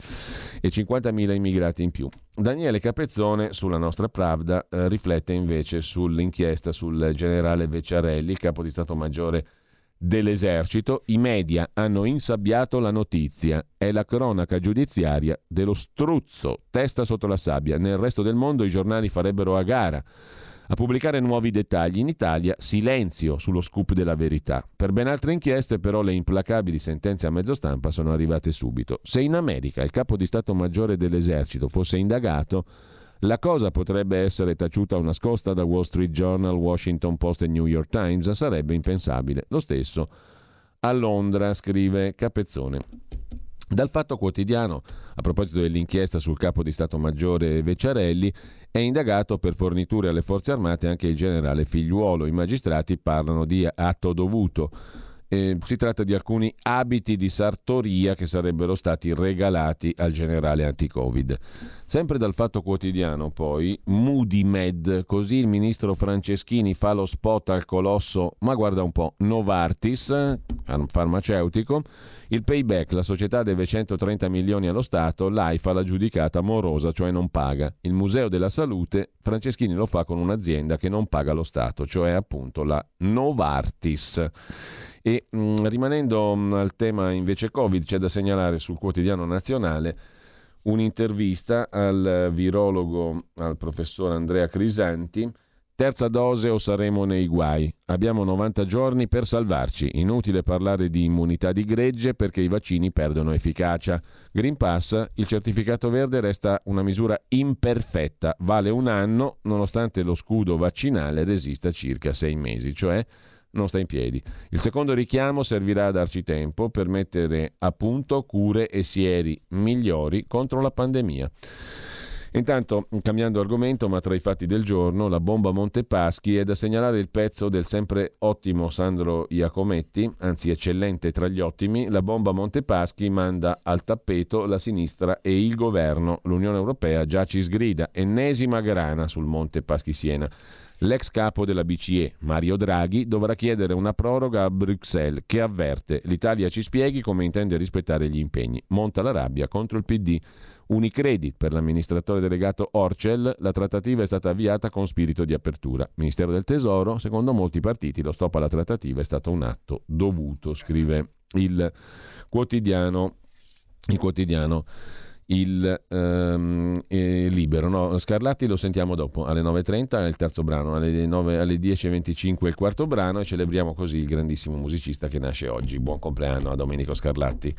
e 50.000 immigrati in più. Daniele Capezzone sulla nostra Pravda eh, riflette invece sull'inchiesta sul generale Vecciarelli, il capo di Stato Maggiore dell'esercito. I media hanno insabbiato la notizia. È la cronaca giudiziaria dello struzzo, testa sotto la sabbia. Nel resto del mondo i giornali farebbero a gara a pubblicare nuovi dettagli. In Italia silenzio sullo scoop della verità. Per ben altre inchieste però le implacabili sentenze a mezzo stampa sono arrivate subito. Se in America il capo di Stato Maggiore dell'esercito fosse indagato, la cosa potrebbe essere taciuta o nascosta da Wall Street Journal, Washington Post e New York Times, sarebbe impensabile. Lo stesso a Londra, scrive Capezzone. Dal Fatto Quotidiano, a proposito dell'inchiesta sul capo di Stato Maggiore Vecciarelli, è indagato per forniture alle forze armate anche il generale Figliuolo. I magistrati parlano di atto dovuto. Eh, si tratta di alcuni abiti di sartoria che sarebbero stati regalati al generale anti-Covid. Sempre dal Fatto Quotidiano, poi, Moody Med, così il ministro Franceschini fa lo spot al colosso, ma guarda un po', Novartis, farmaceutico, il payback, la società deve 130 milioni allo Stato, l'AIFA l'ha giudicata morosa, cioè non paga. Il Museo della Salute, Franceschini lo fa con un'azienda che non paga lo Stato, cioè appunto la Novartis. E mh, mm, rimanendo mh, mm, al tema invece Covid, c'è da segnalare sul quotidiano nazionale un'intervista al virologo, al professor Andrea Crisanti, Terza dose o saremo nei guai. Abbiamo 90 giorni per salvarci. Inutile parlare di immunità di gregge perché i vaccini perdono efficacia. Green Pass, il certificato verde resta una misura imperfetta. Vale un anno nonostante lo scudo vaccinale resista circa sei mesi, cioè non sta in piedi. Il secondo richiamo servirà a darci tempo per mettere a punto cure e sieri migliori contro la pandemia. Intanto, cambiando argomento, ma tra i fatti del giorno, la bomba Montepaschi è da segnalare il pezzo del sempre ottimo Sandro Iacometti, anzi eccellente tra gli ottimi, la bomba Montepaschi manda al tappeto la sinistra e il governo. L'Unione Europea già ci sgrida, ennesima grana sul Monte Paschi Siena. L'ex capo della BCE, Mario Draghi, dovrà chiedere una proroga a Bruxelles che avverte l'Italia ci spieghi come intende rispettare gli impegni. Monta la rabbia contro il PD. Unicredit per l'amministratore delegato Orcel, la trattativa è stata avviata con spirito di apertura. Ministero del Tesoro, secondo molti partiti lo stop alla trattativa è stato un atto dovuto, scrive il quotidiano. Il quotidiano il um, eh, libero. No? Scarlatti lo sentiamo dopo, alle 9.30 è il terzo brano, alle, 9, alle 10.25 il quarto brano e celebriamo così il grandissimo musicista che nasce oggi. Buon compleanno a Domenico Scarlatti.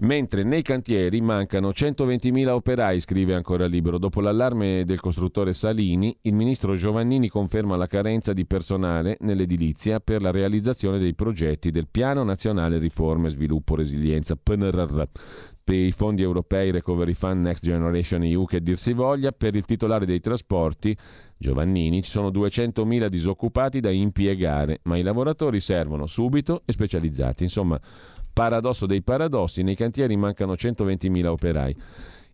Mentre nei cantieri mancano 120.000 operai, scrive ancora Libero. Dopo l'allarme del costruttore Salini, il ministro Giovannini conferma la carenza di personale nell'edilizia per la realizzazione dei progetti del Piano Nazionale Riforme, Sviluppo, Resilienza, PNRR i fondi europei Recovery Fund Next Generation EU che dir si voglia, per il titolare dei trasporti Giovannini ci sono 200.000 disoccupati da impiegare, ma i lavoratori servono subito e specializzati. Insomma, paradosso dei paradossi, nei cantieri mancano 120.000 operai.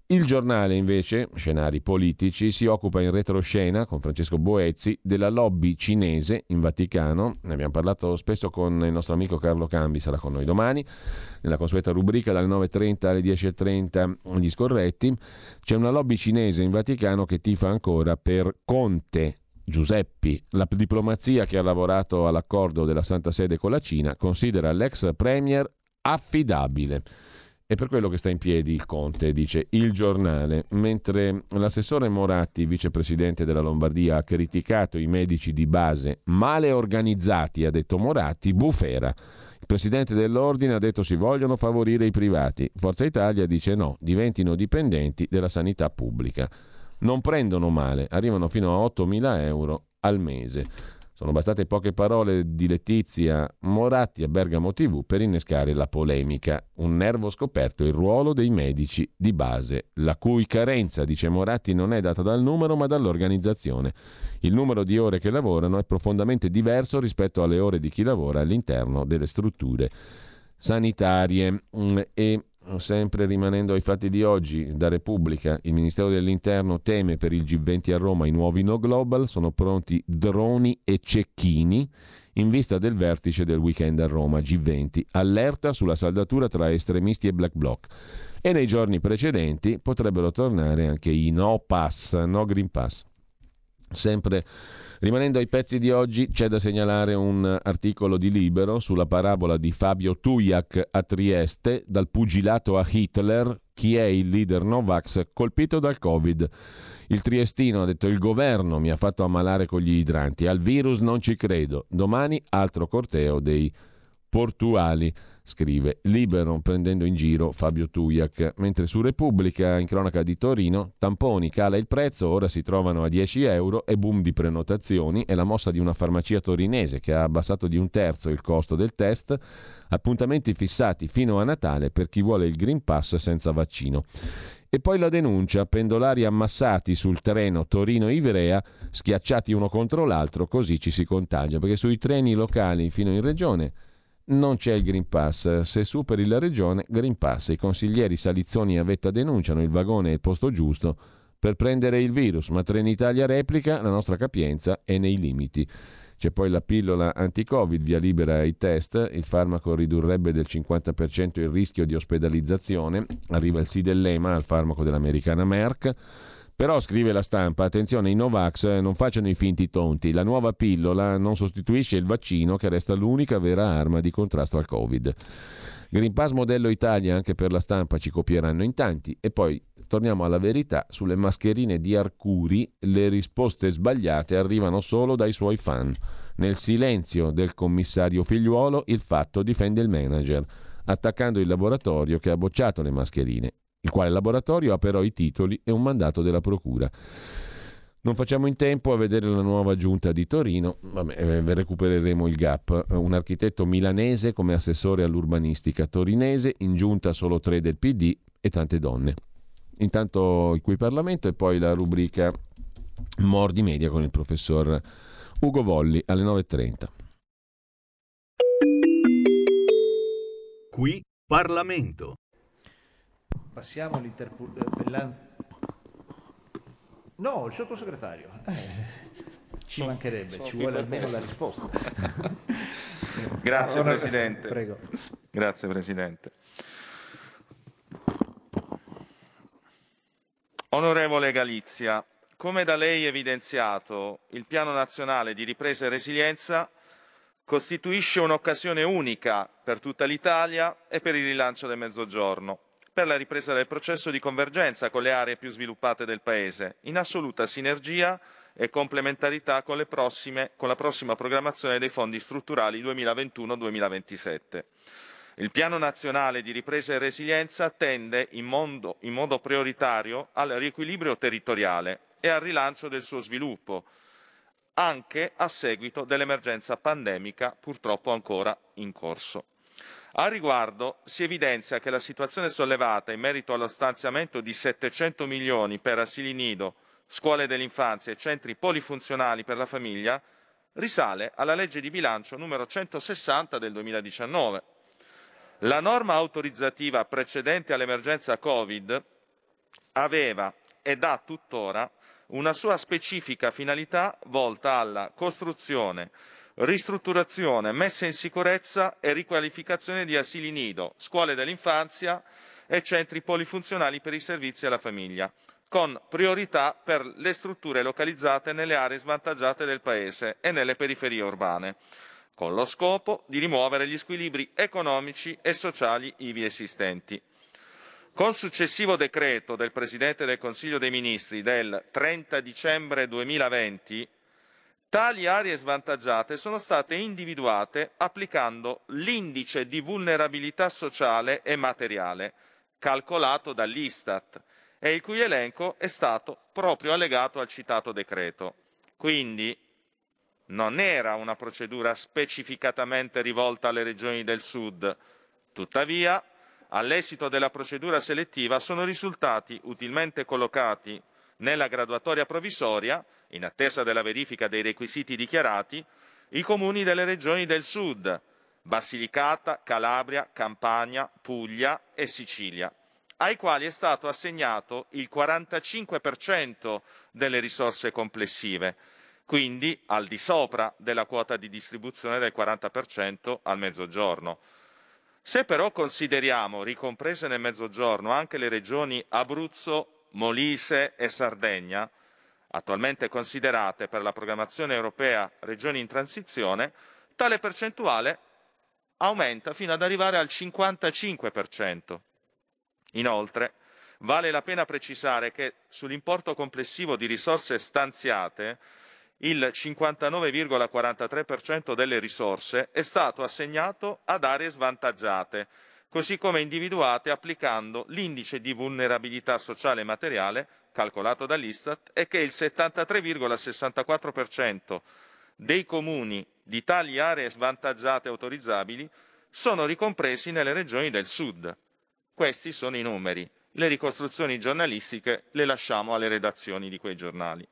Il giornale invece, scenari politici, si occupa in retroscena con Francesco Boezzi della lobby cinese in Vaticano. Ne abbiamo parlato spesso con il nostro amico Carlo Cambi, sarà con noi domani, nella consueta rubrica dalle 9.30 alle 10.30 gli scorretti. C'è una lobby cinese in Vaticano che tifa ancora per Conte, Giuseppi, la diplomazia che ha lavorato all'accordo della Santa Sede con la Cina, considera l'ex premier affidabile. È per quello che sta in piedi il Conte, dice il giornale, mentre l'assessore Moratti, vicepresidente della Lombardia, ha criticato i medici di base male organizzati, ha detto Moratti, bufera. Il presidente dell'ordine ha detto si vogliono favorire i privati. Forza Italia dice no, diventino dipendenti della sanità pubblica. Non prendono male, arrivano fino a 8.000 euro al mese. Sono bastate poche parole di Letizia Moratti a Bergamo TV per innescare la polemica. Un nervo scoperto il ruolo dei medici di base, la cui carenza, dice Moratti, non è data dal numero ma dall'organizzazione. Il numero di ore che lavorano è profondamente diverso rispetto alle ore di chi lavora all'interno delle strutture sanitarie mm, e Sempre rimanendo ai fatti di oggi, da Repubblica, il Ministero dell'Interno teme per il G20 a Roma i nuovi no global, sono pronti droni e cecchini in vista del vertice del weekend a Roma G20, allerta sulla saldatura tra estremisti e black bloc. E nei giorni precedenti potrebbero tornare anche i no pass, no green pass. Sempre Rimanendo ai pezzi di oggi, c'è da segnalare un articolo di Libero sulla parabola di Fabio Tujak a Trieste, dal pugilato a Hitler, chi è il leader Novax colpito dal Covid. Il triestino ha detto il governo mi ha fatto ammalare con gli idranti, al virus non ci credo. Domani altro corteo dei portuali scrive Libero prendendo in giro Fabio Tujak, mentre su Repubblica in cronaca di Torino tamponi cala il prezzo, ora si trovano a 10 euro e boom di prenotazioni, è la mossa di una farmacia torinese che ha abbassato di un terzo il costo del test, appuntamenti fissati fino a Natale per chi vuole il Green Pass senza vaccino. E poi la denuncia, pendolari ammassati sul treno Torino-Ivrea, schiacciati uno contro l'altro, così ci si contagia, perché sui treni locali fino in regione non c'è il Green Pass. Se superi la regione, Green Pass. I consiglieri Salizzoni e Avetta denunciano il vagone è il posto giusto per prendere il virus, ma Trenitalia replica la nostra capienza è nei limiti. C'è poi la pillola anti-Covid, via libera ai test, il farmaco ridurrebbe del 50% il rischio di ospedalizzazione, arriva il sì dell'EMA al farmaco dell'americana Merck, Però, scrive la stampa, attenzione, i Novax non facciano i finti tonti. La nuova pillola non sostituisce il vaccino che resta l'unica vera arma di contrasto al Covid. Green Pass modello Italia anche per la stampa ci copieranno in tanti. E poi torniamo alla verità, sulle mascherine di Arcuri le risposte sbagliate arrivano solo dai suoi fan. Nel silenzio del commissario figliuolo il fatto difende il manager, attaccando il laboratorio che ha bocciato le mascherine il quale laboratorio ha però i titoli e un mandato della Procura. Non facciamo in tempo a vedere la nuova giunta di Torino, Vabbè, eh, recupereremo il gap. Un architetto milanese come assessore all'urbanistica torinese, in giunta solo tre del PD e tante donne. Intanto il qui Parlamento e poi la rubrica Mordi Media con il professor Ugo Volli alle 9.30. Qui Parlamento. Passiamo all'interpellanza. No, il sottosegretario. Eh, ci mancherebbe, ci vuole almeno la risposta. Grazie Ora- Presidente. Prego. Grazie Presidente. Onorevole Galizia, come da lei evidenziato, il Piano Nazionale di Ripresa e Resilienza costituisce un'occasione unica per tutta l'Italia e per il rilancio del Mezzogiorno, per la ripresa del processo di convergenza con le aree più sviluppate del Paese, in assoluta sinergia e complementarità con, prossime- con la prossima programmazione dei fondi strutturali 2021-2027. Il Piano nazionale di ripresa e resilienza tende in, mondo- in modo prioritario al riequilibrio territoriale e al rilancio del suo sviluppo, anche a seguito dell'emergenza pandemica purtroppo ancora in corso. A riguardo si evidenzia che la situazione sollevata in merito allo stanziamento di 700 milioni per asili nido, scuole dell'infanzia e centri polifunzionali per la famiglia risale alla legge di bilancio numero 160 del 2019. La norma autorizzativa precedente all'emergenza Covid aveva ed ha tuttora una sua specifica finalità volta alla costruzione, ristrutturazione, messa in sicurezza e riqualificazione di asili nido, scuole dell'infanzia e centri polifunzionali per i servizi alla famiglia, con priorità per le strutture localizzate nelle aree svantaggiate del Paese e nelle periferie urbane, con lo scopo di rimuovere gli squilibri economici e sociali ivi esistenti. Con successivo decreto del Presidente del Consiglio dei Ministri del 30 dicembre 2020, tali aree svantaggiate sono state individuate applicando l'indice di vulnerabilità sociale e materiale, calcolato dall'Istat, e il cui elenco è stato proprio allegato al citato decreto. Quindi non era una procedura specificatamente rivolta alle regioni del Sud. Tuttavia, all'esito della procedura selettiva sono risultati utilmente collocati nella graduatoria provvisoria, in attesa della verifica dei requisiti dichiarati, i comuni delle regioni del Sud, Basilicata, Calabria, Campania, Puglia e Sicilia, ai quali è stato assegnato il 45% delle risorse complessive, quindi al di sopra della quota di distribuzione del 40% al Mezzogiorno. Se però consideriamo ricomprese nel Mezzogiorno anche le regioni Abruzzo, Molise e Sardegna, attualmente considerate per la programmazione europea regioni in transizione, tale percentuale aumenta fino ad arrivare al 55%. Inoltre, vale la pena precisare che sull'importo complessivo di risorse stanziate, il 59,43% delle risorse è stato assegnato ad aree svantaggiate, così come individuate applicando l'indice di vulnerabilità sociale e materiale calcolato dall'Istat e che il 73,64% dei comuni di tali aree svantaggiate autorizzabili sono ricompresi nelle regioni del Sud. Questi sono i numeri. Le ricostruzioni giornalistiche le lasciamo alle redazioni di quei giornali.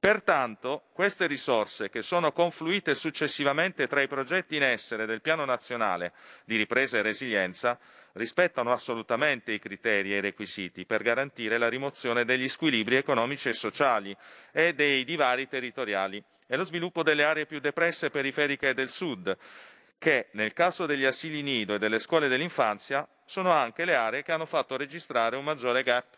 Pertanto, queste risorse, che sono confluite successivamente tra i progetti in essere del Piano nazionale di ripresa e resilienza, rispettano assolutamente i criteri e i requisiti per garantire la rimozione degli squilibri economici e sociali e dei divari territoriali e lo sviluppo delle aree più depresse e periferiche del Sud, che nel caso degli asili nido e delle scuole dell'infanzia sono anche le aree che hanno fatto registrare un maggiore gap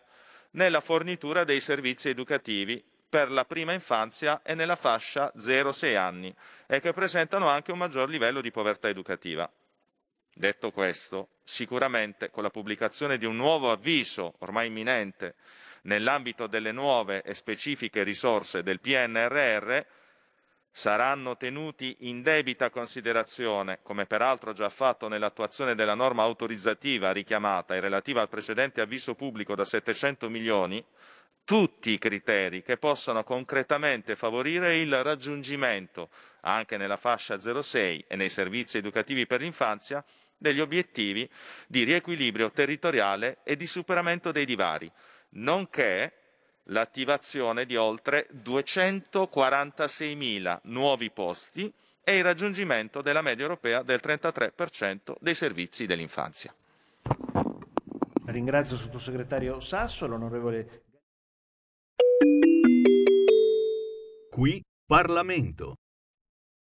nella fornitura dei servizi educativi per la prima infanzia e nella fascia 0-6 anni e che presentano anche un maggior livello di povertà educativa. Detto questo, sicuramente con la pubblicazione di un nuovo avviso ormai imminente nell'ambito delle nuove e specifiche risorse del PNRR saranno tenuti in debita considerazione, come peraltro già fatto nell'attuazione della norma autorizzativa richiamata e relativa al precedente avviso pubblico da 700 milioni, tutti i criteri che possano concretamente favorire il raggiungimento, anche nella fascia 06 e nei servizi educativi per l'infanzia, degli obiettivi di riequilibrio territoriale e di superamento dei divari, nonché l'attivazione di oltre 246.000 nuovi posti e il raggiungimento della media europea del 33% dei servizi dell'infanzia. Ringrazio il sottosegretario Sasso, l'onorevole Qui Parlamento.